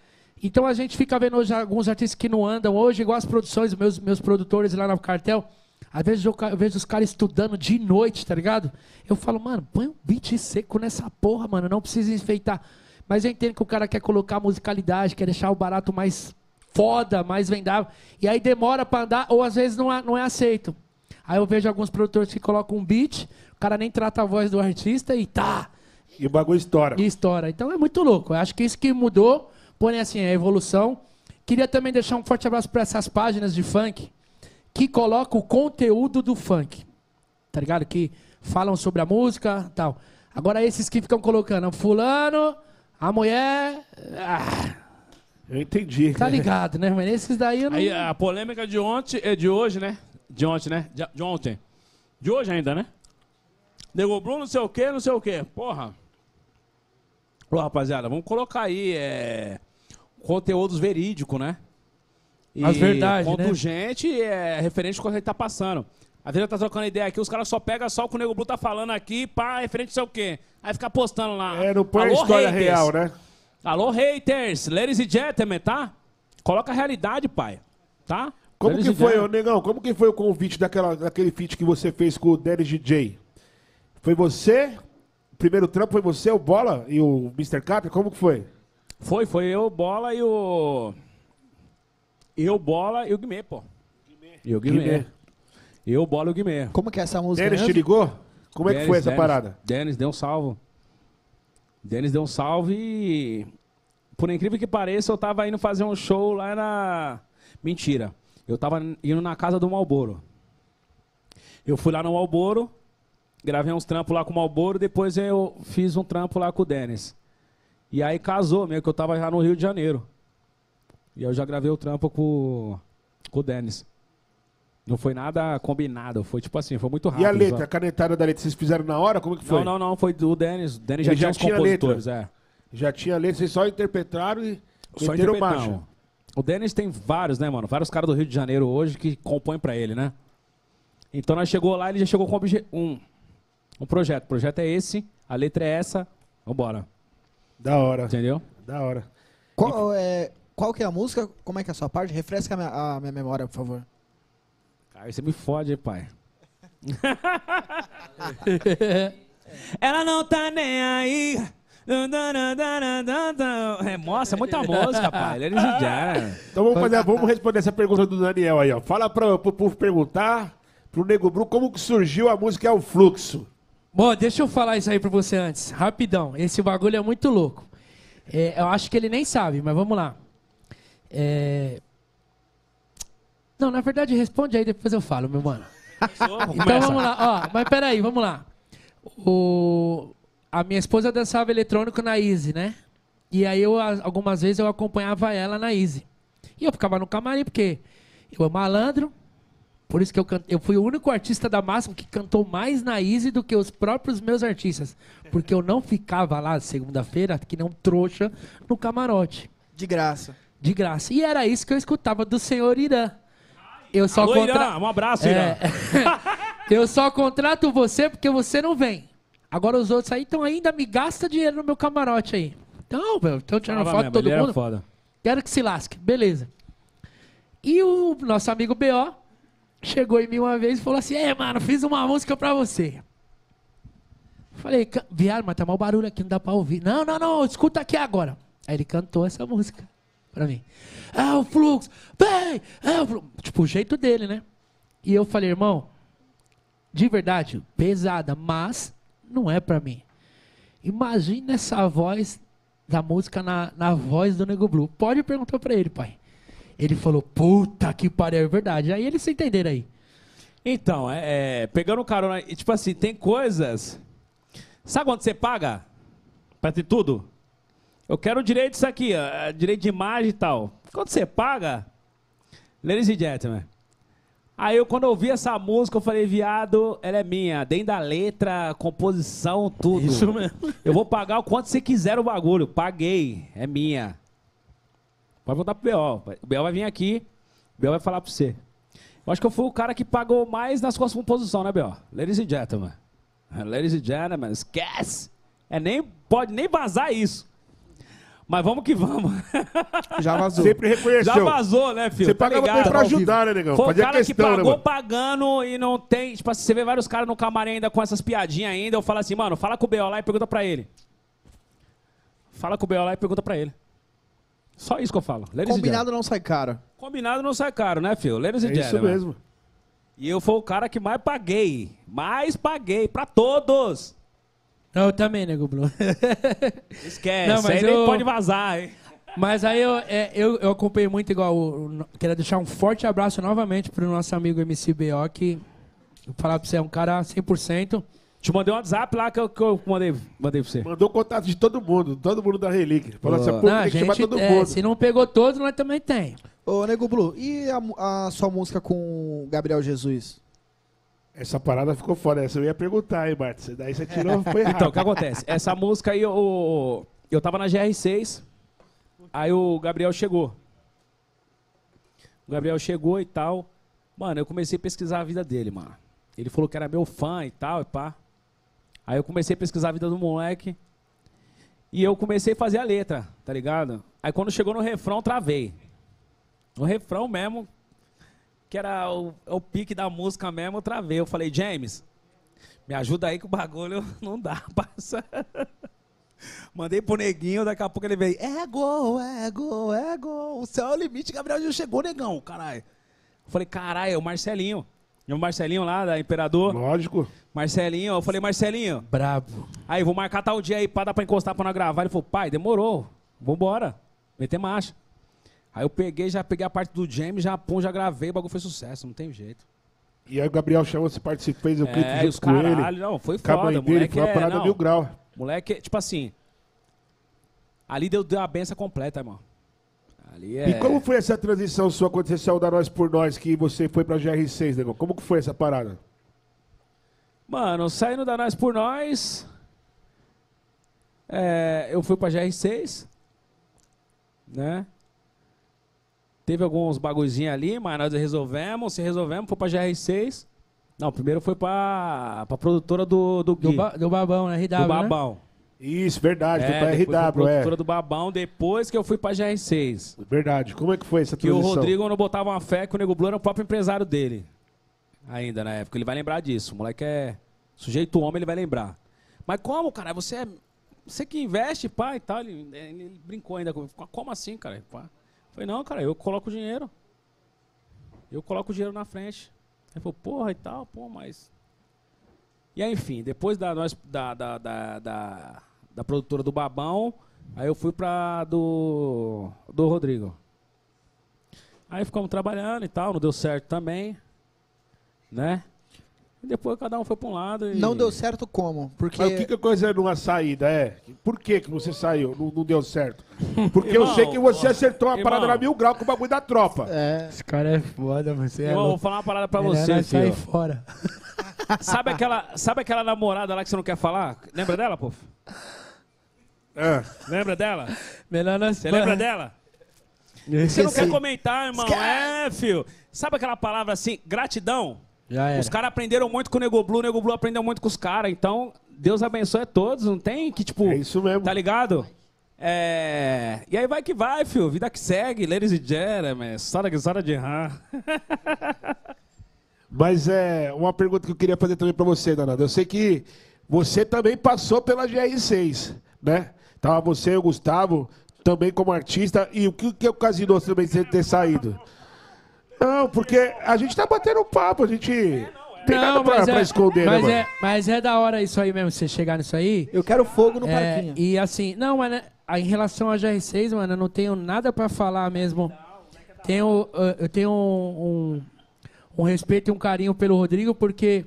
Então a gente fica vendo hoje alguns artistas que não andam hoje, igual as produções, meus, meus produtores lá no cartel. Às vezes eu, eu vejo os caras estudando de noite, tá ligado? Eu falo, mano, põe um beat seco nessa porra, mano, não precisa enfeitar. Mas eu entendo que o cara quer colocar musicalidade, quer deixar o barato mais foda, mais vendável. E aí demora pra andar, ou às vezes não é, não é aceito. Aí eu vejo alguns produtores que colocam um beat, o cara nem trata a voz do artista e tá, E o bagulho estoura. e estoura. Então é muito louco. Eu acho que isso que mudou, porém assim, é a evolução. Queria também deixar um forte abraço para essas páginas de funk que colocam o conteúdo do funk. Tá ligado? Que falam sobre a música tal. Agora esses que ficam colocando fulano, a mulher. ah, Eu entendi. tá ligado, né? Mas esses daí eu não. Aí a polêmica de ontem, é de hoje, né? De ontem, né? De, de ontem. De hoje ainda, né? Nego Bruno, não sei o quê, não sei o quê. Porra. Ô, rapaziada, vamos colocar aí é, conteúdos verídicos, né? As verdades, né? Gente é referente com o que ele tá passando. Vezes eu tá trocando ideia aqui, os caras só pegam só o que o Nego Blue tá falando aqui, pá, referente não sei o quê. Aí fica postando lá. É, não põe a Alô, história haters. real, né? Alô, haters, ladies and gentlemen, tá? Coloca a realidade, pai. Tá? Como que foi, ô. Negão, como que foi o convite daquela, daquele feat que você fez com o Dennis DJ? Foi você? O primeiro trampo foi você, o Bola e o Mr. Catra? Como que foi? Foi, foi eu, Bola e o... Eu, Bola e o Guimê, pô. E o Guimê. Guimê. Eu, Bola e o Guimê. Como que é essa música Dennis te ligou? Como é que Dennis, foi essa Dennis. parada? Denis deu um salvo. Denis deu um salve e... Por incrível que pareça, eu tava indo fazer um show lá na... Mentira. Eu tava indo na casa do Malboro. Eu fui lá no Malboro, gravei uns trampos lá com o Malboro, depois eu fiz um trampo lá com o Denis. E aí casou, meio que eu tava já no Rio de Janeiro. E eu já gravei o trampo com, com o Denis. Não foi nada combinado, foi tipo assim, foi muito rápido. E a letra, só. a canetada da letra, vocês fizeram na hora? Como que foi? Não, não, não, foi do Denis. O Denis já já tinha os compositores, é. Já tinha letra, vocês só interpretaram e Só marcha. O Denis tem vários, né, mano? Vários caras do Rio de Janeiro hoje que compõem pra ele, né? Então nós chegou lá, ele já chegou com um, um projeto. O projeto é esse, a letra é essa, vambora. Da hora, Entendeu? da hora. Qual, é, qual que é a música? Como é que é a sua parte? Refresca a minha, a minha memória, por favor. Cara, você me fode, pai. Ela não tá nem aí. É, nossa, é muita música, pai. And gentlemen. Então vamos, fazer, vamos responder essa pergunta do Daniel aí, ó. Fala pra, pro povo perguntar, pro Nego Bru, como que surgiu a música É o Fluxo. Bom, deixa eu falar isso aí pra você antes, rapidão. Esse bagulho é muito louco. É, eu acho que ele nem sabe, mas vamos lá. É... Não, na verdade, responde aí, depois eu falo, meu mano. Então vamos lá, ó, mas peraí, vamos lá. O... A minha esposa dançava eletrônico na Easy, né? E aí eu, algumas vezes eu acompanhava ela na Easy. E eu ficava no camarim, porque eu é malandro, por isso que eu, can- eu fui o único artista da Máximo que cantou mais na Easy do que os próprios meus artistas. Porque eu não ficava lá segunda-feira, que nem um trouxa, no camarote. De graça. De graça. E era isso que eu escutava do senhor Irã. Eu só Alô, contra- Irã, um abraço, Irã. É. eu só contrato você porque você não vem. Agora os outros aí, então ainda me gasta dinheiro no meu camarote aí. Então, meu, tô tirando foto de mesmo, todo ele era mundo. foda. Quero que se lasque. Beleza. E o nosso amigo B.O. chegou em mim uma vez e falou assim: É, mano, fiz uma música pra você. Falei, "Ca- viado, mas tá mal barulho aqui, não dá pra ouvir. Não, não, não, escuta aqui agora. Aí ele cantou essa música pra mim. É o fluxo, vem, é o fluxo. Tipo, o jeito dele, né? E eu falei, irmão, de verdade, pesada, mas não é pra mim. Imagina essa voz da música na, na voz do Nego Blue. Pode perguntar pra ele, pai. Ele falou, puta que pariu, é verdade. Aí eles se entenderam aí. Então, é, é, pegando carona, e, tipo assim, tem coisas. Sabe quando você paga pra ter tudo? Eu quero o direito disso aqui, ó, direito de imagem e tal. Quando você paga, ladies and gentlemen. Aí eu, quando eu ouvi essa música, eu falei, viado, ela é minha. Dentro da letra, composição, tudo. Isso mesmo. Eu vou pagar o quanto você quiser o bagulho. Paguei, é minha. Pode voltar pro B.O. O B.O. vai vir aqui, o B.O. vai falar pra você. Eu acho que eu fui o cara que pagou mais nas suas composições, né, B.O.? Ladies and gentlemen. Ladies and gentlemen, esquece. É nem, pode nem vazar isso. Mas vamos que vamos. Já vazou. Sempre reconheceu. Já vazou, né, filho? Você Tá pagava bem pra ajudar, né, negão? Foi o cara questão, que né, pagou mano? pagando e não tem. Tipo assim, você vê vários caras no camarim ainda com essas piadinhas ainda. Eu falo assim, mano, fala com o B.O. lá e pergunta pra ele. Fala com o B.O. lá e pergunta pra ele. Só isso que eu falo. Ladies and Combinado não sai caro. Combinado não sai caro, né, filho? Ladies and É isso gentlemen. mesmo. E eu fui o cara que mais paguei. Mais paguei pra todos. Eu também, Nego Blue. Esquece. Não, mas aí nem eu- pode vazar, hein? Mas aí eu, é, eu, eu acompanhei muito igual. o- o- Queria deixar um forte abraço novamente pro nosso amigo MCBO, que vou falar pra você, é um cara 100%. Te mandei um WhatsApp lá que eu, que eu mandei, mandei pra você. Mandou contato de todo mundo, todo mundo da Relíquia. Falou assim, pô, Não, tem que chamar gente, todo é, mundo. se não pegou todos, nós também tem. Ô, Nego Blue, e a, a sua música com o Gabriel Jesus? Essa parada ficou foda. Essa eu ia perguntar, hein, Marta? Daí você tirou, foi errado. Então, o que acontece? Essa música aí, eu, eu tava na GR6, aí o Gabriel chegou. O Gabriel chegou e tal. Mano, eu comecei a pesquisar a vida dele, mano. Ele falou que era meu fã e tal, e pá. Aí eu comecei a pesquisar a vida do moleque. E eu comecei a fazer a letra, tá ligado? Aí quando chegou no refrão, travei. No refrão mesmo, que era o, o pique da música mesmo, eu travei. Eu falei, James, me ajuda aí que o bagulho não dá, parça. Mandei pro neguinho, daqui a pouco ele veio. É gol, é gol, é gol. O céu é o limite, Gabriel já chegou, negão, caralho. Eu falei, caralho, é o Marcelinho. O Marcelinho lá, da Imperador. Lógico. Marcelinho, eu falei, Marcelinho, Brabo. aí vou marcar tal dia aí pra dar pra encostar pra nós gravar. Ele falou, pai, demorou, vambora, meter marcha. Aí eu peguei, já peguei a parte do James, já pum, já gravei, o bagulho foi sucesso, não tem jeito. E aí o Gabriel chamou, você participou, fez o clipe É, junto os com ele. caralho, não, foi foda, dele, moleque foi uma é, parada não. mil grau. Moleque, tipo assim. Ali deu, deu a benção completa, irmão. Ali é. E como foi essa transição sua quando você saiu da Nós por Nós, que você foi pra GR6, negão? Como que foi essa parada? Mano, saindo da Nós por Nós. é, eu fui pra GR6. Né? Teve alguns bagulhozinhos ali, mas nós resolvemos. Se resolvemos, foi pra GR6. Não, primeiro foi pra, pra produtora do, do Gui. Do, ba- do babão, né? RW, do né? Isso, verdade, foi É, pra foi RW, produtora é. do Babão, depois que eu fui pra GR6. Verdade. Como é que foi essa Que o? Rodrigo não botava uma fé que o Nego Blue era o próprio empresário dele. Ainda na época. Ele vai lembrar disso. O moleque é sujeito homem, ele vai lembrar. Mas como, cara? Você é você que investe, pá, e tal. Ele, ele brincou ainda comigo. Como assim, cara? Pá. Eu falei, não, cara, eu coloco o dinheiro. Eu coloco o dinheiro na frente. Ele falou, porra e tal, pô, mas. E aí, enfim, depois da, nós, da, da, da, da, da produtora do Babão, aí eu fui pra do, do Rodrigo. Aí ficamos trabalhando e tal, não deu certo também. Né? E depois cada um foi pra um lado e. Não deu certo como? Porque. Mas o que, que a coisa é numa saída? É. Por que, que você saiu? Não, não deu certo? Porque eu Irmão, sei que você acertou uma irmão. parada na mil grau com o bagulho da tropa. É. Esse cara é foda, você é Irmão, vou louco. falar uma parada pra Melhor você, sair filho. fora. Sabe aquela, sabe aquela namorada lá que você não quer falar? Lembra dela, pô? É. Lembra dela? Melhor nós Você lembra dela? Você não quer comentar, irmão. É, filho. Sabe aquela palavra assim, gratidão? Os caras aprenderam muito com o Nego Blue, o Nego Blue aprendeu muito com os caras. Então, Deus abençoe a todos. Não tem que, tipo. É isso mesmo. Tá ligado? É. E aí vai que vai, filho. Vida que segue, ladies and gentlemen. História que história de errar. Mas é uma pergunta que eu queria fazer também pra você, Danado. Eu sei que você também passou pela GR6, né? Tava você e o Gustavo também como artista. E o que, que ocasionou também você ter saído? Não, porque a gente tá batendo papo, a gente tem nada pra, mas pra é- esconder, mas né, é, mano? mas é da hora isso aí mesmo, você chegar nisso aí. Eu quero fogo no É, parquinho. e assim, não, mas né, aí em relação a GR6, mano, eu não tenho nada pra falar mesmo. Tenho, eh, eu tenho um, um, um respeito e um carinho pelo Rodrigo, porque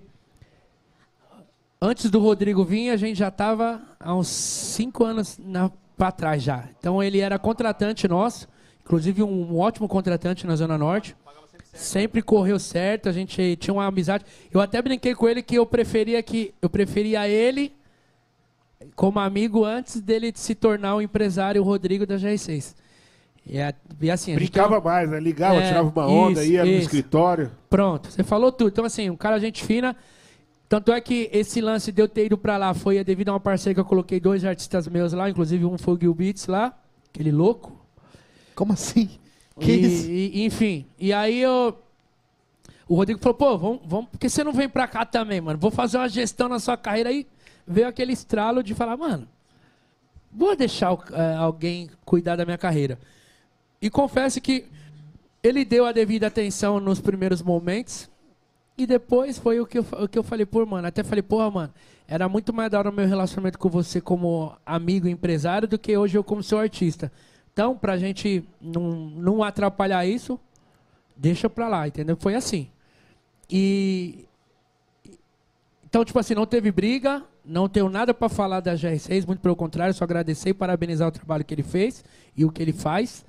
antes do Rodrigo vir, a gente já tava há uns cinco anos na, pra trás já. Então ele era contratante nosso, inclusive um ótimo contratante na Zona Norte. Sempre correu certo, a gente tinha uma amizade. Eu até brinquei com ele que eu preferia que eu preferia ele como amigo antes dele se tornar o empresário Rodrigo da GR6. E, a- e assim, a gente Brincava mais, né? Ligava, É, tirava uma onda, isso, ia no isso. escritório. Pronto, você falou tudo. Então, assim, um cara gente fina. Tanto é que esse lance de eu ter ido pra lá foi devido a uma parceria que eu coloquei dois artistas meus lá, inclusive um foi o Gil Beats lá, aquele louco. Como assim? Que e, isso? e- enfim, e aí eu. O Rodrigo falou, pô, vamos, vamos. Por que você não vem pra cá também, mano? Vou fazer uma gestão na sua carreira aí. Veio aquele estralo de falar, mano, vou deixar eh, alguém cuidar da minha carreira. E confesso que ele deu a devida atenção nos primeiros momentos. E depois foi o que eu, o que eu falei, pô, mano. Até falei, porra, mano, era muito mais da hora o meu relacionamento com você como amigo empresário do que hoje eu como seu artista. Então, pra gente não, não atrapalhar isso, deixa pra lá, entendeu? Foi assim. E. Então, tipo assim, não teve briga, não tenho nada pra falar da GR6, muito pelo contrário, só agradecer e parabenizar o trabalho que ele fez e o que ele faz.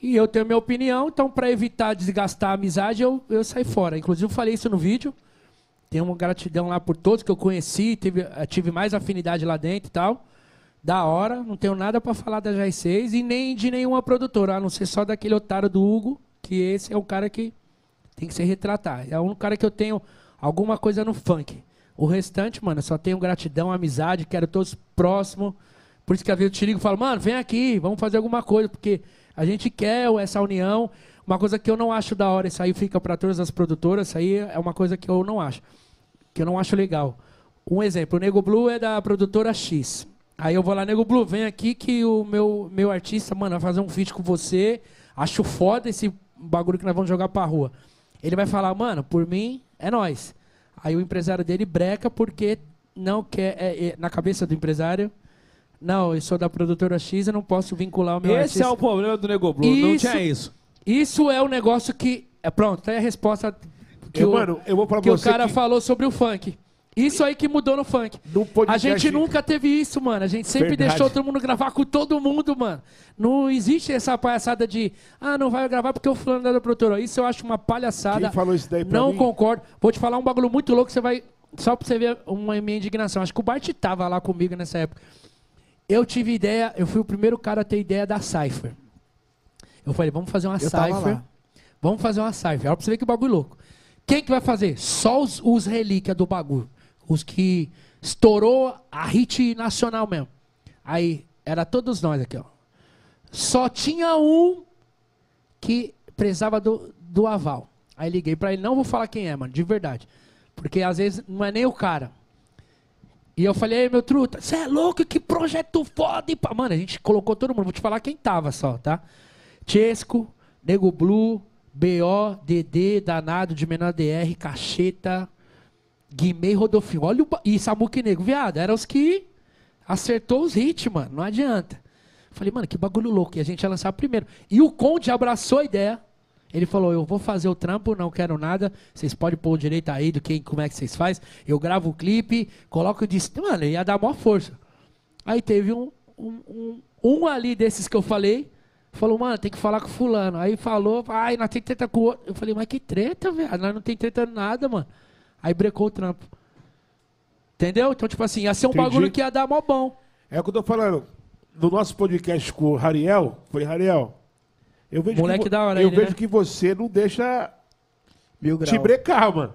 E eu tenho minha opinião, então para evitar desgastar a amizade, eu, eu saí fora. Inclusive, eu falei isso no vídeo. Tenho uma gratidão lá por todos que eu conheci, tive, eh, tive mais afinidade lá dentro e tal. Da hora, não tenho nada para falar da GR6 e nem de nenhuma produtora, a não ser só daquele otário do Hugo, que esse é o cara que tem que se retratar. É o único cara que eu tenho alguma coisa no funk. O restante, mano, eu só tenho gratidão, amizade, quero todos próximos. Por isso que às vezes eu te ligo e falo, mano, vem aqui, vamos fazer alguma coisa, porque a gente quer essa união. Uma coisa que eu não acho da hora, isso aí fica para todas as produtoras, isso aí é uma coisa que eu não acho. Que eu não acho legal. Um exemplo, o Nego Blue é da produtora X. Aí eu vou lá, Nego Blue, vem aqui que o meu, meu artista, mano, vai fazer um feat com você. Acho foda esse bagulho que nós vamos jogar pra rua. Ele vai falar, mano, por mim, é nós. Aí o empresário dele breca porque não quer. é- é- na cabeça do empresário, não, eu sou da produtora X, eu não posso vincular o meu Esse artista. é o problema do Nego Blue. Não Isso- tinha isso. Isso é o negócio que. É, pronto, tá aí a resposta que, Eu, o, mano, eu vou falar que pra o você cara que falou sobre o funk. Isso aí que mudou no funk. no A gente nunca teve isso, mano. A gente sempre Verdade. deixou todo mundo gravar com todo mundo, mano. Não existe essa palhaçada de, ah, não vai gravar porque o fulano é da produtora. Isso eu acho uma palhaçada. Quem falou isso daí pra Não mim? concordo. Vou te falar um bagulho muito louco, você vai. Só pra você ver uma minha indignação. Acho que o Bart tava lá comigo nessa época. Eu tive ideia, eu fui o primeiro cara a ter ideia da Cypher. Eu falei, vamos fazer uma Eu Cypher. Vamos fazer uma Cypher. Olha pra você ver que bagulho louco. Quem que vai fazer? Só os, os relíquias do bagulho. Os que estourou a hit nacional mesmo. Aí, era todos nós aqui, ó. Só tinha um que precisava do, do aval. Aí liguei pra ele, não vou falar quem é, mano, de verdade. Porque às vezes não é nem o cara. E eu falei, "Ei, meu truta, você é louco, que projeto foda. Mano, a gente colocou todo mundo. Vou te falar quem tava só, tá? Chesco, Nego Blue, BO, DD, Danado, de menor DR, Cacheta, Guimê Rodolfinho. Olha o. E Samuque Negro, viado. Eram os que acertou os hits, mano. Não adianta. Falei, mano, que bagulho louco. E a gente ia lançar primeiro. E o Conde abraçou a ideia. Ele falou, eu vou fazer o trampo, não quero nada. Vocês podem pôr o direito aí do que, como é que vocês fazem. Eu gravo o clipe, coloco o dist... Mano, ia dar maior força. Aí teve um, um, um, um ali desses que eu falei, falou, mano, tem que falar com fulano. Aí falou, ai, nós tem treta com o outro. Eu falei, mas que treta, velho? Nós não tem treta nada, mano. Aí brecou o trampo. Entendeu? Então, tipo assim, ia ser um Entendi. bagulho que ia dar mó bom. É o que eu tô falando. No nosso podcast com o Rariel, falei, Rariel, eu vejo, Moleque que, da hora eu ele, vejo né? que você não deixa Mil te brecar, mano.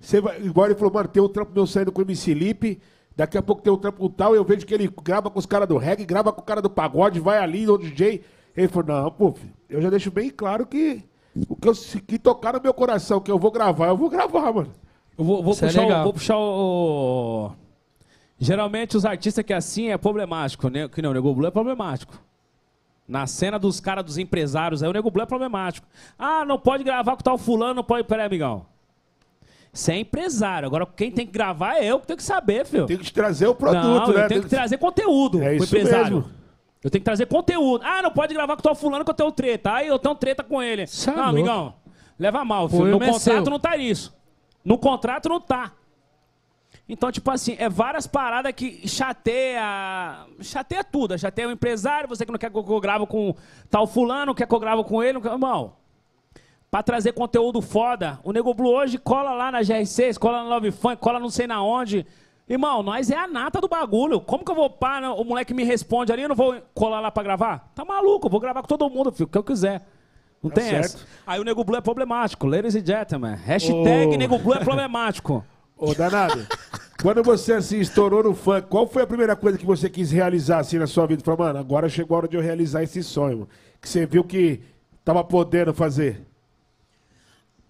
Você vai, igual ele falou, mano, tem um trampo meu saindo com o MC Lipe, daqui a pouco tem um trampo com tal, eu vejo que ele grava com os caras do reggae, grava com o cara do pagode, vai ali no DJ. Ele falou, não, pô, filho, eu já deixo bem claro que o que, eu, que tocar no meu coração, que eu vou gravar, eu vou gravar, mano. Eu vou, vou é puxar, o, legal. vou puxar o, o- Geralmente os artistas que é assim é problemático, né? Que não, o Nego Blue é problemático. Na cena dos caras, dos empresários, aí o Nego Blue é problemático. Ah, não pode gravar com tal fulano, não pode. Peraí, amigão. Você é empresário. Agora quem tem que gravar é eu que tenho que saber, filho. Tem que trazer o produto, não, né? eu tenho que trazer conteúdo É pro isso empresário. mesmo. Eu tenho que trazer conteúdo. Ah, não pode gravar com tal fulano que eu tenho treta. Aí eu tenho treta com ele. Cê é não, amigão. Leva mal, filho. No erro é contrato seu. não tá isso. No contrato não tá. Então, tipo assim, é várias paradas que chateia. Chateia tudo. Chateia o empresário, você que não quer que eu grave com tal fulano, quer que eu grave com ele. Não quer... Irmão, pra trazer conteúdo foda, o Nego Blue hoje cola lá na GR6, cola na Love Funk, cola não sei na onde. Irmão, nós é a nata do bagulho. Como que eu vou pá, o moleque me responde ali, eu não vou colar lá pra gravar? Tá maluco, eu vou gravar com todo mundo, filho, o que eu quiser. Não Tá tem certo. essa. Aí o Nego Blue é problemático, ladies and gentlemen. Hashtag Ô. Nego Blue é problemático. Ô, danado, quando você assim estourou no funk, qual foi a primeira coisa que você quis realizar assim na sua vida? Falou, mano, agora chegou a hora de eu realizar esse sonho. Que você viu que tava podendo fazer.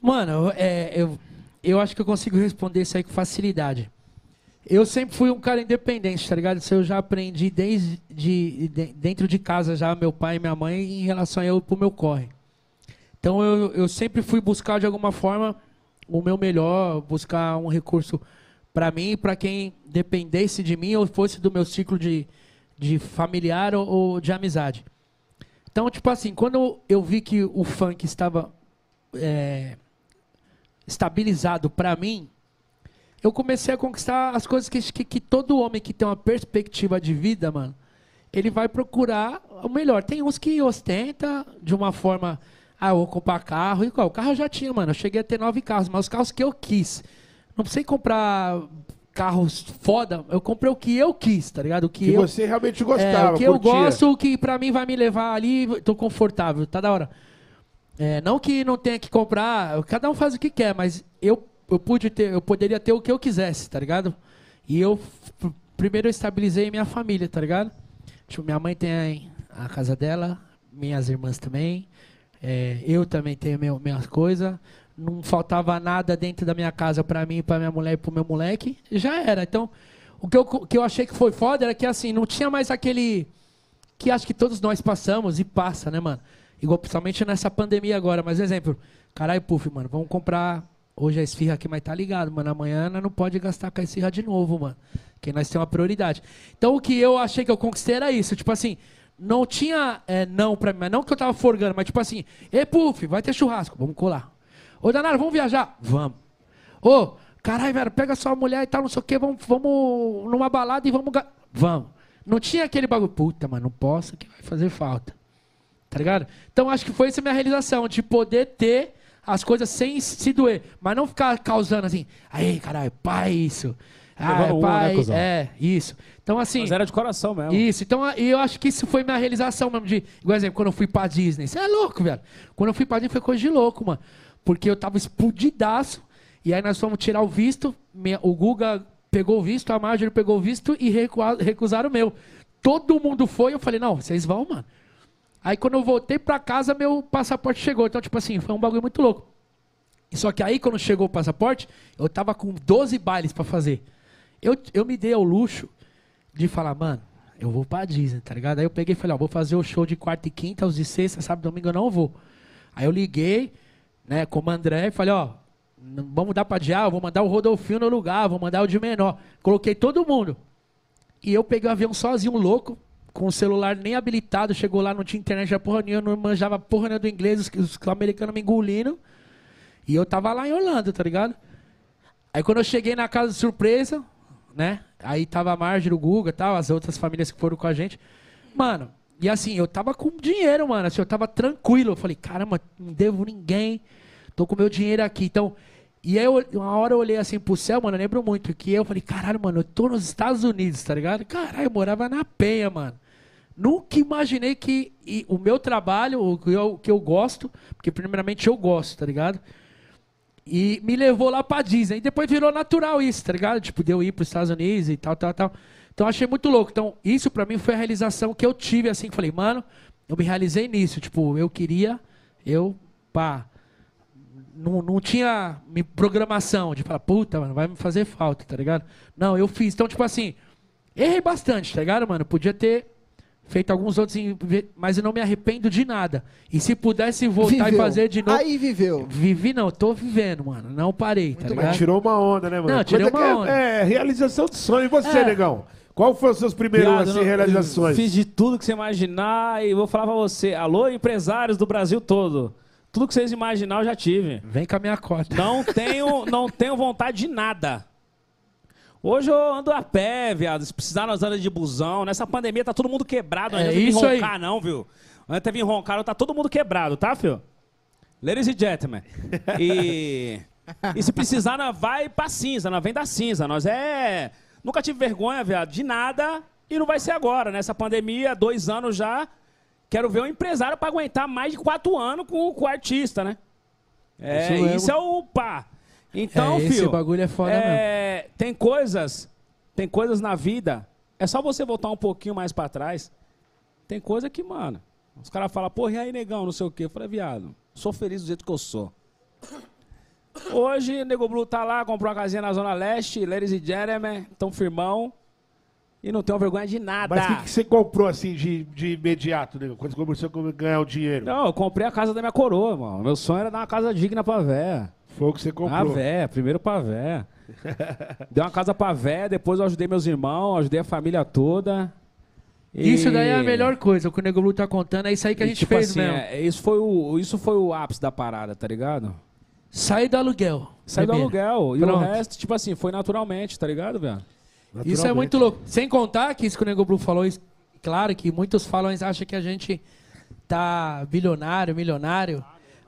Mano, é, eu, eu acho que eu consigo responder isso aí com facilidade. Eu sempre fui um cara independente, tá ligado? Isso eu já aprendi desde de, de- dentro de casa já, meu pai e minha mãe, em relação a eu pro meu corre. Então eu, eu sempre fui buscar de alguma forma o meu melhor, buscar um recurso pra mim e pra quem dependesse de mim ou fosse do meu ciclo de, de familiar ou, ou de amizade. Então, tipo assim, quando eu vi que o funk estava é, estabilizado pra mim, eu comecei a conquistar as coisas que, que, que todo homem que tem uma perspectiva de vida, mano, ele vai procurar o melhor. Tem uns que ostenta de uma forma, ah, eu vou comprar carro, igual, o carro eu já tinha, mano, eu cheguei a ter nove carros, mas os carros que eu quis, não precisei comprar carros foda, eu comprei o que eu quis, tá ligado? O que, Que eu, você realmente é, gostava, o que eu curtia. gosto, o que pra mim vai me levar ali, tô confortável, tá da hora. É, não que não tenha que comprar, cada um faz o que quer, mas eu, eu pude ter, eu poderia ter o que eu quisesse, tá ligado? E eu primeiro eu estabilizei minha família, tá ligado? Tipo, minha mãe tem a casa dela, minhas irmãs também, é, eu também tenho meu, minhas coisas. Não faltava nada dentro da minha casa pra mim, pra minha mulher e pro meu moleque. Já era. Então, o que eu, que eu achei que foi foda era que assim, não tinha mais aquele que acho que todos nós passamos e passa, né, mano? Igual principalmente nessa pandemia agora. Mas, exemplo, caralho, Puff, mano, vamos comprar hoje a esfirra aqui, mas tá ligado, mano. Amanhã não pode gastar com a esfirra de novo, mano. Porque nós temos uma prioridade. Então, o que eu achei que eu conquistei era isso. Tipo assim, não tinha é, não pra mim, não que eu tava forgando, mas tipo assim, ei, Puff, vai ter churrasco, vamos colar. Ô, Danaro, vamos viajar? Vamos. Ô, caralho, velho, pega sua mulher e tal, não sei o quê, vamos, vamos numa balada e vamos. Vamos. Não tinha aquele bagulho, puta, mas não posso, que vai fazer falta. Tá ligado? Então acho que foi essa minha realização, de poder ter as coisas sem se doer, mas não ficar causando assim, aí, caralho, pá, isso. Ah, uma, pá, né, é, isso. Então assim. Mas era de coração mesmo. Isso, então a- e eu acho que isso foi minha realização mesmo. De, igual exemplo, quando eu fui pra Disney. Você é louco, velho. Quando eu fui pra Disney foi coisa de louco, mano. Porque eu tava explodidaço. E aí nós fomos tirar o visto. minha- o Guga pegou o visto, a Marjorie pegou o visto e recua- recusaram o meu. Todo mundo foi, eu falei, não, vocês vão, mano. Aí quando eu voltei pra casa, meu passaporte chegou. Então, tipo assim, foi um bagulho muito louco. Só que aí, quando chegou o passaporte, eu tava com 12 bailes pra fazer. Eu, eu me dei ao luxo de falar, mano, eu vou pra Disney, tá ligado? Aí eu peguei e falei, ó, vou fazer o show de quarta e quinta, os de sexta, sábado domingo eu não vou. Aí eu liguei, né, como André, e falei, ó, vamos dar pra Dial, vou mandar o Rodolfinho no lugar, vou mandar o de menor. Coloquei todo mundo. E eu peguei o avião sozinho, louco, com o celular nem habilitado, chegou lá, não tinha internet, já porra nenhuma, não manjava porra nenhuma do inglês, os, os americanos me engolindo. E eu tava lá em Orlando, tá ligado? Aí quando eu cheguei na casa de surpresa, né? Aí tava a Marjorie, o Guga tal, as outras famílias que foram com a gente. Mano, e assim, eu tava com dinheiro, mano. Assim, eu tava tranquilo. Eu falei, caramba, não devo ninguém. Tô com meu dinheiro aqui. Então, e aí eu, uma hora eu olhei assim pro céu, mano, eu lembro muito. Que eu falei, caralho, mano, eu tô nos Estados Unidos, tá ligado? Caralho, eu morava na Penha, mano. Nunca imaginei que e o meu trabalho, o que eu, o que eu gosto, porque primeiramente eu gosto, tá ligado? E me levou lá pra Disney. E depois virou natural isso, tá ligado? Tipo, de eu ir pros Estados Unidos e tal, tal, tal. Então achei muito louco. Então, isso pra mim foi a realização que eu tive, assim, falei, mano, eu me realizei nisso. Tipo, eu queria, eu, pá. Não, não tinha programação de falar, puta, mano, vai me fazer falta, tá ligado? Não, eu fiz. Então, tipo assim, errei bastante, tá ligado, mano? Podia ter feito alguns outros, mas eu não me arrependo de nada. E se pudesse voltar e Viveu. fazer de novo. Aí viveu. Vivi não, tô vivendo, mano. Não parei, tá? Mas tirou uma onda, né, mano? Não, tirei Coisa uma que onda. É, é, realização de sonho. E você, É. negão? Qual foram os seus primeiros, Viado, assim, não- realizações? Fiz de tudo que você imaginar e vou falar pra você. Alô, empresários do Brasil todo. Tudo que vocês imaginar eu já tive. Vem com a minha cota. Não tenho, não tenho vontade de nada. Hoje eu ando a pé, viado. Se precisar, nós andamos de busão. Nessa pandemia tá todo mundo quebrado. Não É vir isso aí. roncar, não, viu? Antes de vir roncar, tá todo mundo quebrado, tá, filho? Ladies and gentlemen. E, e se precisar, nós vai pra cinza. Nós vem da cinza. Nós é... Nunca tive vergonha, viado, de nada. E não vai ser agora. Nessa pandemia, dois anos já. Quero ver um empresário pra aguentar mais de quatro anos com, com o artista, né? É, Isso isso é o pá. Então, É, esse filho, bagulho é foda é, Tem coisas, tem coisas na vida. É só você voltar um pouquinho mais pra trás. Tem coisa que, mano, os caras falam, porra, e aí, negão, não sei o quê. Eu falei, viado, sou feliz do jeito que eu sou. Hoje, Nego Blue tá lá, comprou uma casinha na Zona Leste, ladies and gentlemen, tão firmão. E não tenho vergonha de nada. Mas o que, que você comprou, assim, de, de imediato, negão? Quando você começou a ganhar o dinheiro? Não, eu comprei a casa da minha coroa, mano. Meu sonho era dar uma casa digna pra véia. Foi o que você A comprou. véia, primeiro pra véia. Dei uma casa pra véia, depois eu ajudei meus irmãos, ajudei a família toda. E- Isso daí é a melhor coisa. O que o Nego Blue tá contando é isso aí que a e, gente tipo fez assim, mesmo. é, isso, foi o, isso foi o ápice da parada, tá ligado? Sair do aluguel. Saí do aluguel. E Pronto. o resto, tipo assim, foi naturalmente, tá ligado, velho? Isso é Naturalmente. muito louco. Sem contar que isso que o Nego Blue falou, isso- claro que muitos falam e acham que a gente tá bilionário, milionário.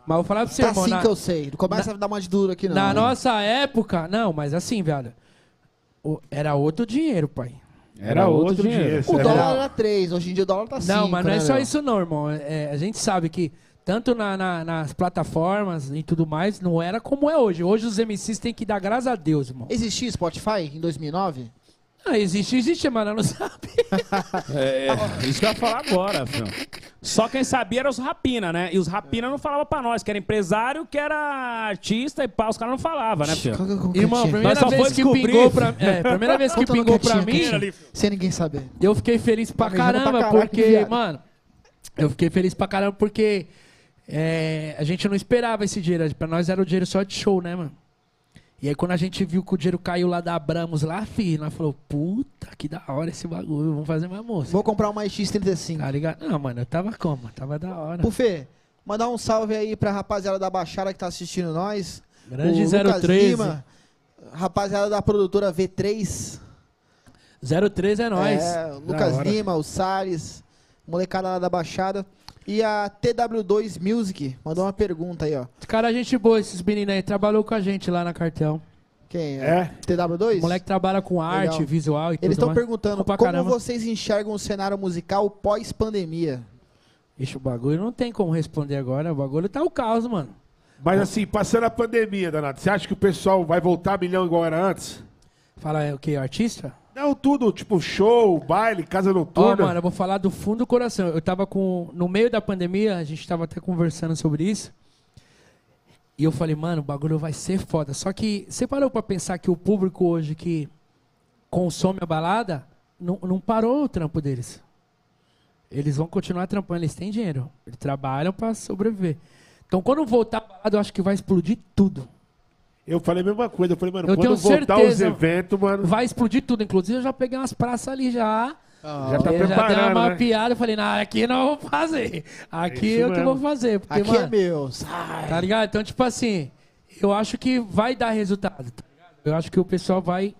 Mas eu vou falar pra você, Tá irmão. assim na- que eu sei. Não começa a dar mais duro aqui, não. Na hein? nossa época, não, mas assim, velho. o- Era outro dinheiro, pai. Era outro dinheiro. O isso é dólar era 3, hoje em dia o dólar tá 5. Não, mas não né, é só Léo? isso não, irmão. É, a gente sabe que tanto na- na- nas plataformas e tudo mais, não era como é hoje. Hoje os MCs têm que dar graças a Deus, irmão. Existia Spotify em 2009? Não, existe, existe, mano, não sabe. É, isso que eu ia falar agora, filho. Só quem sabia era os rapina, né? E os rapina não falavam pra nós, que era empresário, que era artista e pá, os caras não falavam, né, filho? É Irmão, primeira só vez que descobrir- pingou pra é, primeira vez que Conta no pingou pra mim, Sem ninguém saber. eu fiquei feliz pra Tá mijando pra caramba, caralho, porque, viado. mano, eu fiquei feliz pra caramba porque é, a gente não esperava esse dinheiro. Pra nós era o dinheiro só de show, né, mano? E aí quando a gente viu que o dinheiro caiu lá da Abramos lá, filho, nós falou, puta, que da hora esse bagulho, vamos fazer mais moça. Vou comprar uma X35. Tá ligado? Não, mano, eu tava como? Tava da hora. Pufê, mandar um salve aí pra rapaziada da Baixada que tá assistindo nós. Grande o Lucas 013. Lima, rapaziada da produtora V3. 03 é nóis. É, Lucas. Lima, o Salles, molecada lá da Baixada. E a TW2 Music mandou uma pergunta aí, ó. Os caras, gente boa, esses meninos aí, trabalhou com a gente lá na cartel. Quem É? TW2? O moleque trabalha com arte, Legal. visual e tudo Eles estão perguntando como caramba. vocês enxergam o cenário musical pós-pandemia. Ixi, o bagulho não tem como responder agora. O bagulho tá o caos, mano. Mas assim, passando a pandemia, danado, você acha que o pessoal vai voltar a milhão igual era antes? Fala é, o que? Artista? Não, tudo, tipo show, baile, casa Ó, noturna. mano, eu vou falar do fundo do coração. Eu tava com. No meio da pandemia, a gente tava até conversando sobre isso. E eu falei, mano, o bagulho vai ser foda. Só que você parou pra pensar que o público hoje que consome a balada, não, não parou o trampo deles. Eles vão continuar trampando, eles têm dinheiro. Eles trabalham para sobreviver. Então, quando voltar a balada, eu acho que vai explodir tudo. Eu falei a mesma coisa. Eu falei, mano, Eu quando voltar os certeza. eventos, mano. Vai explodir tudo. Inclusive, eu já peguei umas praças ali já. Já tá eu já dei preparando, uma né? piada e falei, não, aqui não vou fazer. Aqui Isso eu que mesmo. vou fazer. Porque, Aqui mano, é meu. Sai. Tá ligado? Então, tipo assim, eu acho que vai dar resultado. Tá ligado? Eu acho que o pessoal vai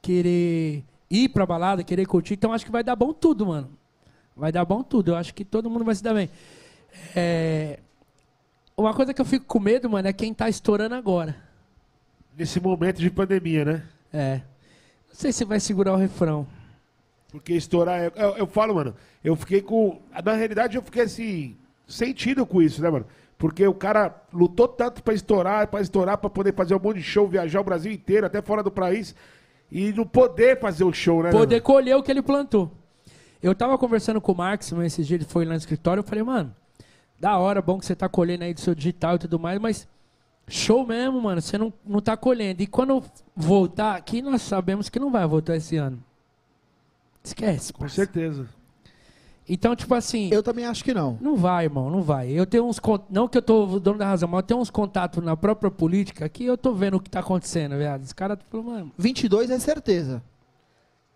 querer ir pra balada, querer curtir. Então, acho que vai dar bom tudo, mano. Vai dar bom tudo. Eu acho que todo mundo vai se dar bem. É, Uma coisa que eu fico com medo, mano, é quem tá estourando agora. Nesse momento de pandemia, né? É. Não sei se vai segurar o refrão. Porque estourar. Eu, eu- eu falo, mano, eu fiquei com. Na realidade, eu fiquei assim. Sentido com isso, né, mano? Porque o cara lutou tanto pra estourar, pra estourar, pra poder fazer um monte de show, viajar o Brasil inteiro, até fora do país. E não poder fazer o show, né? Poder mano? colher o que ele plantou. Eu tava conversando com o Marx mas esses dias, ele foi lá no escritório, eu falei, mano, da hora, bom que você tá colhendo aí do seu digital e tudo mais, mas show mesmo, mano, você não, não tá colhendo. E quando voltar aqui, nós sabemos que não vai voltar esse ano. Esquece. Com parça. certeza. Então, tipo assim, Eu também acho que não. não vai, irmão, não vai. Eu tenho uns não que eu tô dono da razão, mas eu tenho uns contatos na própria política que eu tô vendo o que tá acontecendo, viado. Os caras falam, mano, 22 é certeza.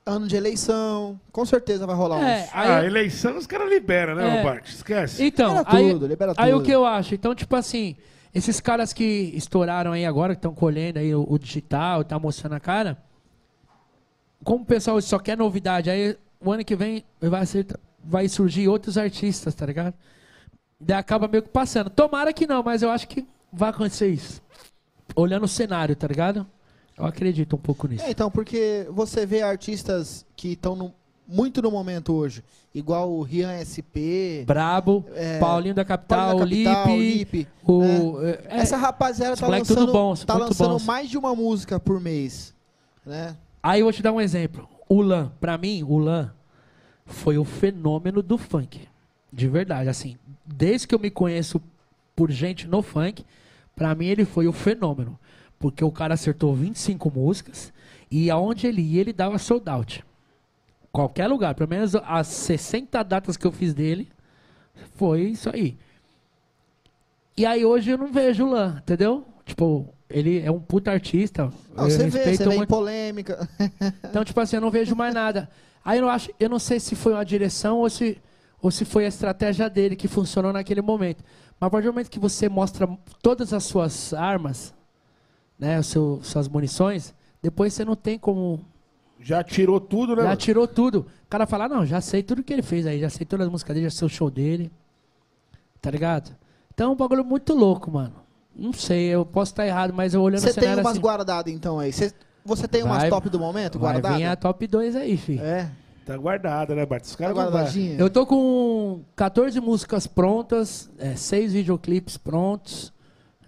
Ano de eleição, com certeza vai rolar É, uns. aí- ah, eleição os caras liberam, né, É. Bart? Esquece. Então, Libera aí, tudo, libera aí o tudo. que eu acho? Então, tipo assim, esses caras que estouraram aí agora, que estão colhendo aí o, o digital, tá mostrando a cara, como o pessoal só quer novidade, aí o ano que vem vai, ser, vai surgir outros artistas, tá ligado? Daí acaba meio que passando. Tomara que não, mas eu acho que vai acontecer isso. Olhando o cenário, tá ligado? Eu acredito um pouco nisso. É, então, porque você vê artistas que estão muito no momento hoje, igual o Rian SP, Brabo, É, Paulinho da Capital, Paulo da Capital, Lipe, o... é, Essa rapaziada tá lançando, bons, tá lançando mais de uma música por mês, né? Aí eu vou te dar um exemplo. O Lan, pra mim, o Lan foi o fenômeno do funk. De verdade, assim. Desde que eu me conheço por gente no funk, pra mim ele foi o fenômeno. Porque o cara acertou 25 músicas e aonde ele ia, ele dava sold out. Qualquer lugar, pelo menos as 60 datas que eu fiz dele, foi isso aí. E aí hoje eu não vejo o Lan, entendeu? Tipo, ele é um puta artista. Não, eu você vê, você vê muito. polêmica. Então, tipo assim, eu não vejo mais nada. Aí eu não acho, eu não sei se foi uma direção ou se, ou se foi a estratégia dele que funcionou naquele momento. Mas a partir do momento que você mostra todas as suas armas, né, seu, suas munições, depois você não tem como. Já tirou tudo, né? Já mano? tirou tudo. O cara fala, não, já sei tudo que ele fez aí, já sei todas as músicas dele, já sei o show dele. Tá ligado? Então é um bagulho muito louco, mano. Não sei, eu posso estar errado, mas eu olhando Você tem umas assim, guardadas então aí. Você, você tem umas Vai- top do momento vai guardadas? vir a top 2 aí, filho. É, Tá guardada, né, Bart? Os tá caras vai. guardadinha. Eu tô com 14 músicas prontas, é, 6 videoclipes prontos.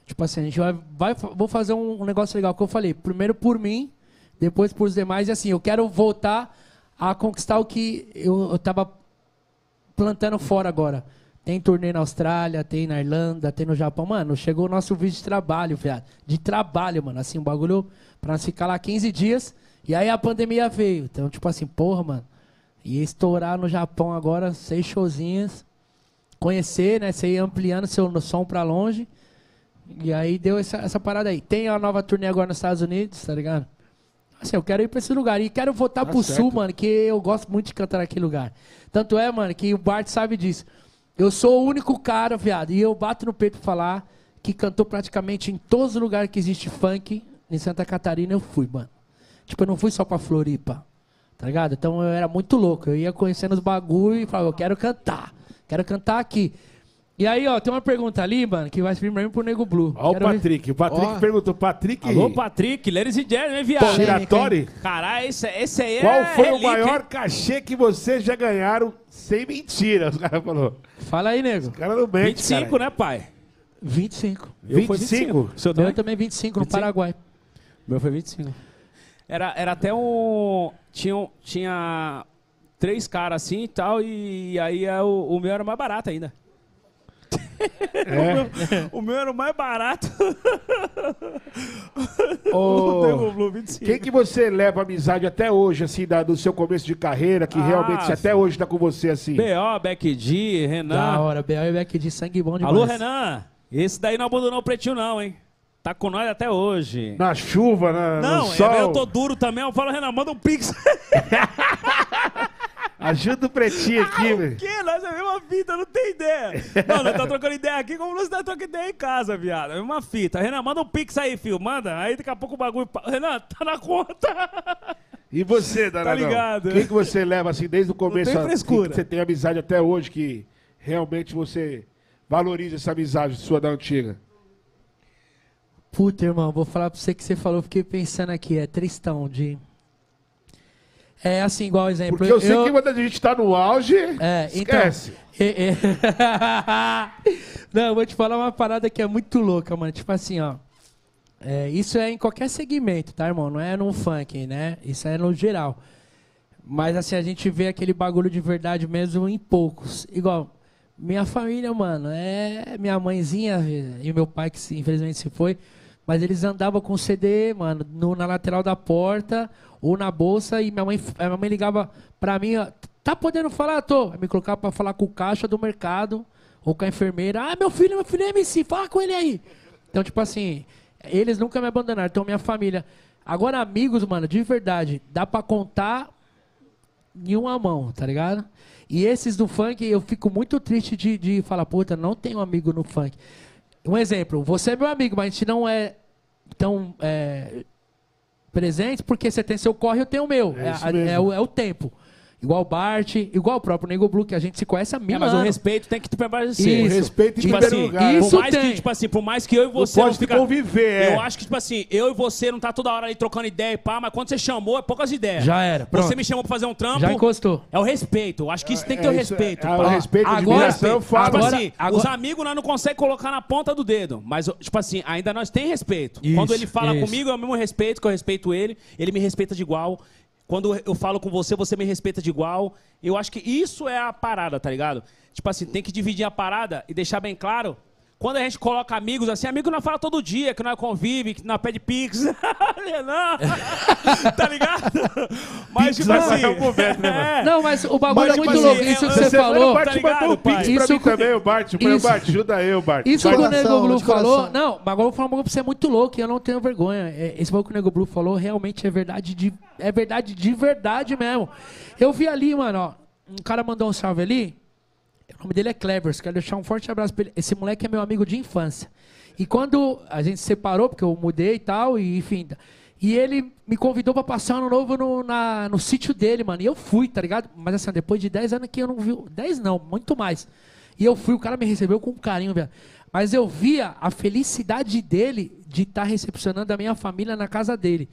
Tipo assim, a gente vai, vai vou fazer um, um negócio legal que eu falei. Primeiro por mim, depois por os demais. E assim, eu quero voltar a conquistar o que eu, eu tava plantando fora agora. Tem turnê na Austrália, tem na Irlanda, tem no Japão. Mano, chegou o nosso vídeo de trabalho, viado. De trabalho, mano. Assim, um bagulho pra nós ficar lá 15 dias. E aí a pandemia veio. Então, tipo assim, porra, mano. Ia estourar no Japão agora, seis showzinhas. Conhecer, né? Você ia ampliando seu som pra longe. E aí deu essa, essa parada aí. Tem a nova turnê agora nos Estados Unidos, tá ligado? Assim, eu quero ir pra esse lugar. E quero voltar Tá pro certo. sul, mano, que eu gosto muito de cantar naquele lugar. Tanto é, mano, que o Bart sabe disso. Eu sou o único cara, viado, e eu bato no peito pra falar que cantou praticamente em todos os lugares que existe funk. Em Santa Catarina eu fui, mano. Tipo, eu não fui só pra Floripa, tá ligado? Então eu era muito louco. Eu ia conhecendo os bagulho e falava, eu quero cantar. Quero cantar aqui. E aí, ó, tem uma pergunta ali, mano, que vai vir pra mim pro Nego Blue. Ó o Quero ver- Patrick. O Patrick Ó. perguntou. Patrick Alô, Patrick, ladies and gentlemen, viado. Giratori, Caralho, esse, esse aí qual é foi o relíquia, maior hein? cachê que vocês já ganharam sem mentira? Os caras falaram. Fala aí, nego. O cara não mente, 25, cara. né, pai? 25. Eu fui 25? Seu Eu também? também 25 no 25? Paraguai. Meu foi 25. Era, era até um. Tinha, tinha três caras assim e tal, e aí é o, o meu era mais barato ainda. É. O meu era o mais barato. O Blue 25. Quem que você leva amizade até hoje, assim, da- do seu começo de carreira, que Ah, realmente você até hoje tá com você, assim? B.O., Beck D, Da Renan. hora, B.O. e Beck de sangue bom demais. Alô, Renan. Esse daí não abandonou o pretinho, não, hein? Tá com nós até hoje. Na chuva, na, Não, no é, sol. eu tô duro também. Eu falo, Renan, manda um pix. Ajuda o pretinho aqui, O velho. quê? Nós é a mesma fita, não tem ideia. Não, nós tá trocando ideia aqui como nós tá trocando ideia em casa, viado. É a mesma fita. Renan, manda um pix aí, filho. Manda. Aí daqui a pouco o bagulho. Renan, tá na conta. E você, Danadão? ligado. Quem que você leva, assim, desde o começo, tem assim, frescura. que você tem amizade até hoje, que realmente você valoriza essa amizade sua da antiga? Puta, irmão, vou falar pra você que você falou, fiquei pensando aqui, é tristão de. É assim, igual exemplo. Porque eu sei que quando a gente tá no auge, É, então. esquece. é, é. Não, eu vou te falar uma parada que é muito louca, mano. Tipo assim, ó. É, isso é em qualquer segmento, tá, irmão? Não é no funk, né? Isso é no geral. Mas assim, a gente vê aquele bagulho de verdade mesmo em poucos. Igual, minha família, mano, é minha mãezinha e meu pai, que infelizmente se foi. Mas eles andavam com CD, mano, no- na lateral da porta ou na bolsa. E minha mãe, minha mãe ligava pra mim, ó, tá podendo falar? Tô. Aí me colocava pra falar com o caixa do mercado ou com a enfermeira. Ah, meu filho, meu filho é MC, fala com ele aí. Então, tipo assim, eles nunca me abandonaram. Então, minha família. Agora, amigos, mano, de verdade, dá pra contar em uma mão, tá ligado? E esses do funk, eu fico muito triste de, de falar, puta, não tenho amigo no funk. Um exemplo, você é meu amigo, mas a gente não é tão é, presente porque você tem seu corre e eu tenho o meu. É É, mesmo. é o, é o tempo. Igual o Bart, igual o próprio Nego Blue, que a gente se conhece há mil É, mas o respeito tem que te prevalecer. Isso. Respeito em Tipo primeiro assim, lugar. isso por mais tem. que, tipo assim, por mais que eu e Não você pode fica- conviver, é. Eu acho que, tipo assim, eu e você não tá toda hora ali trocando ideia e pá, mas quando você chamou, é poucas ideias. Já era, pronto. Você me chamou pra fazer um trampo. Já encostou. É o respeito. Eu acho que isso tem que É ter o isso, respeito. é, é, o respeito, a Agora- admiração, eu falo. Tipo Agora- assim, agora- os amigos nós não conseguimos colocar na ponta do dedo. Mas, tipo assim, ainda nós tem respeito. Isso, Quando ele fala isso. comigo, é o mesmo respeito que eu respeito ele. Ele me respeita de igual. Quando eu falo com você, você me respeita de igual. Eu acho que isso é a parada, tá ligado? Tipo assim, tem que dividir a parada e deixar bem claro. Quando a gente coloca amigos assim, amigo não fala todo dia, que nós convive, que nós pede pix. não, tá ligado? Mas, tipo vai assim. pagar um momento, né, é. Não, mas o bagulho Mas, é muito tipo louco. assim, Isso que você falou. O Bart tá mandou um ligado, pix pai? pra Isso mim também, o Bart. Eu falei, Isso- Bart, ajuda eu, Bart. Isso que o Nego Blue falou. Não, mas agora eu vou falar um bagulho pra você muito louco e eu não tenho vergonha. É, Esse bagulho que o Nego Blue falou realmente é verdade de, é verdade de verdade mesmo. Eu vi ali, mano, ó. Um cara mandou um salve ali. Nome dele é Clevers. Quero deixar um forte abraço pra ele. Esse moleque é meu amigo de infância. E quando a gente se separou, porque eu mudei e tal, e enfim. E ele me convidou pra passar ano novo no, na- no sítio dele, mano. E eu fui, tá ligado? Mas assim, depois de 10 anos que eu não vi. 10 não, muito mais. E eu fui, o cara me recebeu com carinho, velho. Mas eu via a felicidade dele de estar recepcionando a minha família na casa dele.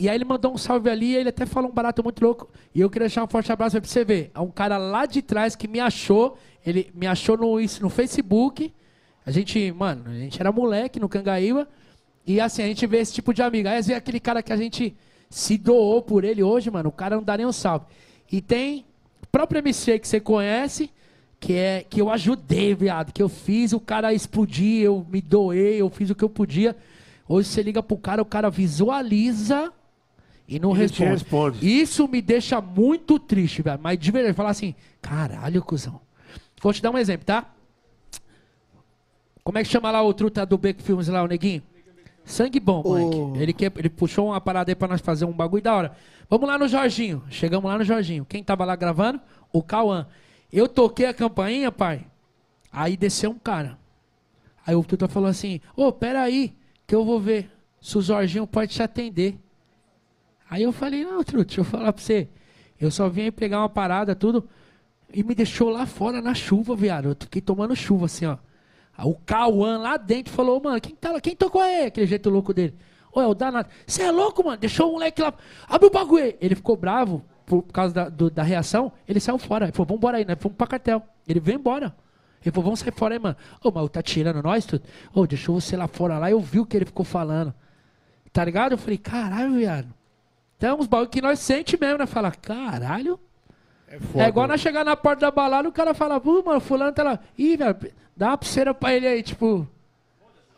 E aí ele mandou um salve ali, ele até falou um barato muito louco. E eu queria deixar um forte abraço pra você ver. É um cara lá de trás que me achou. Ele me achou no, no Facebook. A gente, mano, a gente era moleque no Cangaíba. E assim, a gente vê esse tipo de amigo. Aí às vezes aquele cara que a gente se doou por ele hoje, mano, o cara não dá nem um salve. E tem o próprio MC que você conhece, que é que eu ajudei, viado, que eu fiz o cara explodir, eu me doei, eu fiz o que eu podia. Hoje você liga pro cara, o cara visualiza e não Ele responde. responde. Isso me deixa muito triste, velho. Mas de verdade, falar assim, caralho, cuzão. Vou te dar um exemplo, tá? Como é que chama lá o truta do Beco Filmes lá, o neguinho? Sangue bom, O- moleque. Ele, que, ele puxou uma parada aí pra nós fazer um bagulho da hora. Vamos lá no Jorginho. Chegamos lá no Jorginho. Quem tava lá gravando? O Cauã. Eu toquei a campainha, pai. Aí desceu um cara. Aí o Tuta falou assim: Ô, pera aí, que eu vou ver se o Jorginho pode te atender. Aí eu falei: Não, Truto, deixa eu falar pra você. Eu só vim aí pegar uma parada, tudo. E me deixou lá fora na chuva, viado. Eu fiquei tomando chuva assim, ó. O Cauã lá dentro falou, mano, quem, tá quem tocou aí? Aquele jeito louco dele. Ô, é o danado. Você é louco, mano? Deixou o moleque lá. Abre o bagulho. Ele ficou bravo por causa da, do- da reação. Ele saiu fora. Ele falou, vambora aí, né? Vamos pra cartel. Ele veio embora. Ele falou, vamos sair fora aí, mano. Ô, mas tá tirando nós, tudo? Ô, deixou você lá fora lá. Eu vi o que ele ficou falando. Tá ligado? Eu falei, caralho, viado. Então, uns bagulho que nós sente mesmo, né? Fala, caralho. foda. É igual nós chegar na porta da balada, o cara fala, pô, mano, fulano tá lá. Ih, velho, dá uma pulseira pra ele aí, tipo.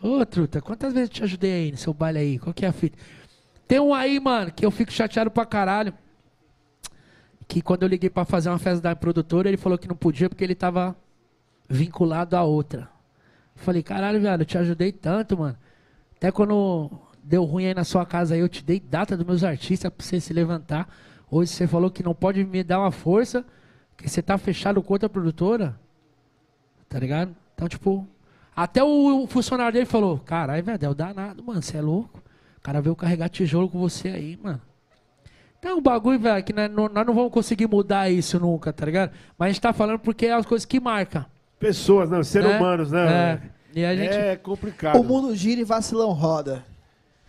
Ô, truta, quantas vezes eu te ajudei aí no seu baile aí? Qual que é a fita? Tem um aí, mano, que eu fico chateado pra caralho. Que quando eu liguei pra fazer uma festa da produtora, ele falou que não podia porque ele tava vinculado a outra. Falei, caralho, velho, eu te ajudei tanto, mano. Até quando deu ruim aí na sua casa aí, eu te dei data dos meus artistas pra você se levantar. Hoje você falou que não pode me dar uma força, que você tá fechado com outra produtora. Tá ligado? Então, tipo, até o, funcionário dele falou, caralho, velho, é o danado, mano, você é louco. O cara veio carregar tijolo com você aí, mano. Então, o bagulho, velho, que nós não, nós não vamos conseguir mudar isso nunca, tá ligado? Mas a gente tá falando porque é as coisas que marcam. Pessoas, não, seres né? humanos, né? É. E a gente. É complicado. O mundo gira e vacilão roda.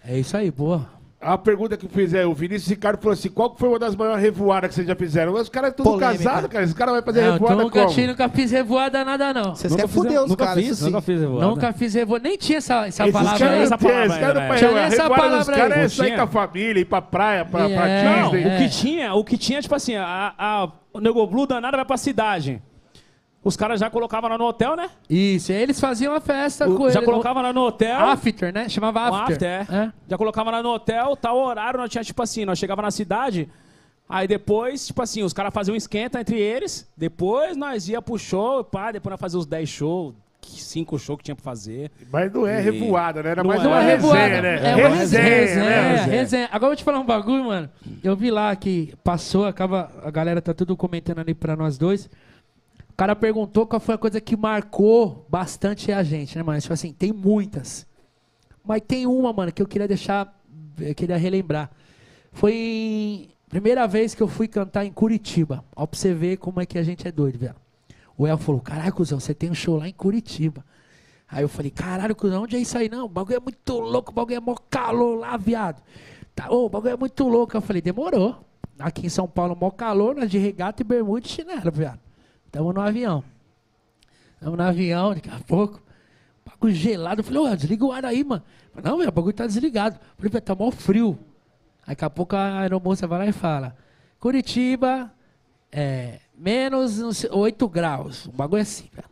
É isso aí, boa. A pergunta que eu fiz é, o Vinícius Ricardo falou assim, qual foi uma das maiores revoadas que vocês já fizeram? Os caras tudo Polêmica. casados, cara. Esse cara vai fazer Não, revoada então, nunca, como? tive, nunca fiz revoada nada, não. Vocês Nunca querem fuder os nunca caras, fiz, isso nunca fiz revoada. Nunca fiz revoada. Nem tinha essa, essa Esses palavra aí. não essa têm, palavra né? têm. Tinha essa revoada dos palavra caras é sair tinha? com a família, ir pra praia, pra, pra É, Não, Disney. o que tinha, o que tinha, tipo assim, a, a, o Nego Blue danada vai pra cidade. Os caras já colocavam lá no hotel, né? Isso, aí eles faziam a festa O- com já ele- colocavam lá no hotel. After, né? Chamava Um after. after, é. Já colocava lá no hotel, tal horário, nós tinha, tipo assim, nós chegava na cidade, aí depois, tipo assim, os caras faziam um esquenta entre eles, depois nós ia pro show, pá, depois nós fazia os 10 shows, 5 shows que tinha pra fazer. Mas não é E- revoada, né? Era Não mais é. uma é resenha, revoada, né? É uma resenha, resenha, né? resenha, resenha. Agora eu vou te falar um bagulho, mano. Eu vi lá que passou, acaba, a galera tá tudo comentando ali pra nós dois. O cara perguntou qual foi a coisa que marcou bastante a gente, né, mano? Tipo assim, tem muitas. Mas tem uma, mano, que eu queria deixar, eu queria relembrar. Foi primeira vez que eu fui cantar em Curitiba. Ó, pra você ver como é que a gente é doido, velho. O El falou, caralho, cuzão, você tem um show lá em Curitiba. Aí eu falei, caralho, cuzão, onde é isso aí? Não, o bagulho é muito louco, o bagulho é mó calor lá, viado. Tá, ô, o bagulho é muito louco. Eu falei, demorou. Aqui em São Paulo, mó calor, nós de regata e bermuda e chinelo, viado. Tamo no avião. Tamo no avião, daqui a pouco. Bagulho gelado. Eu falei, desliga o ar aí, mano. Falei, Não, velho, o bagulho tá desligado. Eu falei, tá mó frio. Aí daqui a pouco a aeromoça vai lá e fala, Curitiba, é, menos não sei, 8 graus. O bagulho é assim, velho.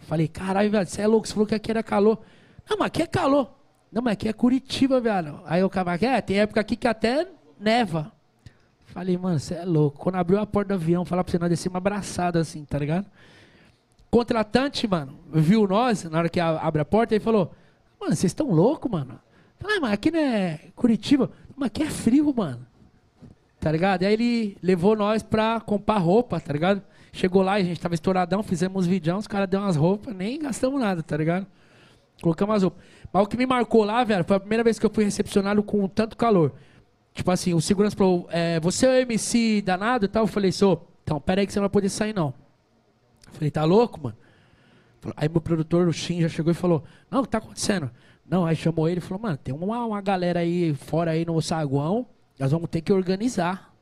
Falei, caralho, velho, você é louco, você falou que aqui era calor. Não, mas aqui é calor. Não, mas aqui é Curitiba, velho. Aí o cara, é, tem época aqui que até neva. Falei, mano, você é louco. Quando abriu a porta do avião, falar pra você, nós descemos abraçado assim, tá ligado? Contratante, mano, viu nós, na hora que abre a porta, ele falou, mano, vocês estão loucos, mano? Falei, ah, mas aqui não é Curitiba. Mas aqui é frio, mano. Tá ligado? E aí ele levou nós pra comprar roupa, tá ligado? Chegou lá, a gente tava estouradão, fizemos vídeos, os caras deu umas roupas, nem gastamos nada, tá ligado? Colocamos as roupas. Mas o que me marcou lá, velho, foi a primeira vez que eu fui recepcionado com tanto calor. Tipo assim, o segurança falou, é, você é o MC danado e tal? Eu falei, sou. Então, pera aí que você não vai poder sair, não. Eu falei, tá louco, mano? Aí meu produtor, o Shin, já chegou e falou, não, o que tá acontecendo? Não, aí chamou ele e falou, mano, tem uma, uma galera aí fora aí no saguão, nós vamos ter que organizar.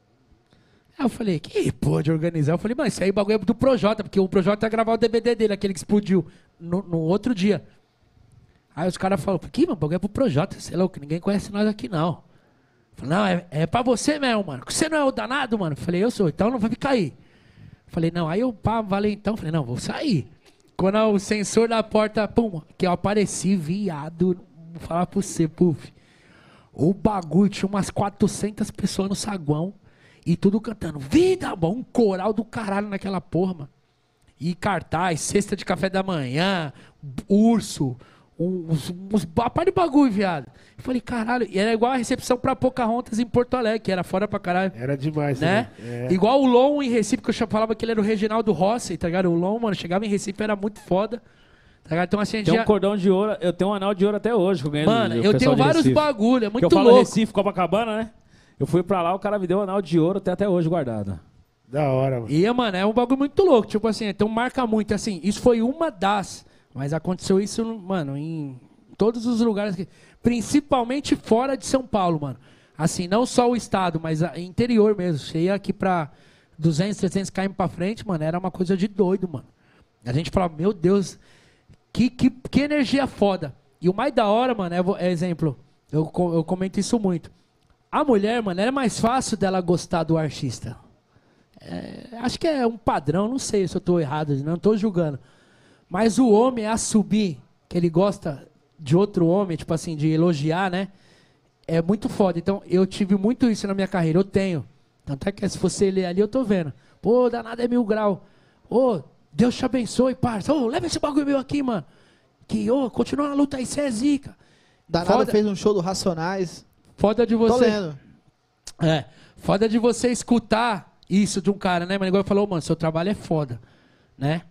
Aí eu falei, que porra de organizar? Eu falei, mano, isso aí é bagulho é do Projota, porque o Projota ia gravar o DVD dele, aquele que explodiu, no, no outro dia. Aí os caras falaram, que, mano, o bagulho é pro Projota, você é louco, ninguém conhece nós aqui não. Não, é, é pra você mesmo, mano. Você não é o danado, mano? Falei, eu sou, então não vai ficar aí. Falei, não, aí eu, pá, valeu então. Falei, não, vou sair. Quando o sensor da porta, pum, que eu apareci, viado, vou falar pra você, puf. O bagulho tinha umas 400 pessoas no saguão e tudo cantando, vida bom, um coral do caralho naquela porra, mano. E cartaz, cesta de café da manhã, urso, uns, uns par de bagulho, viado. Eu falei, caralho, e era igual a recepção pra Pocahontas em Porto Alegre, que era fora pra caralho. Era demais, Né? É. Igual o Lon em Recife, que eu falava que ele era o Reginaldo Rossi, tá ligado? O Lon, mano, chegava em Recife, era muito foda. Tá ligado? Então assim, Tem já... um cordão de ouro, eu tenho um anel de ouro até hoje que eu ganhei Mano, do eu tenho vários bagulho, é muito eu falo louco. Recife, Copacabana, né? Eu fui pra lá, o cara me deu um anel de ouro, tem até hoje guardado. Da hora, mano. E, mano, é um bagulho muito louco. Tipo assim, então marca muito. Assim, isso foi uma das. Mas aconteceu isso, mano, em todos os lugares. Que, principalmente fora de São Paulo, mano. Assim, não só o estado, mas a, interior mesmo. Você ia aqui pra 200, 300 km pra frente, mano, era uma coisa de doido, mano. A gente falava, meu Deus, que, que, que energia foda. E o mais da hora, mano, é, é exemplo. Eu, eu comento isso muito. A mulher, mano, era mais fácil dela gostar do artista. é, acho que é um padrão, não sei se eu tô errado, não tô julgando. Mas o homem a subir, que ele gosta de outro homem, tipo assim, de elogiar, né? É muito foda. Então, eu tive muito isso na minha carreira, eu tenho. Tanto é que se você ler ali, eu tô vendo. Pô, danado é mil grau. Ô, Deus te abençoe, parça. Ô, leva esse bagulho meu aqui, mano. Que, ô, continua na luta aí, você é zica. Danado Foda. fez um show do Racionais. Foda de Tô você. lendo. É. Foda de você escutar isso de um cara, né? Mas igual falou, mano, seu trabalho é foda. Né?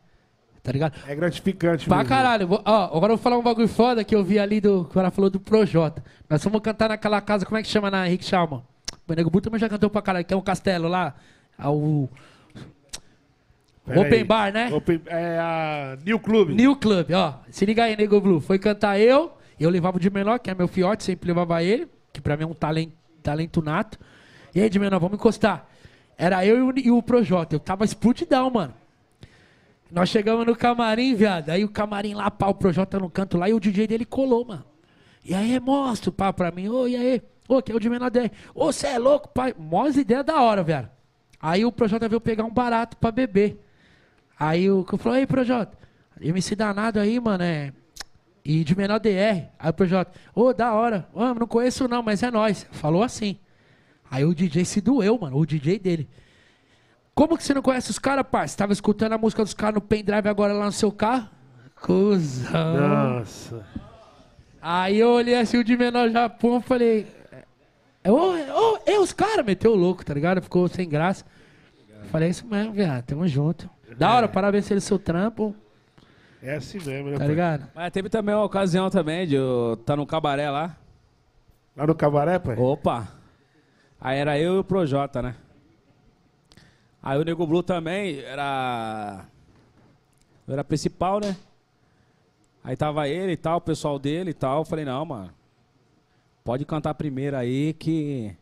Tá ligado? É gratificante Pra mesmo. caralho. Vou- Ó, agora eu vou falar um bagulho foda que eu vi ali do. Que ela falou do Projota. Nós vamos cantar naquela casa, como é que chama na Henrique Chalma? O Nego Buta também já cantou pra caralho, que é um castelo lá. Ah, O Pera Open aí. Bar, né? Open- é a New Club. New Club, ó. Se liga aí, Nego Blue. Foi cantar eu, eu levava o de menor, que é meu fiote, sempre levava ele, que pra mim é um talento, talento nato. E aí, de menor, vamos encostar. Era eu e o, e o Projota. Eu tava explodidão, mano. Nós chegamos no camarim, viado. Aí o camarim lá, pá, o Projota no canto lá, e o DJ dele colou, mano. E aí, mostra, pá, pra mim. Ô, e aí? Ô, que é o de menor dele. Ô, você é louco, pai? Mós ideia da hora, velho. Aí o Projota veio pegar um barato pra beber. Aí o que falei, ei, Projota, MC danado aí, mano, é. E de menor DR. Aí o Projota, ô, da hora. Ô, não conheço não, mas é nóis. Falou assim. Aí o DJ se doeu, mano, o DJ dele. Como que você não conhece os caras, parça? Tava escutando a música dos caras no pendrive agora lá no seu carro? Cusão. Nossa. Aí eu olhei assim, o de menor Japão, falei. é, Ô, ô, é os caras, meteu o louco, tá ligado? Ficou sem graça. Falei, é isso mesmo, viado, tamo junto. Da hora, parabéns pelo seu trampo, É assim mesmo, né? tá pai? ligado? Mas teve também uma ocasião também de eu estar no cabaré lá. Lá no Cabaré, pai? Opa! Aí era eu e o Projota, né? Aí o Nego Blue também era. Eu era principal, né? Aí tava ele e tal, o pessoal dele e tal. Eu falei, não, mano. Pode cantar primeiro aí que.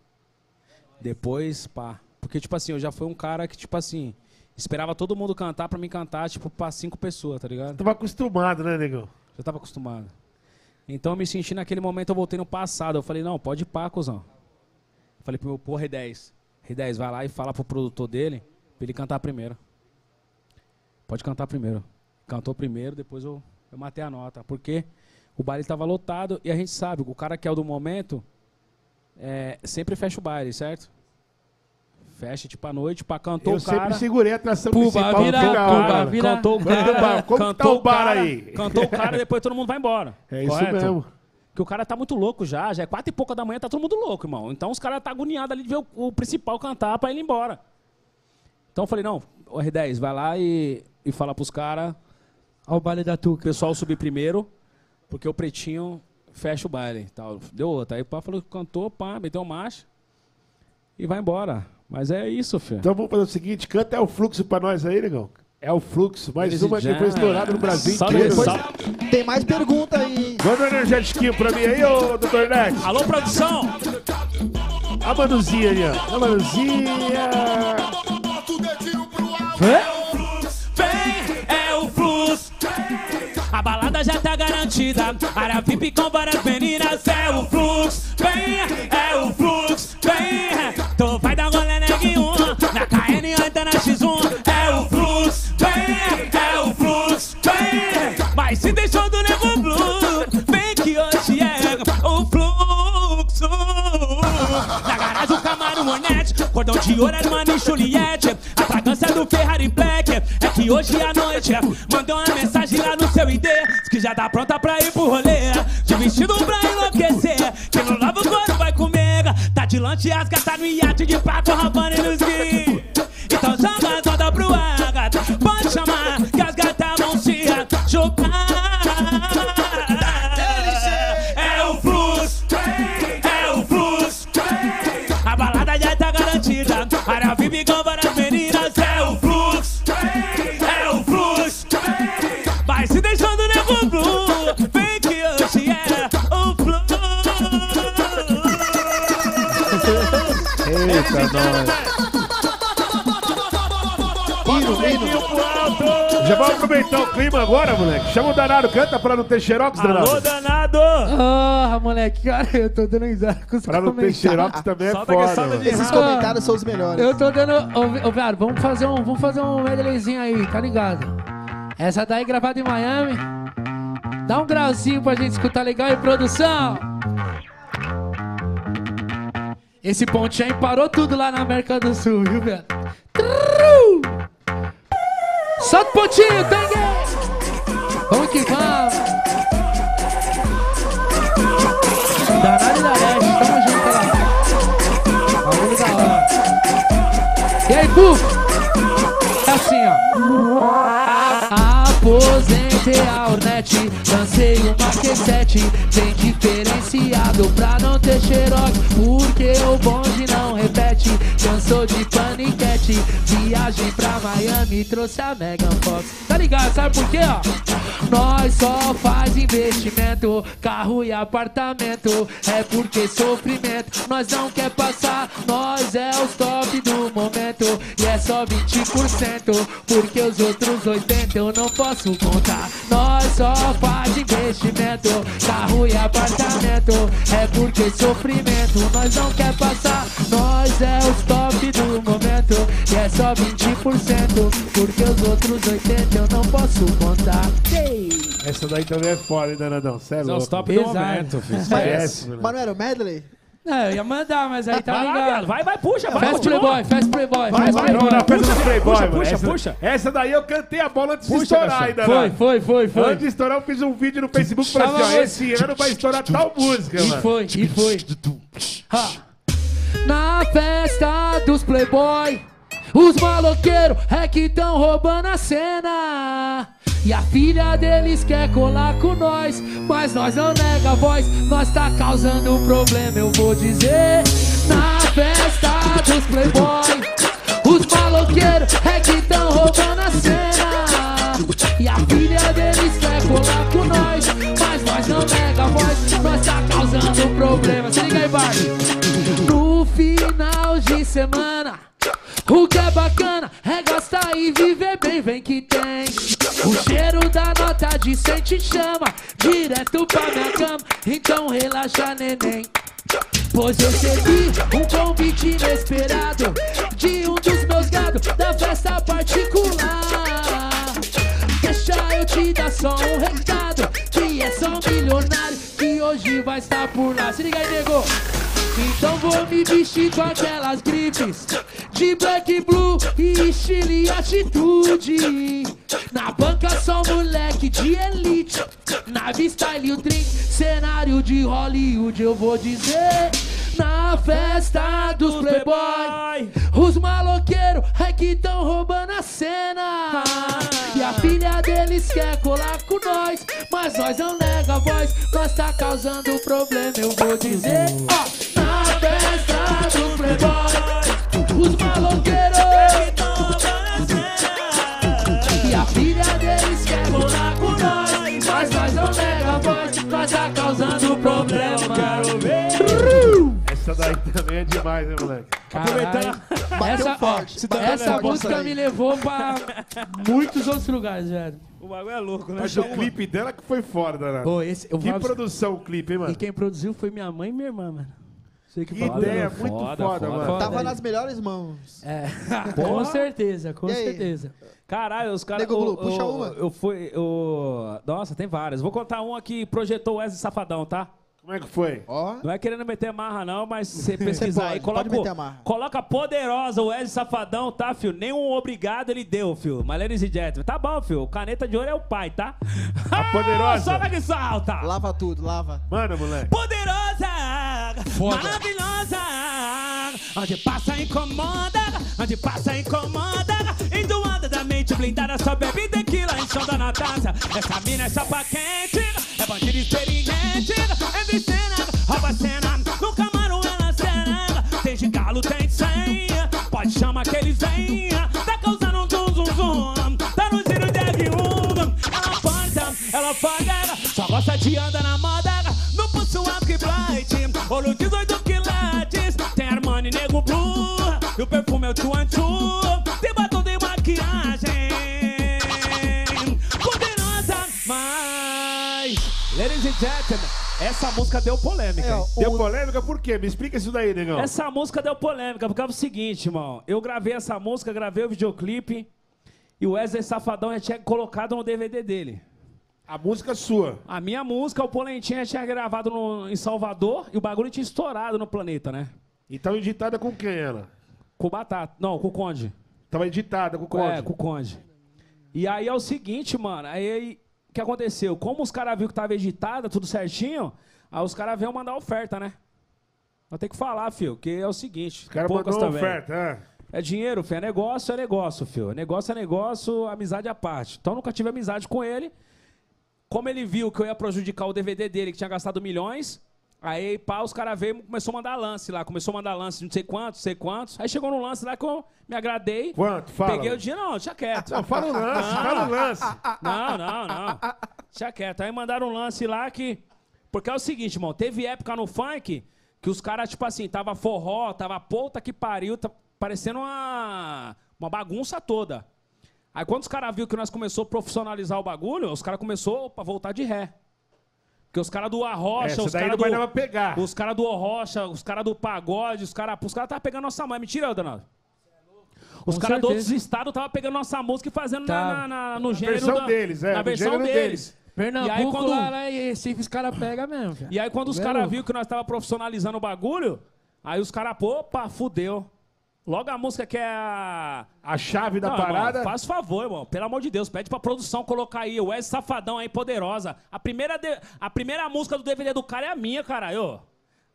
Depois, pá. Porque, tipo assim, eu já fui um cara que, tipo assim, esperava todo mundo cantar pra mim cantar, tipo, pra cinco pessoas, tá ligado? Tava acostumado, né, negão? Já tava acostumado. Então eu me senti naquele momento, eu voltei no passado. Eu falei, não, pode ir pá, cuzão. Falei pro meu pô, R10. R10, vai lá e fala pro produtor dele pra ele cantar primeiro. Pode cantar primeiro. Cantou primeiro, depois eu, eu matei a nota. Porque o baile tava lotado e a gente sabe, o cara que é o do momento é, sempre fecha o baile, certo? Fecha tipo à noite, pá, cantou eu o cara. sempre segurei a atração Puba, principal vira, puba, final. vira. Cantou o cara. Como tá cantou o bar cara, aí? Cantou o cara, depois todo mundo vai embora. É isso Correto? mesmo. Porque o cara tá muito louco já, já é quatro e pouca da manhã, tá todo mundo louco, irmão. Então os caras tá agoniados ali de ver o, o principal cantar pra ele ir embora. Então eu falei, não, o R10, vai lá e, e fala pros caras, Ó o baile da o Tuca. pessoal subir primeiro, porque o pretinho fecha o baile. Tal. Deu outra. Aí o pá falou, cantou, pá, meteu marcha e vai embora. Mas é isso, filho. Então vamos fazer o seguinte, canta É o Fluxo pra nós aí, negão. É o Fluxo, mais Easy uma que Jam. foi estourada no Brasil Salve, inteiro. salve. Tem mais pergunta aí. Manda um energético pra mim aí, ô doutor Nex. Alô, produção! A Manuzinha aí, ó. A Manuzinha. Vem, é o fluxo. A balada já tá garantida. Área VIP com várias meninas. É o fluxo. Vem, é o fluxo. Vem, tu vai dar rolê neguinho. Na KN ou então na X1. Mas se deixou do nego blue. Vem que hoje é o fluxo. Na garagem o Camaro Hornet. Cordão de ouro é Mano e Juliette. A fragrância do Ferrari Black. É que hoje à noite mandou uma mensagem lá no seu ID. Diz que já tá pronta pra ir pro rolê. De vestido pra enlouquecer. Que não lava o couro vai comer. Tá de lanche as gatas no iate de Paco Rabanne e nos gui. Então joga as ondas pro ar. gata. Pode chamar jogar. É o fluxo. É o fluxo. A balada já tá garantida. Área VIP com várias meninas. É o fluxo. É o fluxo. Vai se deixando nego blue. Vem que hoje é o fluxo. Eita, nós. Hino, hino. Já vamos aproveitar o clima agora, moleque. Chama o danado, canta pra não ter xerox, Alô, danado. danado! Ah, moleque, cara, eu tô dando risada com os Pra não ter comentários. xerox também é Solta que foda, solta mano. de- Esses Ah. comentários são os melhores. Eu tô dando. Ô, ô, velho, vamos fazer um. Vamos fazer um medleyzinho aí, tá ligado? Essa daí gravada em Miami. Dá um grauzinho pra gente escutar legal em produção. Esse pontinho aí parou tudo lá na América do Sul, viu, velho? Solta o pontinho, Tangue! Vamos que vamos! Danado da Leste, tamo junto lá. Bagulho da hora. E aí, Buf? É assim, ó. Aposentei a Ornette, lancei uma Q7 Bem diferenciado pra não ter xerox Porque o bonde não repete Cansou de paniquete. Viagem pra Miami, trouxe a Megan Fox. Tá ligado, sabe por quê, ó? Nós só faz investimento Carro e apartamento. É porque sofrimento Nós não quer passar. Nós é os top do momento. E é só 20% Porque os outros 80% eu não posso contar. Nós só faz investimento Carro e apartamento. É porque sofrimento Nós não quer passar. Nós é os top do momento E é só 20% Porque os outros 80% eu não posso contar Ei. Essa daí também é foda, hein, danadão? Cê é São louco. os top do Pesado. momento, filho. Esquece, mano. Mas não era o medley? Não, eu ia mandar, mas aí tá Vai lá, ligado. Vai, vai, puxa, vai. Faz continua. playboy, faz playboy, Vai, vai, playboy. vamos na festa do Playboy, puxa, mano. puxa, essa, puxa. Essa daí eu cantei a bola antes de estourar ainda, Foi, né? foi, foi, foi. Antes de estourar, eu fiz um vídeo no Facebook pra assim, ó, esse ano vai estourar tal música, E mano. foi, e foi. Ha. Na festa dos playboy, os maloqueiros é que tão roubando a cena. E a filha deles quer colar com nós, mas nós não nega a voz, nós tá causando um problema, eu vou dizer. Na festa dos playboy, os maloqueiros é que tão roubando a cena. E a filha deles quer colar com nós, mas nós não nega a voz, nós tá causando um problema. Se liga aí, Barbie. Semana, o que é bacana é gastar e viver bem, vem que tem. O cheiro da nota de sente chama direto pra minha cama, então relaxa, neném. Pois recebi um convite inesperado de um dos meus gados da festa particular. Deixa eu te dar só um recado Que é só um milionário que hoje vai estar por lá Se liga aí, nego Então vou me vestir com aquelas grifes De black, blue e estilo e atitude. Na banca só moleque de elite. Nave style, o drink, cenário de Hollywood Eu vou dizer. Na festa dos playboy Os maloqueiros é que tão roubando a cena. E a filha deles quer colar com nós Mas nós não nega a voz. Nós tá causando problema, eu vou dizer. Ó, na festa dos playboy Os maloqueiros E a filha deles quer colar com nós Mas nós não nega a voz Nós tá causando problema Quero ver Essa daí também é demais, né, moleque? Aproveitando. Essa, forte, essa música me levou pra muitos outros lugares, velho. O bagulho é louco, né? Mas o clipe dela que foi foda, danado. Pô, esse, eu Que vou- produção o clipe, hein, E mano? quem produziu foi minha mãe e minha irmã, mano. Sei que Que ideia louco. muito Foda, foda, foda. mano. Tava aí. nas melhores mãos. É, com certeza, com certeza. Caralho, os caras. Nego Blue, puxa uma. Eu fui. o- Nossa, tem várias. Vou contar uma que projetou o Wesley Safadão, tá? Como é que foi? Ó. Não é querendo meter marra, não, mas você pesquisar pode, aí, coloca, pode meter a marra. coloca poderosa o Wesley Safadão, tá, fio? Nenhum obrigado ele deu, fio. Mas ladies and gentlemen, tá bom, fio. Caneta de ouro é o pai, tá? A poderosa. Sobe que salta! Lava tudo, lava. Mano, moleque. Poderosa, Foda. maravilhosa, onde passa incomoda, onde passa incomoda, endoada da mente blindada, só bebe tequila, enchendo na taça. Essa mina é chapa quente, é bandida experiente, é vicina, rouba cena. No camarão é ela serena. Tem de galo, tem de senha. Pode chamar que eles venham. Tá causando um zum zum zum. Tá no giro de aviúva. Ela panta, ela paga. Só gosta de andar na moda. No pulso que blight. Olho 18 quilates. Tem Armani Nego Blue. E o perfume é o Chuanchu. Tem batom de maquiagem. Poderosa, mas. Ladies and gentlemen essa música deu polêmica. É, Deu o- polêmica por quê? Me explica isso daí, negão. Essa música deu polêmica, porque é o seguinte, irmão. Eu gravei essa música, gravei o videoclipe e o Wesley Safadão já tinha colocado no DVD dele. A música sua. A minha música, o Polentinha tinha gravado no- em Salvador e o bagulho tinha estourado no planeta, né? Então editada com quem ela? Com o Batata. Não, com o Conde. Tava editada com o É, Conde. com o Conde. E aí é o seguinte, mano. Aí que aconteceu? Como os caras viram que tava editada, tudo certinho, aí os caras veio mandar oferta, né? Ter que falar, filho, que é o seguinte. O cara poucas mandou uma também. oferta. ah. É dinheiro, filho. É negócio, é negócio, filho. Negócio é negócio, amizade à parte. Então eu nunca tive amizade com ele. Como ele viu que eu ia prejudicar o DVD dele, que tinha gastado milhões, aí pá, os caras veio e começou a mandar lance lá. Começou a mandar lance de não sei quantos, não sei quantos. Aí chegou no lance lá que eu me agradei. Quanto? Fala. Peguei o dinheiro, não, deixa quieto. Não, fala o lance, fala o lance. Não, não, não. Deixa quieto. Aí mandaram um lance lá que. Porque é o seguinte, irmão, teve época no funk que os caras, tipo assim, tava forró, tava puta que pariu, tá parecendo uma, uma bagunça toda. Aí quando os caras viram que nós começou a profissionalizar o bagulho, os caras começou a voltar de ré. Porque os caras do Arrocha, os caras do. vai dar pra pegar. Os caras do Arrocha, os caras do pagode, os caras. Os caras estavam pegando nossa mãe. Mentira, Danado. Os caras de outros estados estavam pegando nossa música e fazendo na, Tava. na- na- no gênero. versão da- deles, é, Na versão deles. deles. Pernambuco, E aí, quando- lá, lá em Recife, os caras pegam mesmo, velho. E aí, quando os É caras viram que nós tava profissionalizando o bagulho, aí os caras, pô, opa, fudeu. Logo a música que é a. A chave da Não, parada. Irmão, faz favor, irmão. Pelo amor de Deus, pede pra produção colocar aí. O Wes Safadão aí, poderosa. A primeira, de- a primeira música do DVD do cara é a minha, caralho.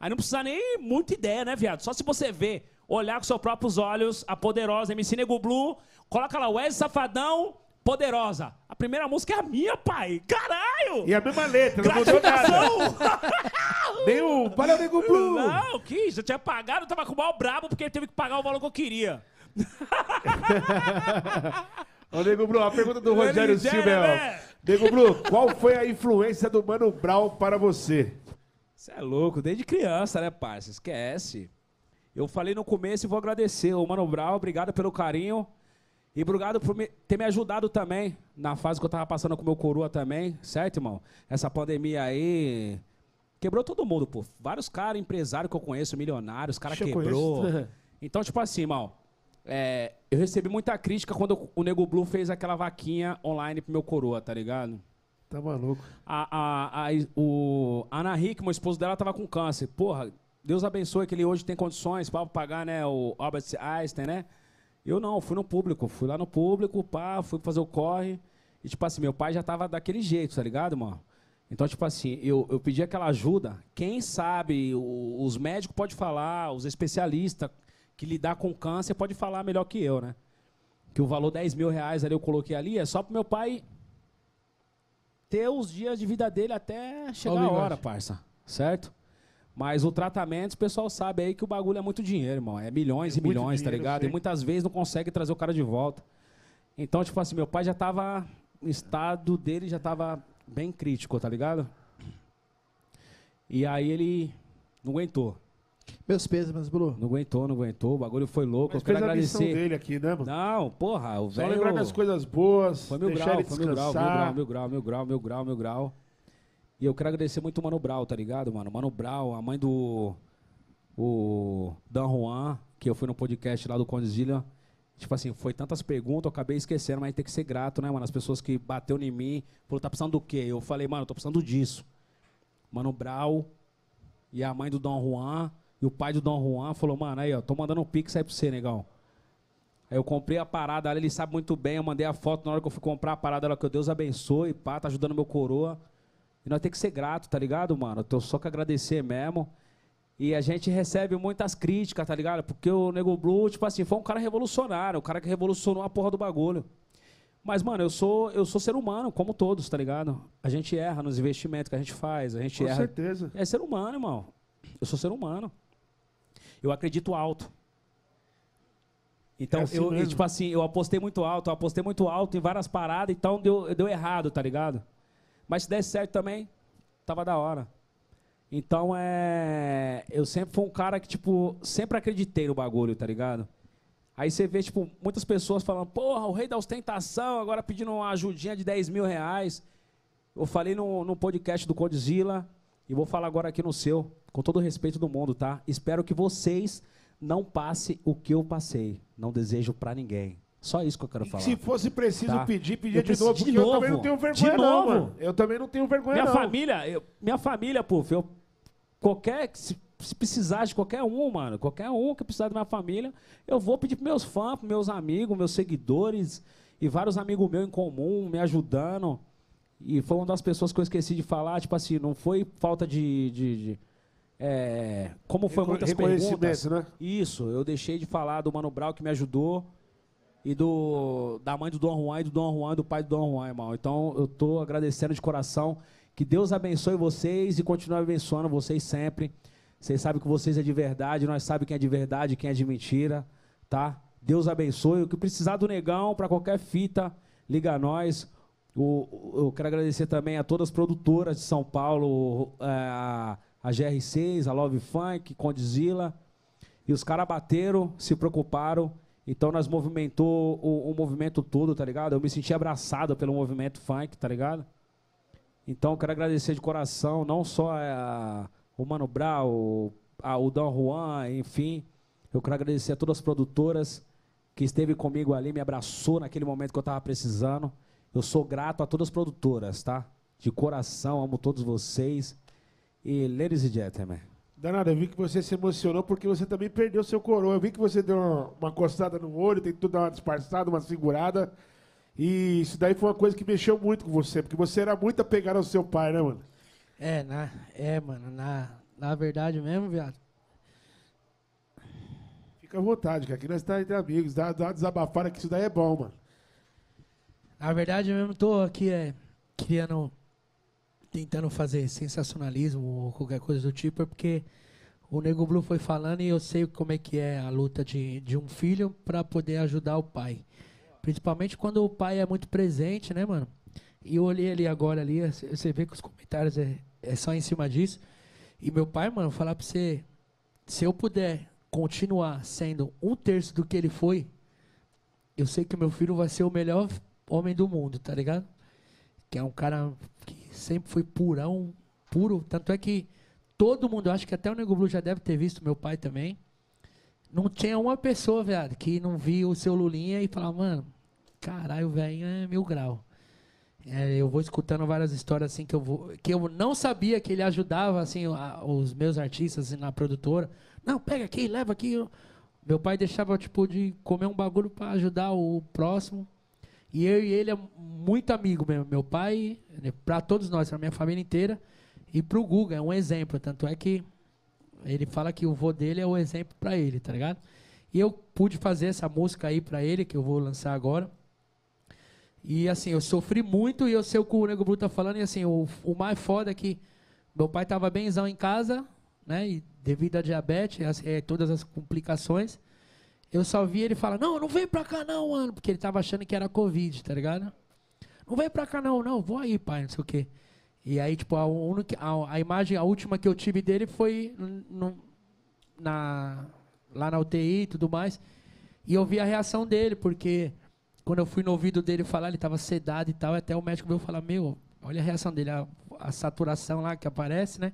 Aí não precisa nem muita ideia, né, viado? Só se você ver, olhar com seus próprios olhos, a poderosa MC Nego Blue, coloca lá, Wes Safadão, poderosa. A primeira música é a minha, pai. Caralho! E a mesma letra, não mudou nada. Nem o. Para o Nego Blue. Não, que já tinha pagado, tava com o mal brabo porque ele teve que pagar o valor que eu queria. Ô, Nego Blue, a pergunta do Rogério Silva é: né? Nego Blue, qual foi a influência do Mano Brown para você? Você é louco, desde criança, né, parça? Esquece. Eu falei no começo e vou agradecer. Ô, Mano Brown, obrigado pelo carinho. E obrigado por me- ter me ajudado também na fase que eu tava passando com o meu coroa também, certo, irmão? Essa pandemia aí quebrou todo mundo, pô. Vários caras, empresários que eu conheço, milionários, cara eu quebrou. Então, tipo assim, irmão, é, eu recebi muita crítica quando o Nego Blue fez aquela vaquinha online pro meu coroa, tá ligado? Tá maluco. A, a, a, o a Ana Hickman, o esposo dela, tava com câncer. Porra, Deus abençoe que ele hoje tem condições para pagar, né, o Albert Einstein, né? Eu não, fui no público, fui lá no público, pá, fui fazer o corre. E, tipo assim, meu pai já tava daquele jeito, tá ligado, mano? Então, tipo assim, eu, eu pedi aquela ajuda. Quem sabe, o- os médicos podem falar, os especialistas que lidar com câncer pode falar melhor que eu, né? Que o valor 10 mil reais ali eu coloquei ali é só pro meu pai ter os dias de vida dele até chegar a bigode. hora, parça. Certo? Mas o tratamento, o pessoal sabe aí que o bagulho é muito dinheiro, irmão. É milhões É e milhões, tá dinheiro, ligado? eu E muitas vezes não consegue trazer o cara de volta. Então, tipo assim, meu pai já tava. O estado dele já tava bem crítico, tá ligado? E aí ele não aguentou. Meus pesos, meus Blue. Não aguentou, não aguentou. O bagulho foi louco. Mas eu quero fez a missão agradecer. dele aqui, né, mano? Não, porra, o Só velho. lembrar das coisas boas, Foi mil grau, foi mil grau, mil grau, mil grau, mil grau, mil grau, mil grau. E eu quero agradecer muito o Mano Brau, tá ligado, mano? Mano Brau, a mãe do o Dan Juan, que eu fui no podcast lá do Condzilla. Tipo assim, foi tantas perguntas, eu acabei esquecendo, mas tem que ser grato, né, mano? As pessoas que bateu em mim, falou, tá precisando do quê? Eu falei, mano, eu tô precisando disso. Mano Brau e a mãe do Dom Juan e o pai do Dom Juan falou, mano, aí, ó, tô mandando um pix aí pra você, negão. Aí eu comprei a parada, ele sabe muito bem, eu mandei a foto na hora que eu fui comprar a parada, ela que Deus abençoe, pá, tá ajudando meu coroa. E nós tem que ser grato, tá ligado, mano? Eu tô só que agradecer mesmo. E a gente recebe muitas críticas, tá ligado? Porque o Nego Blue, tipo assim, foi um cara revolucionário, o cara que revolucionou a porra do bagulho. Mas, mano, eu sou, eu sou ser humano, como todos, tá ligado? A gente erra nos investimentos que a gente faz, a gente Com erra. certeza. É ser humano, irmão. Eu sou ser humano. Eu acredito alto. Então, É assim eu, tipo assim, eu apostei muito alto, eu apostei muito alto em várias paradas, então deu, deu errado, tá ligado? Mas se desse certo também, tava da hora. Então, é. Eu sempre fui um cara que, tipo, sempre acreditei no bagulho, tá ligado? Aí você vê, tipo, muitas pessoas falando, porra, o rei da ostentação, agora pedindo uma ajudinha de 10 mil reais. Eu falei no, no podcast do Condzilla e vou falar agora aqui no seu, com todo o respeito do mundo, tá? Espero que vocês não passem o que eu passei. Não desejo pra ninguém. Só isso que eu quero falar. Se fosse preciso Tá. pedir, pedia Eu de novo, de porque eu novo. também não tenho De vergonha, não, novo. mano. Eu também não tenho vergonha, Minha não. família, eu- minha família, pô, eu, qualquer, se, se precisar de qualquer um, mano, qualquer um que precisar da minha família, eu vou pedir pros meus fãs, pros meus amigos, meus seguidores e vários amigos meus em comum me ajudando. E foi uma das pessoas que eu esqueci de falar, tipo assim, não foi falta de. de- de- é, como foi Reco- muitas perguntas. né? Isso, eu deixei de falar do Mano Brown que me ajudou e do da mãe do Dom Juan e do Dom Juan, do pai do Dom Juan, irmão. Então eu tô agradecendo de coração. Que Deus abençoe vocês e continue abençoando vocês sempre. Vocês sabem que vocês é de verdade, nós sabemos quem é de verdade, quem é de mentira, tá? Deus abençoe. O que precisar do negão para qualquer fita, liga a nós. O- eu quero agradecer também a todas as produtoras de São Paulo, é, a, a GR6, a Love Funk, Condzilla. E os caras bateram, se preocuparam. Então nós movimentou o, o movimento todo, tá ligado? Eu me senti abraçado pelo movimento funk, tá ligado? Então quero agradecer de coração, não só a, o Mano Brown, o, o Don Juan, enfim. Eu quero agradecer a todas as produtoras que esteve comigo ali, me abraçou naquele momento que eu tava precisando. Eu sou grato a todas as produtoras, tá? De coração, amo todos vocês. E ladies and gentlemen, Danado, eu vi que você se emocionou porque você também perdeu seu coroa. Eu vi que você deu uma, uma coçada no olho, tentou dar uma disfarçada, uma segurada. E isso daí foi uma coisa que mexeu muito com você, porque você era muito apegado ao seu pai, né, mano? É, na, é, mano, na, na verdade mesmo, viado. Fica à vontade, que aqui nós estamos entre amigos. Dá, dá uma desabafada que isso daí é bom, mano. Na verdade mesmo tô aqui é, criando, tentando fazer sensacionalismo ou qualquer coisa do tipo, é porque o Nego Blue foi falando e eu sei como é que é a luta de, de um filho para poder ajudar o pai. Principalmente quando o pai é muito presente, né, mano? E eu olhei ali agora ali, você vê que os comentários é, é só em cima disso. E meu pai, mano, falar pra você, se eu puder continuar sendo um terço do que ele foi, eu sei que meu filho vai ser o melhor homem do mundo, tá ligado? Que é um cara que sempre foi purão, puro. Tanto é que todo mundo, acho que até o Nego Blue já deve ter visto, meu pai também. Não tinha uma pessoa, viado, que não via o seu Lulinha e falava, mano, caralho, o velhinho é mil grau. É, eu vou escutando várias histórias assim que eu vou, que eu não sabia que ele ajudava assim a- os meus artistas assim, na produtora. Não, pega aqui, leva aqui. Meu pai deixava tipo de comer um bagulho para ajudar o próximo. E eu e ele é muito amigo mesmo. Meu pai, para todos nós, pra minha família inteira. E pro Guga, é um exemplo. Tanto é que ele fala que o vô dele é o exemplo para ele, tá ligado? E eu pude fazer essa música aí para ele, que eu vou lançar agora. E assim, eu sofri muito e eu sei o que o Nego Blue tá falando. E assim, o, o mais foda é que meu pai tava benzão em casa, né? E devido à diabetes, as, eh, todas as complicações. Eu só vi ele falar, não, não vem pra cá não, mano. Porque ele tava achando que era Covid, tá ligado? Não vem pra cá não, não, vou aí, pai, não sei o quê. E aí, tipo, a, a, a imagem, a última que eu tive dele foi no- na, lá na UTI e tudo mais. E eu vi a reação dele, porque quando eu fui no ouvido dele falar, ele tava sedado e tal, até o médico veio falar, meu, olha a reação dele, a, a saturação lá que aparece, né?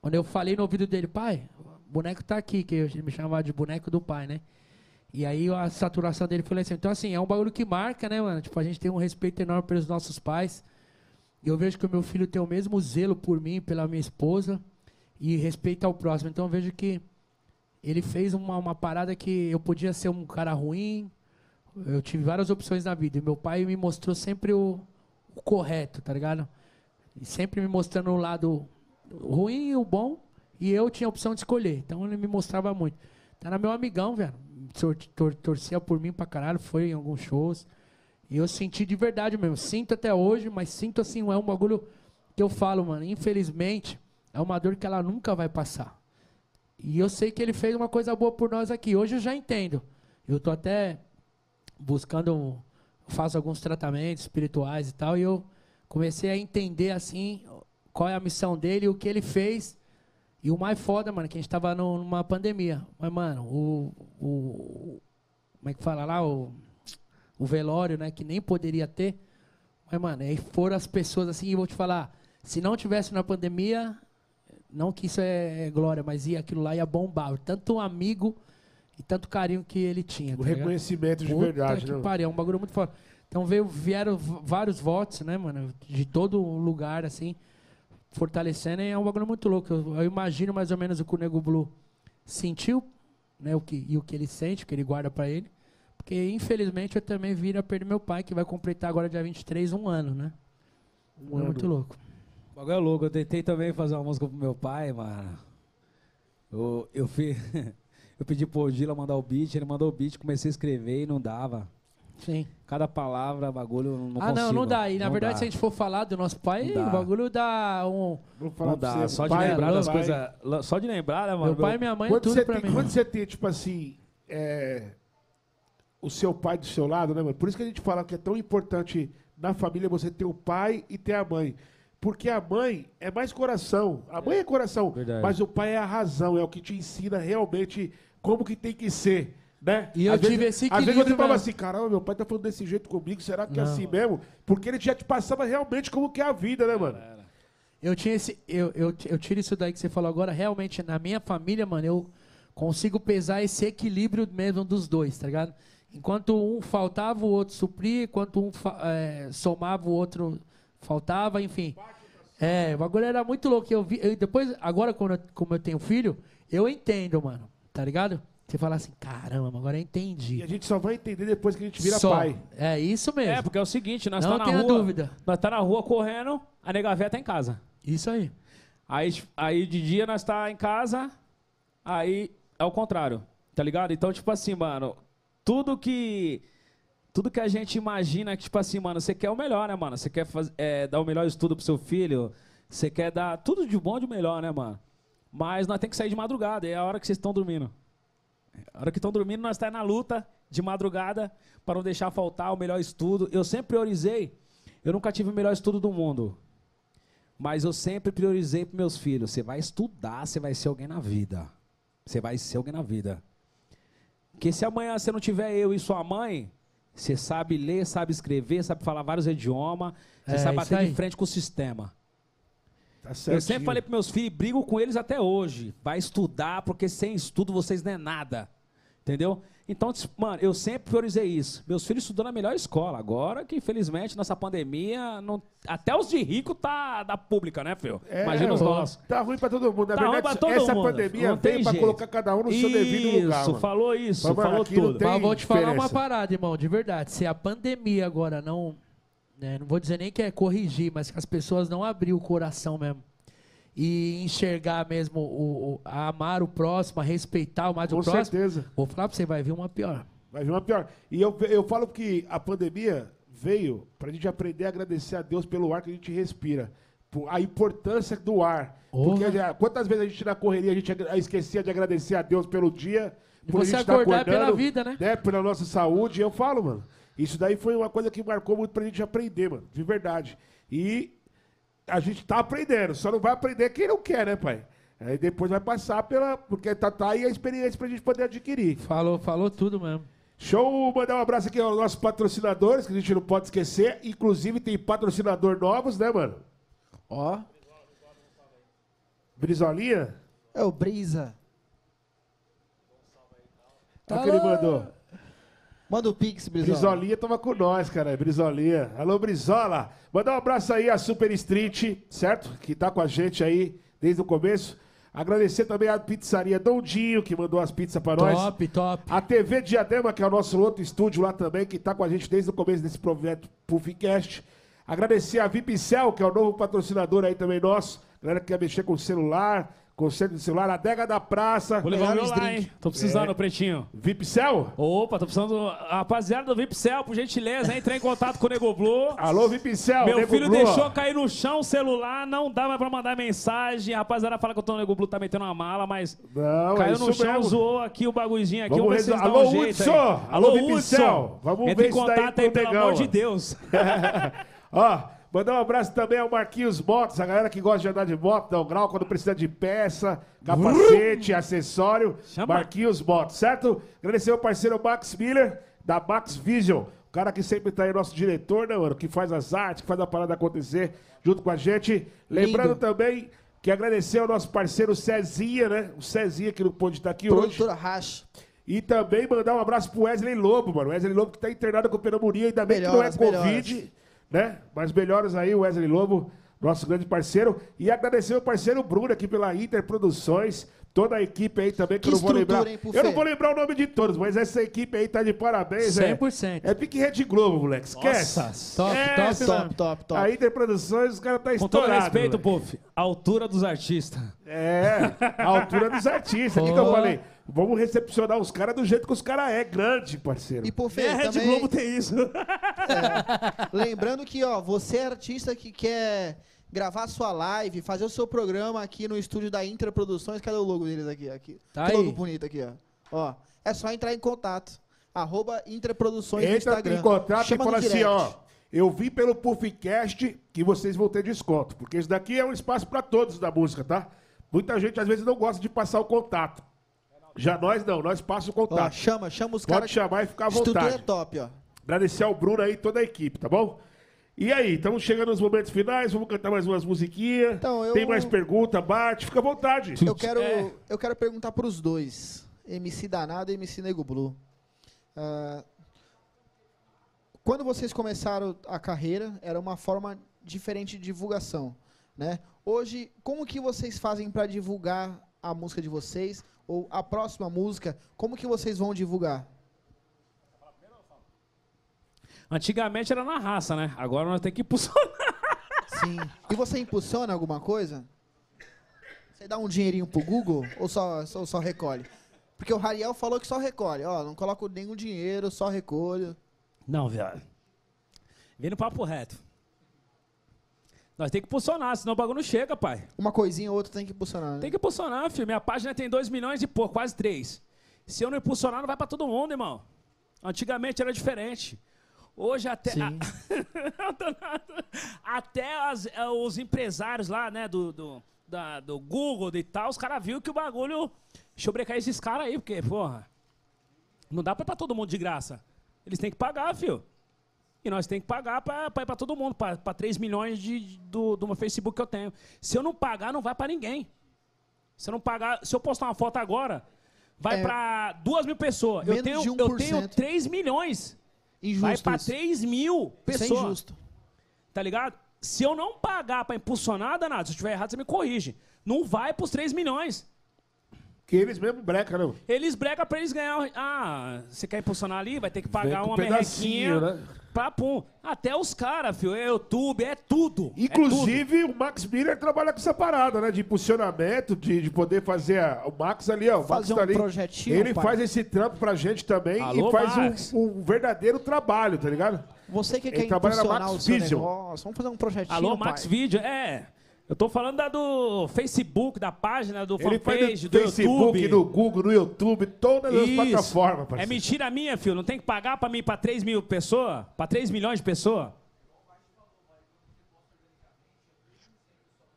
Quando eu falei no ouvido dele, pai, o boneco tá aqui, que ele me chamava de boneco do pai, né? E aí a saturação dele foi lá assim. Então, assim, é um bagulho que marca, né, mano? Tipo, a gente tem um respeito enorme pelos nossos pais. E eu vejo que o meu filho tem o mesmo zelo por mim, pela minha esposa, e respeito ao próximo. Então eu vejo que ele fez uma, uma parada que eu podia ser um cara ruim. Eu tive várias opções na vida. E meu pai me mostrou sempre o, o correto, tá ligado? E sempre me mostrando o lado ruim e o bom. E eu tinha a opção de escolher. Então ele me mostrava muito. Tá na meu amigão, velho. Tor- tor- torcia por mim pra caralho, foi em alguns shows. E eu senti de verdade mesmo. Sinto até hoje, mas sinto assim, é um bagulho que eu falo, mano. Infelizmente, é uma dor que ela nunca vai passar. E eu sei que ele fez uma coisa boa por nós aqui. Hoje eu já entendo. Eu tô até buscando, faço alguns tratamentos espirituais e tal, e eu comecei a entender assim qual é a missão dele, o que ele fez. E o mais foda, mano, que a gente tava numa pandemia. Mas, mano, o, o. Como é que fala lá? O, o velório, né? Que nem poderia ter. Mas, mano, aí foram as pessoas assim, e vou te falar, se não tivesse na pandemia, não que isso é, é glória, mas ia aquilo lá ia bombar. Tanto um amigo e tanto carinho que ele tinha. O tá ligado? reconhecimento de Puta verdade, que né? pariu, é um bagulho muito foda. Então veio, vieram vários votos, né, mano? De todo lugar, assim, fortalecendo. É um bagulho muito louco. Eu, eu imagino mais ou menos o que o Nego Blue sentiu, né? O que, e o que ele sente, o que ele guarda pra ele. Porque, infelizmente, eu também vim a perder meu pai, que vai completar agora dia 23, um ano, né? Um ano muito louco. O bagulho é louco. Eu tentei também fazer uma música pro meu pai, mano. Eu, eu, fiz, eu pedi pro Dila mandar o beat, ele mandou o beat, comecei a escrever e não dava. Sim. Cada palavra, bagulho, não ah, consigo. não, não dá. E na Não verdade, dá. se a gente for falar do nosso pai, Não dá. o bagulho dá um. Vou falar Não pra dá, você, só de pai, lembrar das pai, coisas. Só de lembrar, né, mano? Meu pai e minha mãe é Quando tudo você, pra tem, mim. quando você tem, tipo assim, é, o seu pai do seu lado, né, mano? Por isso que a gente fala que é tão importante na família você ter o pai e ter a mãe. Porque a mãe é mais coração. A mãe é coração, Verdade. mas o pai é a razão, é o que te ensina realmente como que tem que ser. Né? E eu Às tive vezes, esse Às vezes equilíbrio você fala mesmo. assim, caramba, meu pai tá falando desse jeito comigo, será que é assim mesmo? Porque ele já te passava realmente como que é a vida, né, mano? Eu tinha esse. Eu, eu, eu tiro isso daí que você falou agora. Realmente, na minha família, mano, eu consigo pesar esse equilíbrio mesmo dos dois, tá ligado? Enquanto um faltava, o outro supria. Enquanto um é, somava, o outro faltava, enfim. É, o bagulho era muito louco. Eu vi, eu- depois, agora, quando eu, como eu tenho filho, eu entendo, mano. Tá ligado? Você fala assim, caramba, agora eu E entendi. a gente só vai entender depois que a gente vira Só. pai. É isso mesmo. É, porque é o seguinte, nós Não tá na tenha rua. dúvida. Nós tá na rua correndo, a nega véia tá em casa. Isso aí. Aí, aí de dia nós tá em casa, aí é o contrário, tá ligado? Então, tipo assim, mano, tudo que. Tudo que a gente imagina que, tipo assim, mano, você quer o melhor, né, mano? Você quer faz, é, dar o melhor estudo pro seu filho, você quer dar tudo de bom e de melhor, né, mano? Mas nós temos que sair de madrugada, é a hora que vocês estão dormindo. A hora que estão dormindo, nós estamos na luta de madrugada para não deixar faltar o melhor estudo. Eu sempre priorizei, eu nunca tive o melhor estudo do mundo. Mas eu sempre priorizei para meus filhos. Você vai estudar, você vai ser alguém na vida. Você vai ser alguém na vida. Porque se amanhã você não tiver eu e sua mãe, você sabe ler, sabe escrever, sabe falar vários idiomas, você É, sabe bater de frente com o sistema. Tá Eu sempre falei para meus filhos, brigo com eles até hoje. Vai estudar, porque sem estudo vocês não é nada. Entendeu? Então, mano, eu sempre priorizei isso. Meus filhos estudam na melhor escola. Agora que, infelizmente, nessa pandemia, não- até os de rico tá da pública, né, filho? É, Imagina os nossos. Tá ruim pra todo mundo. Na Tá ruim verdade, pra todo essa mundo. pandemia Não tem veio pra colocar cada um no seu devido lugar. Isso, falou isso, Mas, falou tudo. Mas vou te falar uma parada, irmão, de verdade. Se a pandemia agora não. Né, não vou dizer nem que é corrigir, mas que as pessoas não abriu o coração mesmo. E enxergar mesmo, o, o- a amar o próximo, a respeitar o mais Com o próximo. certeza. Vou falar pra você, vai vir uma pior. Vai vir uma pior. E eu, eu falo que a pandemia veio pra gente aprender a agradecer a Deus pelo ar que a gente respira. Por a importância do ar. Porra. Porque quantas vezes a gente na correria a gente esquecia de agradecer a Deus pelo dia, E por você a gente tá acordar pela acordando, vida, né? Pela nossa saúde. Eu falo, mano. Isso daí foi uma coisa que marcou muito pra gente aprender, mano. De verdade. E a gente tá aprendendo. Só não vai aprender quem não quer, né, pai? Aí depois vai passar pela. Porque tá, tá aí a experiência pra gente poder adquirir. Falou, falou tudo mesmo. Show! Mandar um abraço aqui aos nossos patrocinadores, que a gente não pode esquecer. Inclusive tem patrocinador novos, né, mano? Ó, Brizolinha? é o Brisa. Olha o que ele mandou. Manda o Pix, Brizola. Brizolinha tava com nós, cara. Brizolinha. Alô, Brizola. Mandar um abraço aí à Super Street, certo? Que tá com a gente aí desde o começo. Agradecer também à pizzaria Dondinho, que mandou as pizzas pra nós. Top, top. A TV Diadema, que é o nosso outro estúdio lá também, que tá com a gente desde o começo desse projeto Puffcast. Agradecer a Vipcel, que é o novo patrocinador aí também nosso. Galera que quer mexer com celular, centro de celular, a Adega da Praça. Vou levar o meu lá, hein? Tô precisando, É. pretinho. Vipcel? Opa, tô precisando. do- Rapaziada do Vipcel, por gentileza, entre em contato com o Nego Blue. Alô, Vipcel. Meu Nego filho Blue, deixou cair no chão o celular, não dá mais pra mandar mensagem. Rapaziada fala que o Nego Blue tá metendo uma mala, mas Não, é caiu isso no chão, mesmo. zoou aqui o bagulhozinho aqui. Vamos Vamos Alô, um Hudson! Alô, Alô, Vipcel! Vamos Entre ver em daí contato aí, pelo amor de. Deus. Ó, mandar um abraço também ao Marquinhos Motos, a galera que gosta de andar de moto, dá um grau quando precisa de peça, capacete, acessório. Chama. Marquinhos Motos, certo? Agradecer ao parceiro Max Miller, da Max Vision. cara que sempre tá aí, nosso diretor, né, mano? Que faz as artes, que faz a parada acontecer junto com a gente. Lembrando também que agradecer ao nosso parceiro Cezinha, né? O Cezinha que não pôde estar aqui hoje. Produtora Racha. E também mandar um abraço pro Wesley Lobo, mano. Wesley Lobo que tá internado com pneumonia, ainda bem Melhoras, que não é melhoras. Né? Mas melhoras aí, Wesley Lobo, nosso grande parceiro. E agradecer o parceiro Bruno aqui pela Inter Produções, toda a equipe aí também, que, Que eu não vou lembrar. hein, eu não vou lembrar o nome de todos, mas essa equipe aí tá de parabéns, é. 100%. É pique Rede Globo, moleque. Esquece. Nossa, Top, Esquece. top, Top, top, top. A Inter Produções, os caras tá Com todo estourado. respeito. Puff, a altura dos artistas. É, a altura dos artistas. O que, que eu falei? Vamos recepcionar os caras do jeito que os caras é grande, parceiro. E por fim, a Rede Globo tem isso. lembrando que, ó, você é artista que quer gravar sua live, fazer o seu programa aqui no estúdio da Inter Produções. Cadê o logo deles aqui? aqui. Tá que aí. logo bonito aqui, ó. Ó, é só entrar em contato. Arroba Inter Produções no Entra Instagram. em contato Chama e fala no assim, ó. Eu vim pelo Puffcast que vocês vão ter desconto. Porque isso daqui é um espaço pra todos da música, tá? Muita gente às vezes não gosta de passar o contato. Já nós não, nós passamos o Ó, contato. chama, chama os Pode caras. chamar e ficar à Estrutura é vontade. top, ó. Agradecer ao Bruno aí e toda a equipe, tá bom? E aí, estamos chegando nos momentos finais, vamos cantar mais umas musiquinhas. Então, eu- Tem mais pergunta, bate, fica à vontade. Eu quero, É. eu quero perguntar pros dois. MC Danado e MC Nego Blue. Ah, quando vocês começaram a carreira, era uma forma diferente de divulgação, né? Hoje, como que vocês fazem para divulgar a música de vocês ou a próxima música? Como que vocês vão divulgar? Antigamente era na raça, né? Agora nós temos que impulsionar. Sim. E você impulsiona alguma coisa? Você dá um dinheirinho pro Google ou só, só, só recolhe? Porque o Rariel falou que só recolhe. Ó, não coloco nenhum dinheiro, só recolho. Não, viado. Vem no papo reto. Nós temos que impulsionar, senão o bagulho não chega, pai. Uma coisinha ou outra tem que impulsionar. Né? Tem que impulsionar, filho. Minha página tem 2 milhões e pouco, quase 3. Se eu não impulsionar, não vai pra todo mundo, irmão. Antigamente era diferente. Hoje até. Sim. até as- eh, os empresários lá, né, do, do, da- do Google e tal, os caras viram que o bagulho. Deixa eu brecar esses caras aí, porque, porra. Não dá pra ir pra todo mundo de graça. Eles têm que pagar, filho. E nós temos que pagar pra, pra ir pra todo mundo, pra, pra 3 milhões de, do, do meu Facebook que eu tenho. Se eu não pagar, não vai pra ninguém. Se eu não pagar, se eu postar uma foto agora, vai É. pra 2 mil pessoas. Eu tenho, de eu tenho 1%. 3 milhões. Injusto vai pra isso. 3 mil Isso é pessoas. injusto. Tá ligado? Se eu não pagar pra impulsionar, danado, se eu estiver errado, você me corrige. Não vai pros 3 milhões. Que eles mesmo brecam, não. Eles bregam pra eles ganhar. Ah, você quer impulsionar ali? Vai ter que pagar uma merrequinha. né? Pra pum. Até os caras, filho. É YouTube, é tudo. é Inclusive, o Max Miller trabalha com essa parada, né? De impulsionamento, de, de poder fazer a- o Max ali, ó. O Max Fazer tá um ali. projetinho, Ele pai. faz esse trampo pra gente também Alô, e faz Max. um, um verdadeiro trabalho, tá ligado? Você que Ele quer trabalha na impulsionar Max o seu Vision. negócio, vamos fazer um projetinho, Alô, pai. Max Video, é. Eu tô falando da do Facebook, da página, do Ele fanpage, no do Facebook, YouTube. no Google, no YouTube, todas as Isso. plataformas, É parceiro. mentira minha, filho. Não tem que pagar pra mim pra 3 mil pessoas? Pra 3 milhões de pessoas?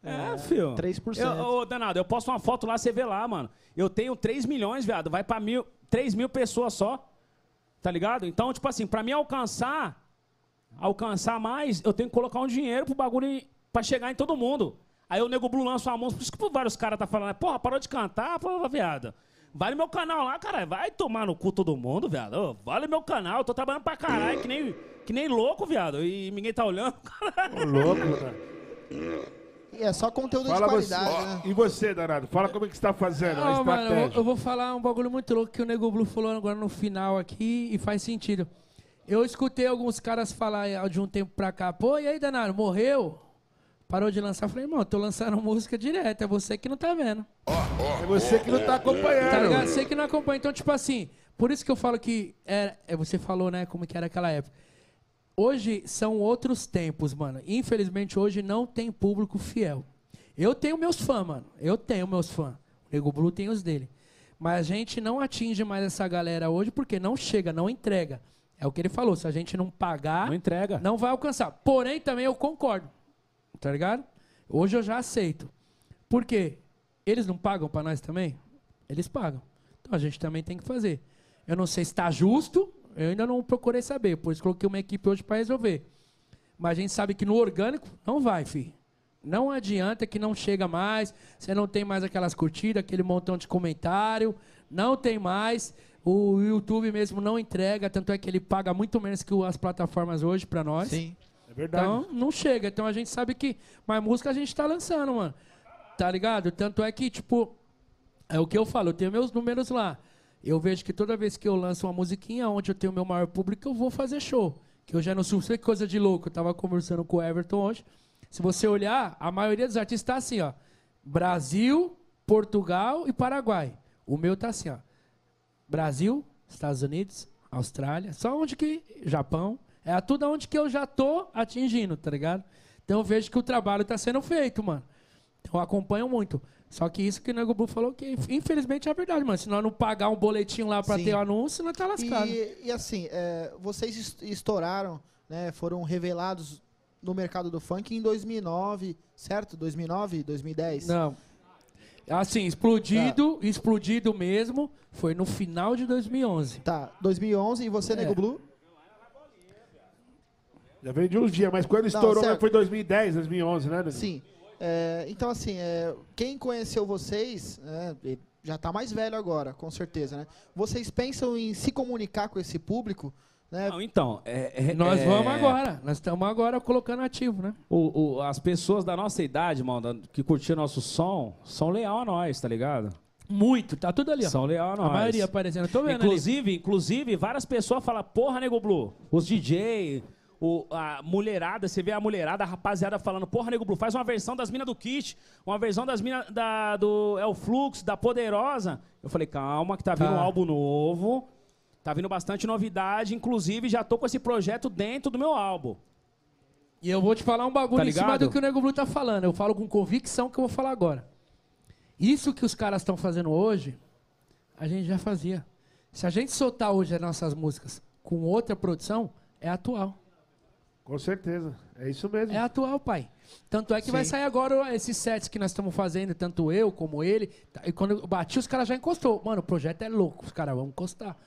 É, filho. 3%. Eu, ô, danado, eu posto uma foto lá, você vê lá, mano. Eu tenho 3 milhões, viado. Vai pra mil, 3 mil pessoas só. Tá ligado? Então, tipo assim, pra mim alcançar, alcançar mais, eu tenho que colocar um dinheiro pro bagulho pra chegar em todo mundo. Aí o Nego Blue lança uma música, por isso que vários caras tá falando, porra, parou de cantar, porra, viado. Vai no meu canal lá, cara, vai tomar no cu todo mundo, viado. Ô, no meu canal, eu tô trabalhando pra caralho, que nem, que nem louco, viado. E ninguém tá olhando, caralho. Ô, louco, cara. E é só conteúdo Fala de você. qualidade, né? E você, Danado? Fala como é que você tá fazendo, a Não, mano, eu estratégia. eu vou falar um bagulho muito louco que o Nego Blue falou agora no final aqui e faz sentido. Eu escutei alguns caras falar de um tempo pra cá, pô, e aí, Danaro, morreu? Parou de lançar? Eu falei, irmão, tô lançando música direto, é você que não tá vendo. É você que não tá Tá acompanhando. ligado? Você que não acompanha. Então, tipo assim, por isso que eu falo que. É, é, você falou, né, como que era aquela época. Hoje são outros tempos, mano. Infelizmente, hoje não tem público fiel. Eu tenho meus fãs, mano. Eu tenho meus fãs. O Nego Blue tem os dele. Mas a gente não atinge mais essa galera hoje porque não chega, não entrega. É o que ele falou. Se a gente não pagar, Não entrega. não vai alcançar. Porém, também eu concordo. Tá ligado? Hoje eu já aceito. Por quê? Eles não pagam pra nós também? Eles pagam. Então a gente também tem que fazer. Eu não sei se está justo, Eu ainda não procurei saber, por isso coloquei uma equipe hoje para resolver. Mas a gente sabe que no orgânico não vai, filho. Não adianta que não chega mais, você não tem mais aquelas curtidas, aquele montão de comentário, não tem mais. O YouTube mesmo não entrega, tanto é que ele paga muito menos que as plataformas hoje para nós. Sim. É. Então, não chega. Então a gente sabe que. Mas música a gente tá lançando, mano. Tá ligado? Tanto é que, tipo. É o que eu falo, eu tenho meus números lá. Eu vejo que toda vez que eu lanço uma musiquinha onde eu tenho meu maior público, eu vou fazer show. Que eu já não sou sei que coisa de louco. Eu tava conversando com o Everton hoje. Se você olhar, a maioria dos artistas tá assim, ó. Brasil, Portugal e Paraguai. O meu tá assim, ó. Brasil, Estados Unidos, Austrália, só onde que. Japão. É tudo onde que eu já tô atingindo, tá ligado? Então eu vejo que o trabalho tá sendo feito, mano. Então eu acompanho muito. Só que isso que o Nego Blue falou que, infelizmente, é verdade, mano. Se nós não pagar um boletim lá pra Sim. ter o anúncio, nós tá lascado. E, e assim, é, vocês est- estouraram, né, foram revelados no mercado do funk em 2009, certo? 2009, 2010? Não. Assim, explodido, Tá. explodido mesmo, foi no final de 2011. Tá, 2011 e você, É. Nego Blue? Já veio de uns dias, mas quando estourou certo. foi 2010, 2011, né? Sim. É, então, assim, é, quem conheceu vocês né, já tá mais velho agora, com certeza, né? Vocês pensam em se comunicar com esse público, né? Não, então, é, é- Nós é- vamos agora. Nós estamos agora colocando ativo, né? O, o- as pessoas da nossa idade, mano, que curtiram nosso som, são leal a nós, tá ligado? Muito, tá tudo ali, ó. São leal a A nós. maioria aparecendo. Eu tô vendo ali. Inclusive, inclusive, várias pessoas falam, porra, Nego Blue, os DJ, o, a mulherada, você vê a mulherada, a rapaziada falando, porra, Nego Blue, faz uma versão das minas do Kit, uma versão das minas da, do El Flux, da Poderosa. Eu falei, calma, que tá vindo Tá. um álbum novo, tá vindo bastante novidade, inclusive já tô com esse projeto dentro do meu álbum. E eu vou te falar um bagulho Tá em cima do que o Nego Blue tá falando. Eu falo com convicção que eu vou falar agora. Isso que os caras estão fazendo hoje, a gente já fazia. Se a gente soltar hoje as nossas músicas com outra produção, é atual. Com certeza. É isso mesmo. É atual, pai. Tanto é que vai Sim. sair agora esses sets que nós estamos fazendo, tanto eu como ele. Tá, E quando eu bati, os caras já encostou. Mano, o projeto é louco, os caras vão encostar.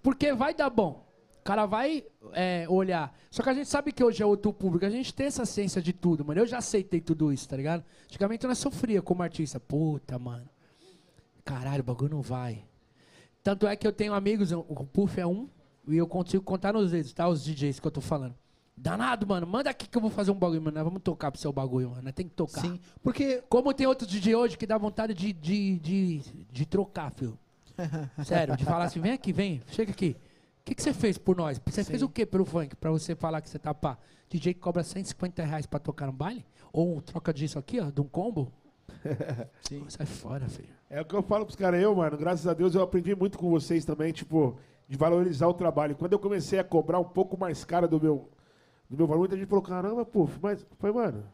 Porque vai dar bom. O cara vai é, olhar. Só que a gente sabe que hoje é outro público. A gente tem essa ciência de tudo, mano. Eu já aceitei tudo isso, tá ligado? Antigamente nós sofria como artista. Puta, mano. Caralho, o bagulho não vai. Tanto é que eu tenho amigos, o Puff é um, e eu consigo contar nos dedos, tá? Os DJs que eu tô falando. Danado, mano. Manda aqui que eu vou fazer um bagulho, mano. Nós vamos tocar pro seu bagulho, mano. Nós tem que tocar. Sim. Porque Como tem outros DJ hoje que dá vontade de, de, de, de trocar, filho. Sério, de falar assim, vem aqui, vem, chega aqui. O que, que você fez por nós? Você fez o que pelo funk? Pra você falar que você tá pá. DJ que cobra 150 reais pra tocar no baile? Ou um troca disso aqui, ó, de um combo? Sim. Sai fora, filho. É o que eu falo pros caras, eu, mano, graças a Deus eu aprendi muito com vocês também, tipo, de valorizar o trabalho. Quando eu comecei a cobrar um pouco mais caro do meu, do meu valor, muita gente falou, caramba, pô, mas foi, mano,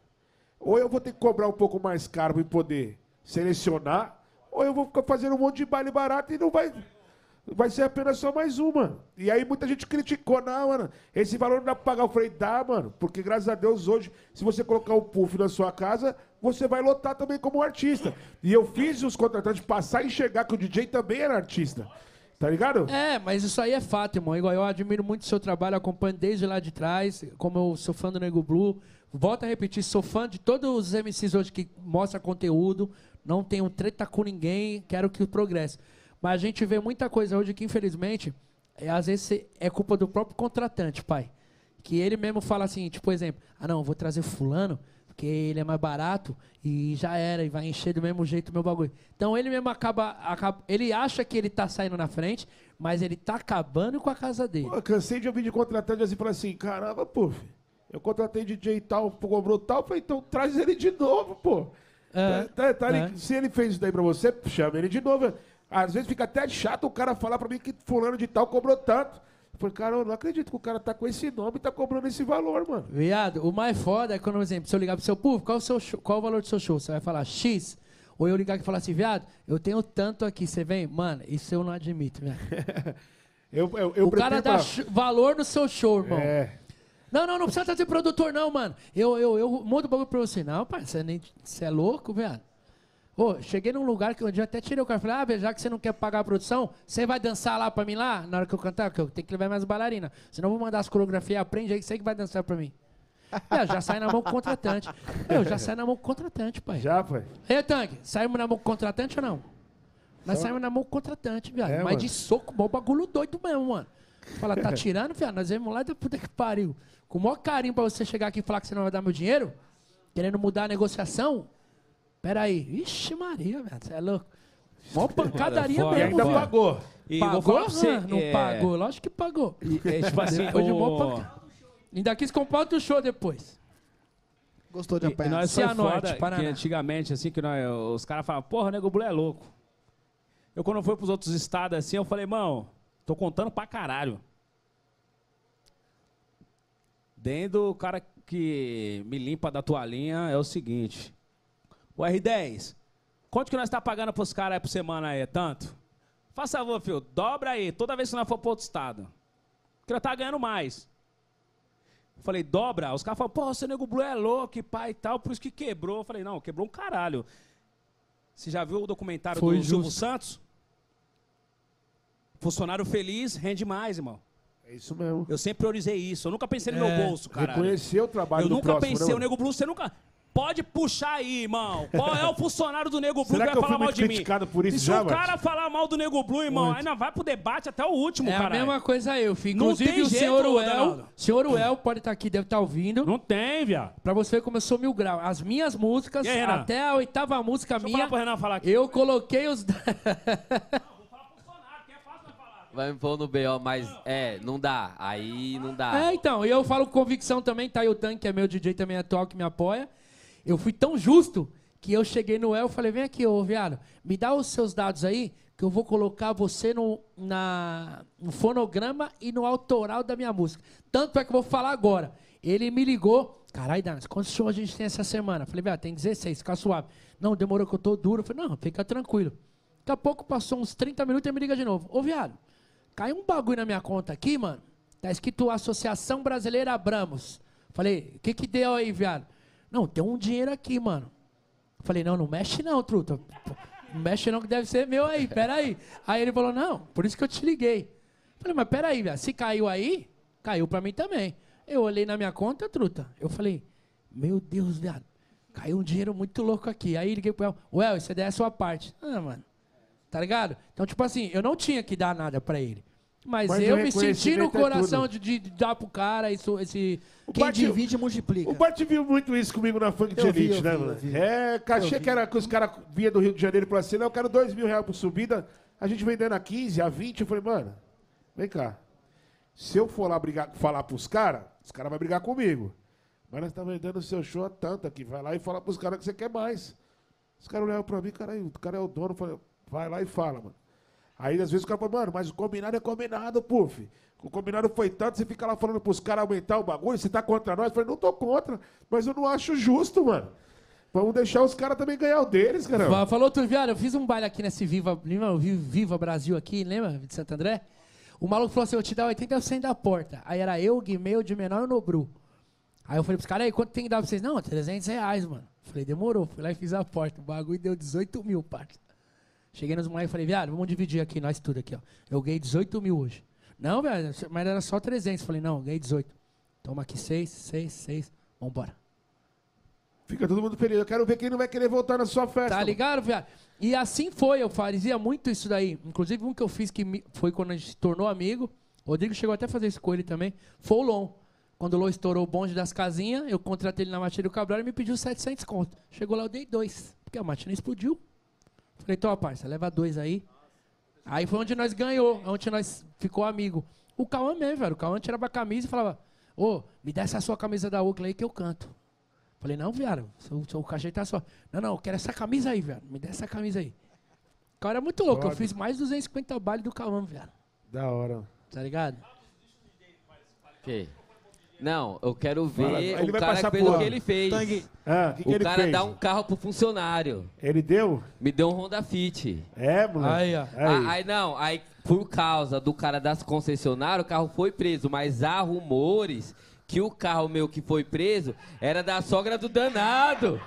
ou eu vou ter que cobrar um pouco mais caro pra poder selecionar, ou eu vou ficar fazendo um monte de baile barato e não vai. Vai ser apenas só mais uma. E aí muita gente criticou, não, mano. Esse valor não dá pra pagar. Eu falei, dá, mano. Porque graças a Deus hoje, se você colocar um puff na sua casa, você vai lotar também como artista. E eu fiz os contratantes passar e enxergar que o DJ também era artista. Tá ligado? É, mas isso aí é fato, irmão. Igual eu admiro muito o seu trabalho, acompanho desde lá de trás, como eu sou fã do Nego Blue. Volto a repetir, sou fã de todos os MCs hoje que mostram conteúdo. Não tenho treta com ninguém, quero que progresse. Mas a gente vê muita coisa hoje que, infelizmente, é, às vezes é culpa do próprio contratante, pai. Que ele mesmo fala assim, tipo, exemplo, ah não, vou trazer fulano, porque ele é mais barato e já era, e vai encher do mesmo jeito o meu bagulho. Então ele mesmo acaba, acaba- Ele acha que ele tá saindo na frente, mas ele tá acabando com a casa dele. Pô, cansei de ouvir de contratante assim, falar assim, caramba, pô, eu contratei DJ tal, cobrou tal, falei, então traz ele de novo, pô. É, Tá- tá- tá é. Se ele fez isso daí pra você, chama ele de novo. Às vezes fica até chato o cara falar pra mim que fulano de tal cobrou tanto. Eu falei, cara, eu não acredito que o cara tá com esse nome e tá cobrando esse valor, mano. Viado, o mais foda é quando, por exemplo, se eu ligar pro seu povo, qual, o seu show- qual o valor do seu show? Você vai falar X. Ou eu ligar aqui e falar assim, viado, eu tenho tanto aqui, você vem? Mano, isso eu não admito, viado. Eu, eu, eu o cara dá valor no seu show, irmão. É, Não, não, não precisa trazer produtor, não, mano. Eu, eu, eu mudo o bagulho pra você. Não, pai, você é louco, viado. Ô, cheguei num lugar que um dia até tirei o cara. Falei, ah, já que você não quer pagar a produção, você vai dançar lá pra mim lá? Na hora que eu cantar, que eu tenho que levar mais bailarina. Senão eu vou mandar as coreografias, aprende aí, você que vai dançar pra mim. É, já sai na mão com o contratante. Eu já sai na mão com o contratante, pai. Já, pai. Ei, Tanque, saímos na mão com o contratante ou não? Nós saímos na mão com o contratante, viado. É, Mas mano. de soco, bom bagulho doido mesmo, mano. Fala, tá tirando, viado? Nós vamos lá da puta que pariu. Com o maior carinho pra você chegar aqui e falar que você não vai dar meu dinheiro, querendo mudar a negociação. Pera aí. Ixi, Maria, velho. Você é louco. Mó pancadaria Foda, E mesmo, ainda pagou. E vou Pagou? falar pra você, não é, pagou. Lógico que pagou. e- é, tipo assim, Depois de mó o- panca- Ainda quis comprar outro show depois. Gostou de E, e apanhar. nós foi foda que antigamente, assim, que nós, os caras falavam, porra, nego Blue é louco. Eu quando fui pros outros estados assim, eu falei, mano, tô contando pra caralho. Dentro o cara que me limpa da toalhinha é o seguinte. O R10, quanto que nós tá pagando pros caras aí por semana aí? É tanto? Faça favor, filho, dobra aí, toda vez que nós for pro outro estado. Que nós tá ganhando mais. Eu Falei, dobra. Os caras falaram, pô, seu nego Blue é louco pai e tal, por isso que quebrou. Eu falei, não, quebrou um caralho. Você já viu o documentário Foi do Silvio justo. Santos? Funcionário feliz rende mais, irmão. É isso mesmo. Eu sempre priorizei isso. Eu nunca pensei no É, meu bolso, cara. Reconhecer o trabalho Eu do nunca próximo, pensei, né, o Nego Blue, você nunca. Pode puxar aí, irmão. Qual é o funcionário do Nego Blue Será que que eu vai fui falar mal muito de mim? por isso e se já, o cara falar mal do Nego Blue, irmão, ainda vai pro debate até o último, É a cara. mesma coisa eu, filho. Não Inclusive tem o jeito, senhor Uel, senhor Uel pode estar aqui, deve estar ouvindo. Não tem, viado. Pra você ver como eu sou mil grau. As minhas músicas, aí, até a oitava música Deixa eu minha, falar pro Renan falar aqui. eu coloquei os. Vai me pôr no BO, mas é, não dá. Aí não dá. É, então, e eu falo com convicção também, tá aí o Tanque, que é meu DJ também atual, que me apoia. Eu fui tão justo que eu cheguei no El e falei, vem aqui, ô viado, me dá os seus dados aí, que eu vou colocar você no, na, no fonograma e no autoral da minha música. Tanto é que eu vou falar agora. Ele me ligou, caralho, Danas, quantos shows a gente tem essa semana? Falei, viado, tem 16, fica suave. Não, demorou que eu tô duro. Falei, não, fica tranquilo. Daqui a pouco passou uns 30 minutos e me liga de novo. Ô, viado, caiu um bagulho na minha conta aqui, mano. Tá escrito Associação Brasileira Abramos. Falei, o que que deu aí, viado? Não, tem um dinheiro aqui, mano. Falei, não, não mexe não, truta. Não mexe não, que deve ser meu aí, peraí. Aí ele falou, não, por isso que eu te liguei. Falei, mas peraí, viado, se caiu aí, caiu pra mim também. Eu olhei na minha conta, truta. Eu falei, meu Deus, viado, caiu um dinheiro muito louco aqui. Aí liguei pro El, Well, daí é a sua parte. Ah, mano, tá ligado? Então, tipo assim, eu não tinha que dar nada pra ele. Mas, Mas eu me senti no é coração tudo. de, de- de dar pro cara isso, esse... O Quem Bart- divide, multiplica. O Bart viu muito isso comigo na Funk de Eu vi, Elite, eu né, vi, mano? eu vi. É, cachê que era que os caras vinham do Rio de Janeiro e falaram assim, não, eu quero dois mil reais por subida. A gente vendendo a 15, a 20. Eu falei, mano, vem cá. Se eu for lá brigar, falar pros caras, os caras vão brigar comigo. Mas nós estamos vendendo o seu show a tanto aqui. Vai lá e fala pros caras que você quer mais. Os caras olharam pra mim, cara, o cara é o dono. Eu falei, vai lá e fala, mano. Aí às vezes o cara fala, mano, mas o combinado é combinado, puf. O combinado foi tanto, você fica lá falando pros caras aumentar o bagulho, você tá contra nós. Eu falei, não tô contra, mas eu não acho justo, mano. Vamos deixar os caras também ganhar o deles, cara. Fa- Falou viado, eu fiz um baile aqui nesse Viva, Viva Brasil aqui, lembra de Santo André? O maluco falou assim, eu te dar 80% da porta. Aí era eu, Guimê, o de menor e Nobru. Aí eu falei pros caras, aí, quanto tem que dar pra vocês? Não, 300 reais, mano. Falei, demorou. Fui lá e fiz a porta. O bagulho deu 18 mil, parça. Cheguei nos moleques e falei, viado, vamos dividir aqui, nós tudo aqui, ó. Eu ganhei 18 mil hoje. Não, velho, mas era só 300. Falei, não, ganhei 18. Toma aqui 6, 6, 6. Vambora. Fica todo mundo feliz. Eu quero ver quem não vai querer voltar na sua festa. Tá ligado, viado? E assim foi, eu fazia muito isso daí. Inclusive, um que eu fiz que foi quando a gente se tornou amigo. O Rodrigo chegou até a fazer isso com ele também. Foi o Lon. Quando o Lon estourou o bonde das casinhas, eu contratei ele na matina do Cabral e me pediu 700 conto. Chegou lá, eu dei dois. Porque a matina explodiu. Falei, toma, parça, leva dois aí. Aí foi onde nós ganhou, onde nós ficou amigo. O Cauã mesmo, velho. O Cauã tirava a camisa e falava, ô, me dá essa sua camisa da Oakley aí que eu canto. Falei, não, viado, seu, seu cachê tá só. Não, não, eu quero essa camisa aí, viado. Me dá essa camisa aí. O cara é muito louco. Eu fiz mais 250 baile do Cauã, viado. Da hora. Tá ligado? Ok. Não, eu quero ver ele o vai cara passar que fez por- o que ele fez. Tangue, Ah, o que, que O ele cara fez? dá um carro pro funcionário. Ele deu? Me deu um Honda Fit. É, moleque. Aí, ó. Aí. Ah, Aí não, aí por causa do cara das concessionárias, o carro foi preso, mas há rumores que o carro meu que foi preso era da sogra do danado.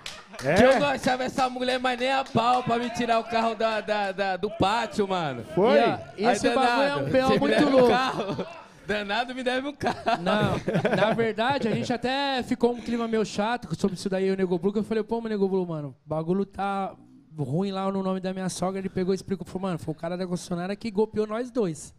É? Que eu não achava essa mulher mais nem a pau pra me tirar o carro da, da- da- do pátio, mano. Foi? E, ó, e esse Aí, bagulho é um danado, B.O. você me muito um louco. carro. Danado me deve um carro. Não, na verdade, a gente até ficou um clima meio chato sobre isso daí, o Nego Blue, que eu falei, pô, mas Nego Blue, mano, o bagulho tá ruim lá no nome da minha sogra, ele pegou e explicou, falou, mano, foi o cara da concessionária que golpeou nós dois.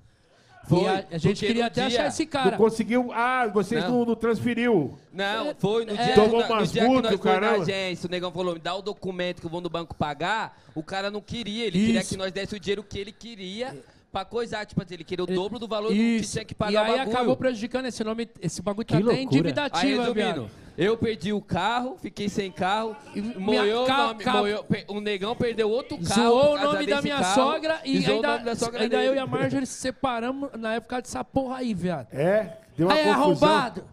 Foi, e a, a gente queria até dia- achar esse Não cara. conseguiu. Ah, vocês Não. não, não transferiu. Não, foi no É. dia, Tomou que, no umas dia que multas, nós foi na agência, o negão falou, me dá o documento que eu vou no banco pagar. O cara não queria, ele queria Isso. que nós desse o dinheiro que ele queria pra coisar. Tipo assim, ele queria o dobro do valor que Isso. tinha que e pagar aí o bagulho. acabou prejudicando esse nome, esse bagulho tá Que até loucura. Aí, endividativa, resumindo, viado. eu perdi o carro, fiquei sem carro, E moeu o ca- nome, ca- pe- o negão perdeu outro carro. Zoou por o causa nome da desse minha carro, sogra e zoou o ainda, nome da sogra ainda dele. eu e a Marjorie se separamos na época dessa porra aí, viado. É, deu uma Aí, confusão. arrombado,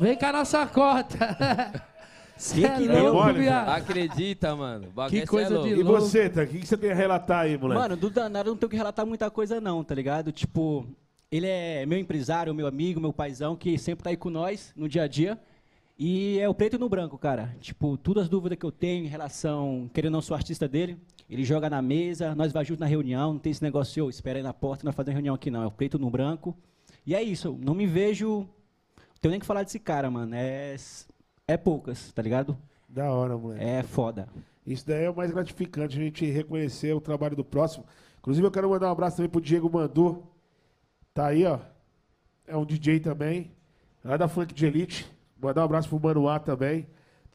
vem com a nossa cota. Cê Que é que deu? louco, Olha, viado. Acredita, mano. Que é coisa louco. de E louco. você, tá? O que que você tem a relatar aí, moleque? Mano, do danado eu não tenho que relatar muita coisa não, tá ligado? Tipo, ele é meu empresário, meu amigo, meu paizão, que sempre tá aí com nós no dia a dia. E é o preto e no branco, cara. Tipo, todas as dúvidas que eu tenho em relação, querendo ou não, sou artista dele, ele joga na mesa, nós vai junto na reunião, não tem esse negócio, ô, espera aí na porta, nós fazemos reunião aqui não, é o preto no branco. E é isso, eu não me vejo, não tenho nem que falar desse cara, mano, é, é poucas, tá ligado? Da hora, moleque. É foda. Isso daí é o mais gratificante, a gente reconhecer o trabalho do próximo. Inclusive, eu quero mandar um abraço também pro Diego Mandu. Tá aí, ó. É um DJ também. Lá da Funk de Elite. Mandar um abraço pro Manuá também.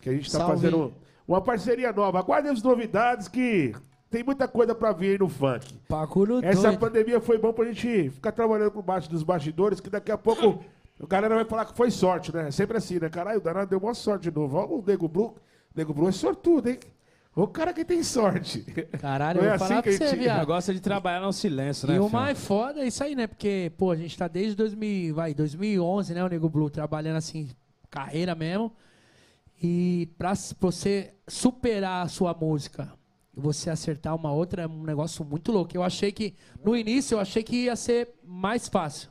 Que a gente tá Salve. fazendo uma parceria nova. Aguardem as novidades que tem muita coisa pra vir aí no funk. Bagulho Essa doido. pandemia foi bom pra gente ficar trabalhando por baixo dos bastidores, que daqui a pouco o galera vai falar que foi sorte, né? É sempre assim, né? Caralho, o danado deu uma sorte de novo. Olha o Nego Blue. O Nego Blue é sortudo, hein? O cara que tem sorte. Caralho, Não eu é vou assim falar que a pra você, viado. Gosta de trabalhar no silêncio, né? E o filho? mais foda é isso aí, né? Porque, pô, a gente tá desde 2000, vai, 2011, né, o Nego Blue, trabalhando assim, carreira mesmo. E pra você superar a sua música e você acertar uma outra é um negócio muito louco. Eu achei que, no início, eu achei que ia ser mais fácil.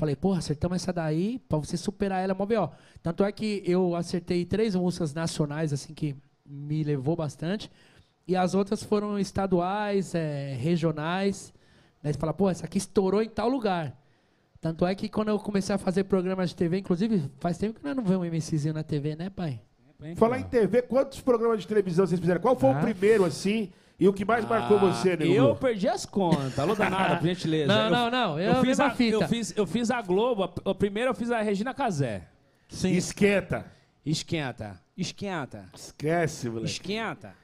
Falei, porra, acertamos essa daí, pra você superar ela, é mó B.O. Tanto é que eu acertei três músicas nacionais, assim, que me levou bastante. E as outras foram estaduais, é, regionais. Né? Você fala, pô, essa aqui estourou em tal lugar. Tanto é que quando eu comecei a fazer programas de TV, inclusive, faz tempo que nós não vemos um MCzinho na TV, né, pai? Falar em TV, quantos programas de televisão vocês fizeram? Qual foi Ah. o primeiro, assim, e o que mais marcou você, Nego Eu Blue? perdi as contas. Alô, danada, por gentileza. Não, Eu- não, não, eu Eu, fiz a, fita. eu, fiz, eu fiz a Globo. A, a primeira eu fiz a Regina Casé. Sim. Esquenta. Esquenta. Esquenta. Esquece, moleque. Esquenta.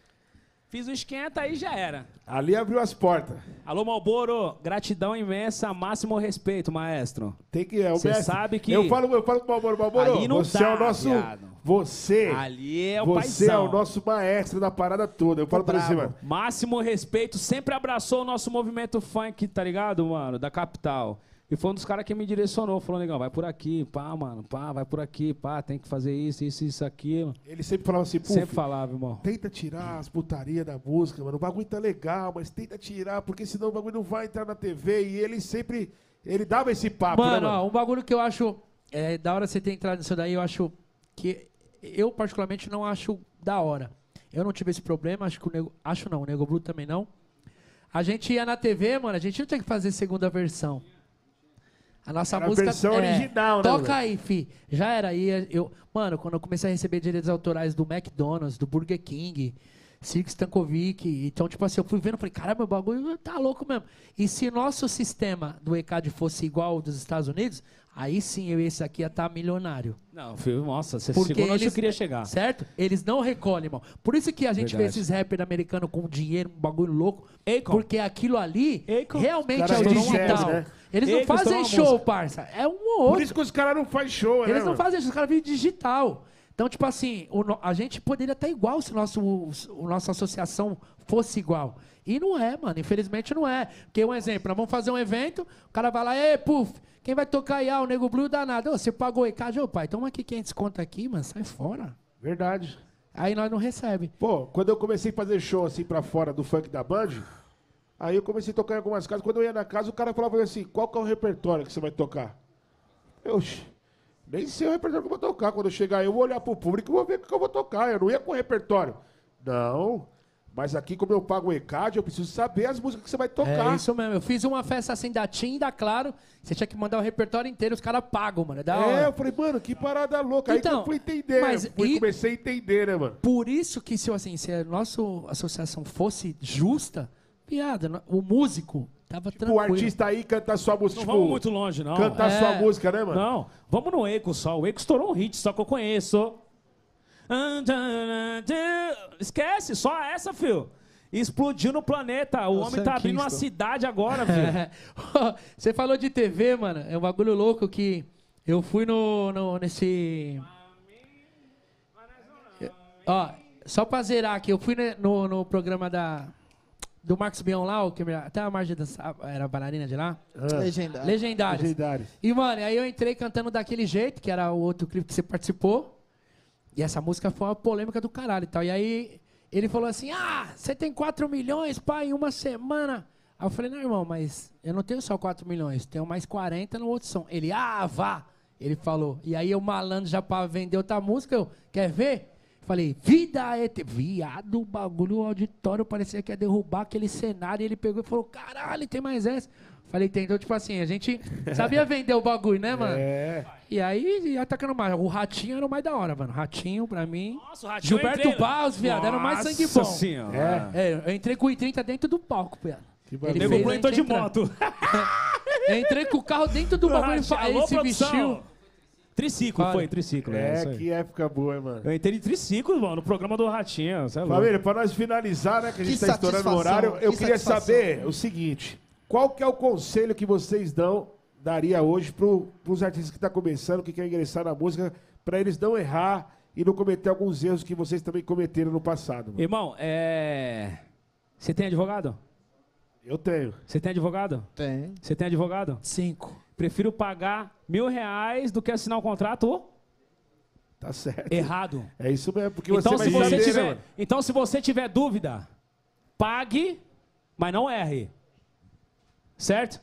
Fiz o esquenta aí já era. Ali abriu as portas. Alô, Malboro, gratidão imensa, máximo respeito, maestro. Tem que. É, o Cê mestre- sabe que- Eu falo, eu falo pro Malboro, Malboro, Ali não você dá, é o nosso. viado. Você. Ali é o você é paizão. o nosso maestro da parada toda. Eu falo pra você, mano. Máximo respeito, sempre abraçou o nosso movimento funk, tá ligado, mano? Da capital. E foi um dos caras que me direcionou. Falou, negão, vai por aqui, pá, mano, pá, vai por aqui, pá, tem que fazer isso, isso, isso, aquilo. Ele sempre falava assim, Sempre puf, falava, irmão. tenta tirar as putarias da música, mano. O bagulho tá legal, mas tenta tirar, porque senão o bagulho não vai entrar na TV. E ele sempre. Ele dava esse papo, né, Mano, mano? ó, um bagulho que eu acho. É, da hora você ter entrado nisso daí, eu acho que. Eu, particularmente, não acho da hora. Eu não tive esse problema, acho que o Nego. Acho não, o Nego Blue também não. A gente ia na TV, mano, a gente não tinha que fazer segunda versão. A nossa Era a música. versão é, original, né, Toca moleque? aí, fi. Já era aí. Eu, mano, quando eu comecei a receber direitos autorais do McDonald's, do Burger King, Cirque Stankovic, então, tipo assim, eu fui vendo e falei, caramba, o bagulho tá louco mesmo. E se nosso sistema do ECAD fosse igual ao dos Estados Unidos, aí sim eu esse aqui ia estar milionário. Não, filho, nossa, você Porque chegou onde eu queria chegar. Certo? Eles não recolhem, irmão. Por isso que a gente vê Verdade. esses rappers americanos com dinheiro, um bagulho louco. Akon. Porque aquilo ali Akon. realmente Os é o digital. né? Eles não Akon fazem show, música. parça. É um ou Por outro. isso que os caras não fazem show, né? Eles não mano? fazem isso, os caras vivem digital. Então, tipo assim, o a gente poderia estar igual se nosso, o, nossa associação fosse igual. E não é, mano. Infelizmente não é. Porque, um exemplo, nós vamos fazer um evento, o cara vai lá, ei, puf, quem vai tocar aí? Ah, o Nego Blue danado. Ô, você pagou aí, cara, ô pai, toma aqui 500 conto aqui, mano, sai fora. Verdade. Aí nós não recebe. Pô, quando eu comecei a fazer show assim pra fora do funk da Band, aí eu comecei a tocar em algumas casas. Quando eu ia na casa, o cara falava assim: qual que é o repertório que você vai tocar? Oxi. Nem sei o repertório que eu vou tocar. Quando eu chegar aí, eu vou olhar pro público e vou ver o que eu vou tocar. Eu não ia com repertório. Não. Mas aqui, como eu pago o ECAD, eu preciso saber as músicas que você vai tocar. É isso mesmo. Eu fiz uma festa assim da TIM da Claro. Você tinha que mandar o repertório inteiro, os caras pagam, mano. É da É, hora. eu falei, mano, que parada louca. aí que Então, eu fui entender. mas fui, e- Comecei a entender, né, mano? Por isso que se, assim, se a nossa associação fosse justa, piada, o músico tava O tranquilo. artista aí cantar sua música. Não tipo, vamos muito longe, não. Cantar É. sua música, né, mano? Não, vamos no Eco só. O Eco estourou um hit só que eu conheço. Esquece, só essa, fio. Explodiu no planeta. O o homem Sam tá abrindo uma Kingston. cidade agora, filho. Você falou de TV, mano. É um bagulho louco que eu fui no, no- nesse. Ó, só pra zerar aqui, eu fui ne- no, no programa da. Do Marcos Bion lá, o que me- até a Margem dançava, era a bailarina de lá. Ah, Legendário. Legendários. legendários. E, mano, aí eu entrei cantando daquele jeito, que era o outro clipe que você participou. E essa música foi uma polêmica do caralho e tal. E aí ele falou assim: Ah, você tem 4 milhões, pai, em uma semana. Aí eu falei: Não, irmão, mas eu não tenho só 4 milhões, tenho mais 40 no outro som. Ele, ah, vá. Ele falou. E aí eu malandro já pra vender outra música, eu, quer ver? Falei, vida é. Viado, o bagulho, o auditório parecia que ia derrubar aquele cenário. E ele pegou e falou: caralho, tem mais essa. Falei, tem. Então, tipo assim, a gente sabia vender o bagulho, né, mano? É. E aí, ia atacando mais. O Ratinho era o mais da hora, mano. Ratinho, pra mim. Nossa, o Ratinho eu Gilberto Barros, viado, era o mais sangue Nossa bom. senhora. É. É, eu entrei com o I-30 dentro do palco, viado. Que Ele bagulho. Entrou gente de moto. Eu entrei com o carro dentro do bagulho. Ele, fa- Alô, ele se produção. vestiu. Triciclo, Fala. foi, triciclo. É, É, isso aí. que época boa, hein, mano. Eu entrei de triciclo, mano, no programa do Ratinho. É. Família, pra nós finalizar, né, que a gente Que tá estourando o horário, eu que queria saber o seguinte: qual que é o conselho que vocês dão, daria hoje pro, pros artistas que tá começando, que querem ingressar na música, pra eles não errar e não cometer alguns erros que vocês também cometeram no passado? mano? Irmão, é. Você tem advogado? Eu tenho. Você tem advogado? Tem. Você tem advogado? Cinco. Prefiro pagar mil reais do que assinar um contrato Tá certo. errado. É isso mesmo, porque Então você vai se, você saber, né, tiver, então, se você tiver dúvida, pague, mas não erre. Certo?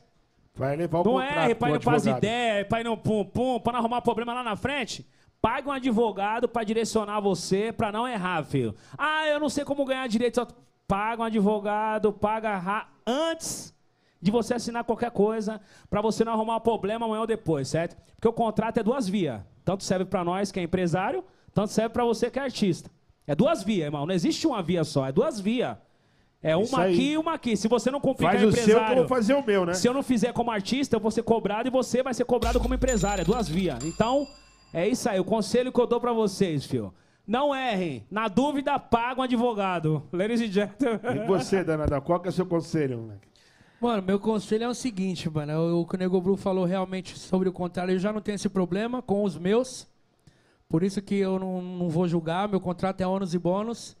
Vai levar o Não contrato erre pro no pras advogado. ideias, pra ir no pum-pum, pra não arrumar problema lá na frente. Pague um advogado pra direcionar você pra não errar, filho. Ah, eu não sei como ganhar direito. Paga um advogado, paga antes de você assinar qualquer coisa, pra você não arrumar problema amanhã ou depois, certo? Porque o contrato é duas vias. Tanto serve pra nós que é empresário, tanto serve pra você que é artista. É duas vias, irmão. Não existe uma via só, é duas vias. É uma aqui e uma aqui. Se você não cumprir Faz com o seu que eu vou fazer o meu, né? se eu não fizer como artista, eu vou ser cobrado e você vai ser cobrado como empresário. É duas vias. Então, é isso aí. O conselho que eu dou pra vocês, filho. Não errem. Na dúvida, paga um advogado. Ladies and gentlemen. E você, Danada, qual que é o seu conselho, moleque? Mano, meu conselho é o seguinte, mano. O que o Nego Bru falou realmente sobre o contrário, eu já não tenho esse problema com os meus. Por isso que eu não, não vou julgar. Meu contrato é ônus e bônus.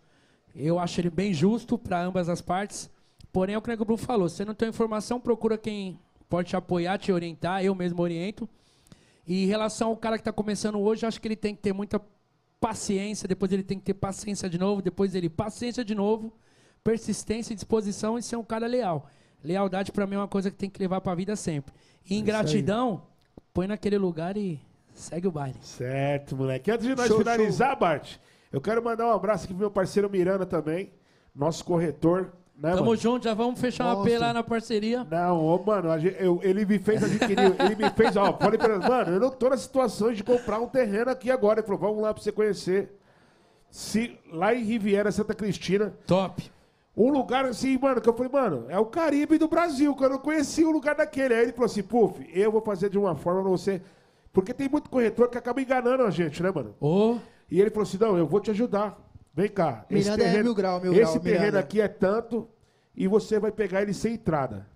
Eu acho ele bem justo para ambas as partes. Porém, é o que o Nego Bru falou. Se você não tem informação, procura quem pode te apoiar, te orientar. Eu mesmo oriento. E em relação ao cara que está começando hoje, eu acho que ele tem que ter muita paciência. Depois ele tem que ter paciência de novo. Depois ele paciência de novo. Persistência e disposição e ser um cara leal. Lealdade para mim é uma coisa que tem que levar para a vida sempre. E ingratidão, põe naquele lugar e segue o baile. Certo, moleque. Antes de nós Show, finalizar, Bart, eu quero mandar um abraço aqui pro meu parceiro Miranda também, nosso corretor. Né, Tamo mano? junto, já vamos fechar uma P lá na parceria. Não, ô, mano, a gente- eu- ele me fez adquirir, ele me fez, ó, falei pra ele, mano, eu não tô na situação de comprar um terreno aqui agora. Ele falou, vamos lá pra você conhecer. Se, lá em Riviera, Santa Cristina, Top. um lugar assim, mano, que eu falei, mano, é o Caribe do Brasil, que eu não conhecia o lugar daquele. Aí ele falou assim, puf, eu vou fazer de uma forma pra você. Porque tem muito corretor que acaba enganando a gente, né, mano? Ô, E ele falou assim: não, eu vou te ajudar. Vem cá. Miranda é mil grau, mil esse grau, terreno Miranda. aqui é tanto e você vai pegar ele sem entrada.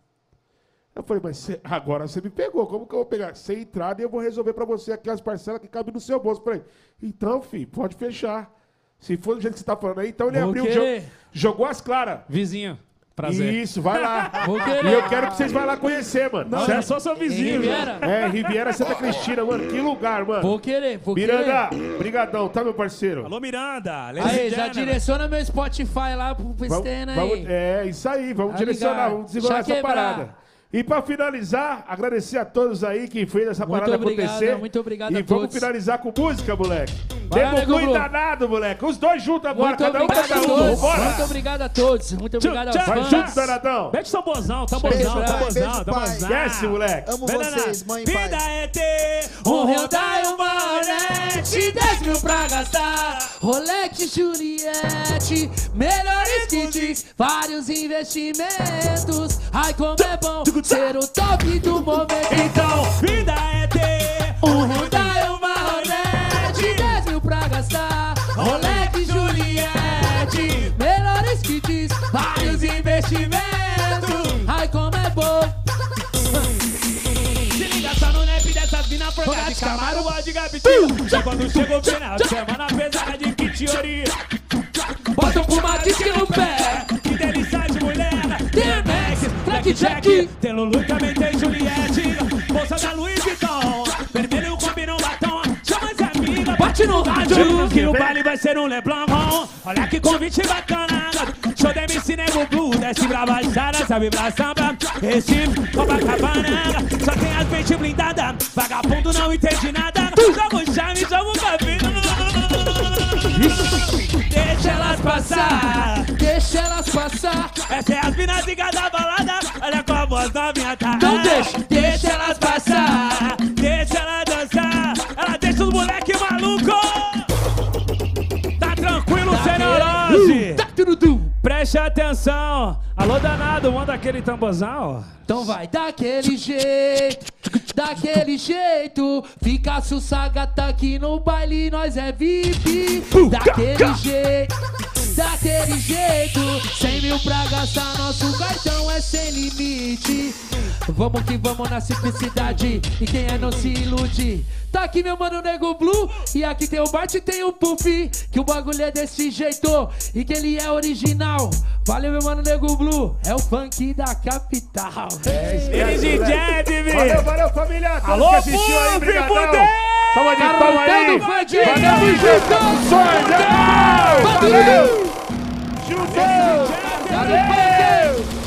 Eu falei, mas cê- agora você me pegou. Como que eu vou pegar? Sem entrada e eu vou resolver pra você aqui as parcelas que cabem no seu bolso. Eu falei, então, filho, pode fechar. Se for do jeito que você tá falando aí, então ele Vou abriu, querer. jo- jogou as claras. Vizinho. Prazer. Isso, vai lá. Vou querer. E eu quero que vocês vão lá conhecer, mano. Não, eu certo? sou seu vizinho. Riviera? É, Riviera Santa Cristina, mano. Que lugar, mano. Vou querer, vou Miranda, querer. brigadão, tá, meu parceiro? Alô, Miranda. Ladies Aí, já direciona meu Spotify lá pro Vamos- Stena vamos- aí. é, isso aí, vamos Tá direcionar, ligado. vamos desenrolar Já essa parada. E pra finalizar, agradecer a todos aí que fez essa Muito parada obrigado, acontecer. muito obrigado E a vamos todos. finalizar com música, moleque. Vai e Blue. danado, moleque. Os dois juntos agora, Muito cada um obrigado cada a um. Bora! Muito obrigado a todos. Muito obrigado aos tchau. Vai fãs. junto, danadão. Mete tambozão, Beijo, tambozão, pai. tambozão, Beijo, pai. tambozão. Esquece, moleque. Amo Vem, vocês, mãe e Vida pai. é ter Um Hyundai, uma Hornet, 10 mil pra gastar. Rolex, Juliette, melhores kits, vários investimentos. Ai, como é bom ser o top do momento. Então, vida é ter Um Hyundai, uma Hornet, 10 mil pra gastar. Rolex, Juliette, melhores kits, vários investimentos. Ai, como é bom. Se liga só no nep dessas mina forgada de Camaro ou de Gabitinho. Só quando chega o final de semana pesada de kitiori. Bota um fumatisque no pé. Que delícia de mulher. Max, Blackjack. Tem Lulu também tem Juliette. Bolsa da Louis Vuitton. Vermelho combina um batom. Chama as amigas. Bate no rádio. Que o baile vai ser um Leblon. Olha que convite bacana. Show da MC Nego Blue. Desce pra baixada, sabe pra samba. Recife, Copacabana. Só tem as peixe blindada. Vagabundo não entende nada. Joga o charme, joga o cabelo. Deixa elas passar. Deixa elas passar. Essa é as minas da balada. Olha como a voz novinha tá. Não deixa, deixa elas passar. Deixa ela dançar. Ela deixa os moleque maluco. Tá tranquilo, Senorose? Tá tudo dum. Preste atenção. Alô, danado, manda aquele tambozão. Então vai daquele jeito, daquele jeito. Fica sossagata aqui no baile, nós é VIP. Daquele jeito, daquele jeito. 100 mil pra gastar, nosso cartão é sem limite. Vamos que vamos na simplicidade, e quem é não se ilude. Tá aqui meu mano Nego Blue, e aqui tem o Bart e tem o Puff. Que o bagulho é desse jeito, e que ele é original. Valeu meu mano Nego Blue, é o funk da capital. Ele de Jet, Valeu, valeu, família. Todos Alô, que assistiu aí, Puff! Salva de palma aí. Valeu, junto! Sonhão. Valeu! Juntos. Valeu!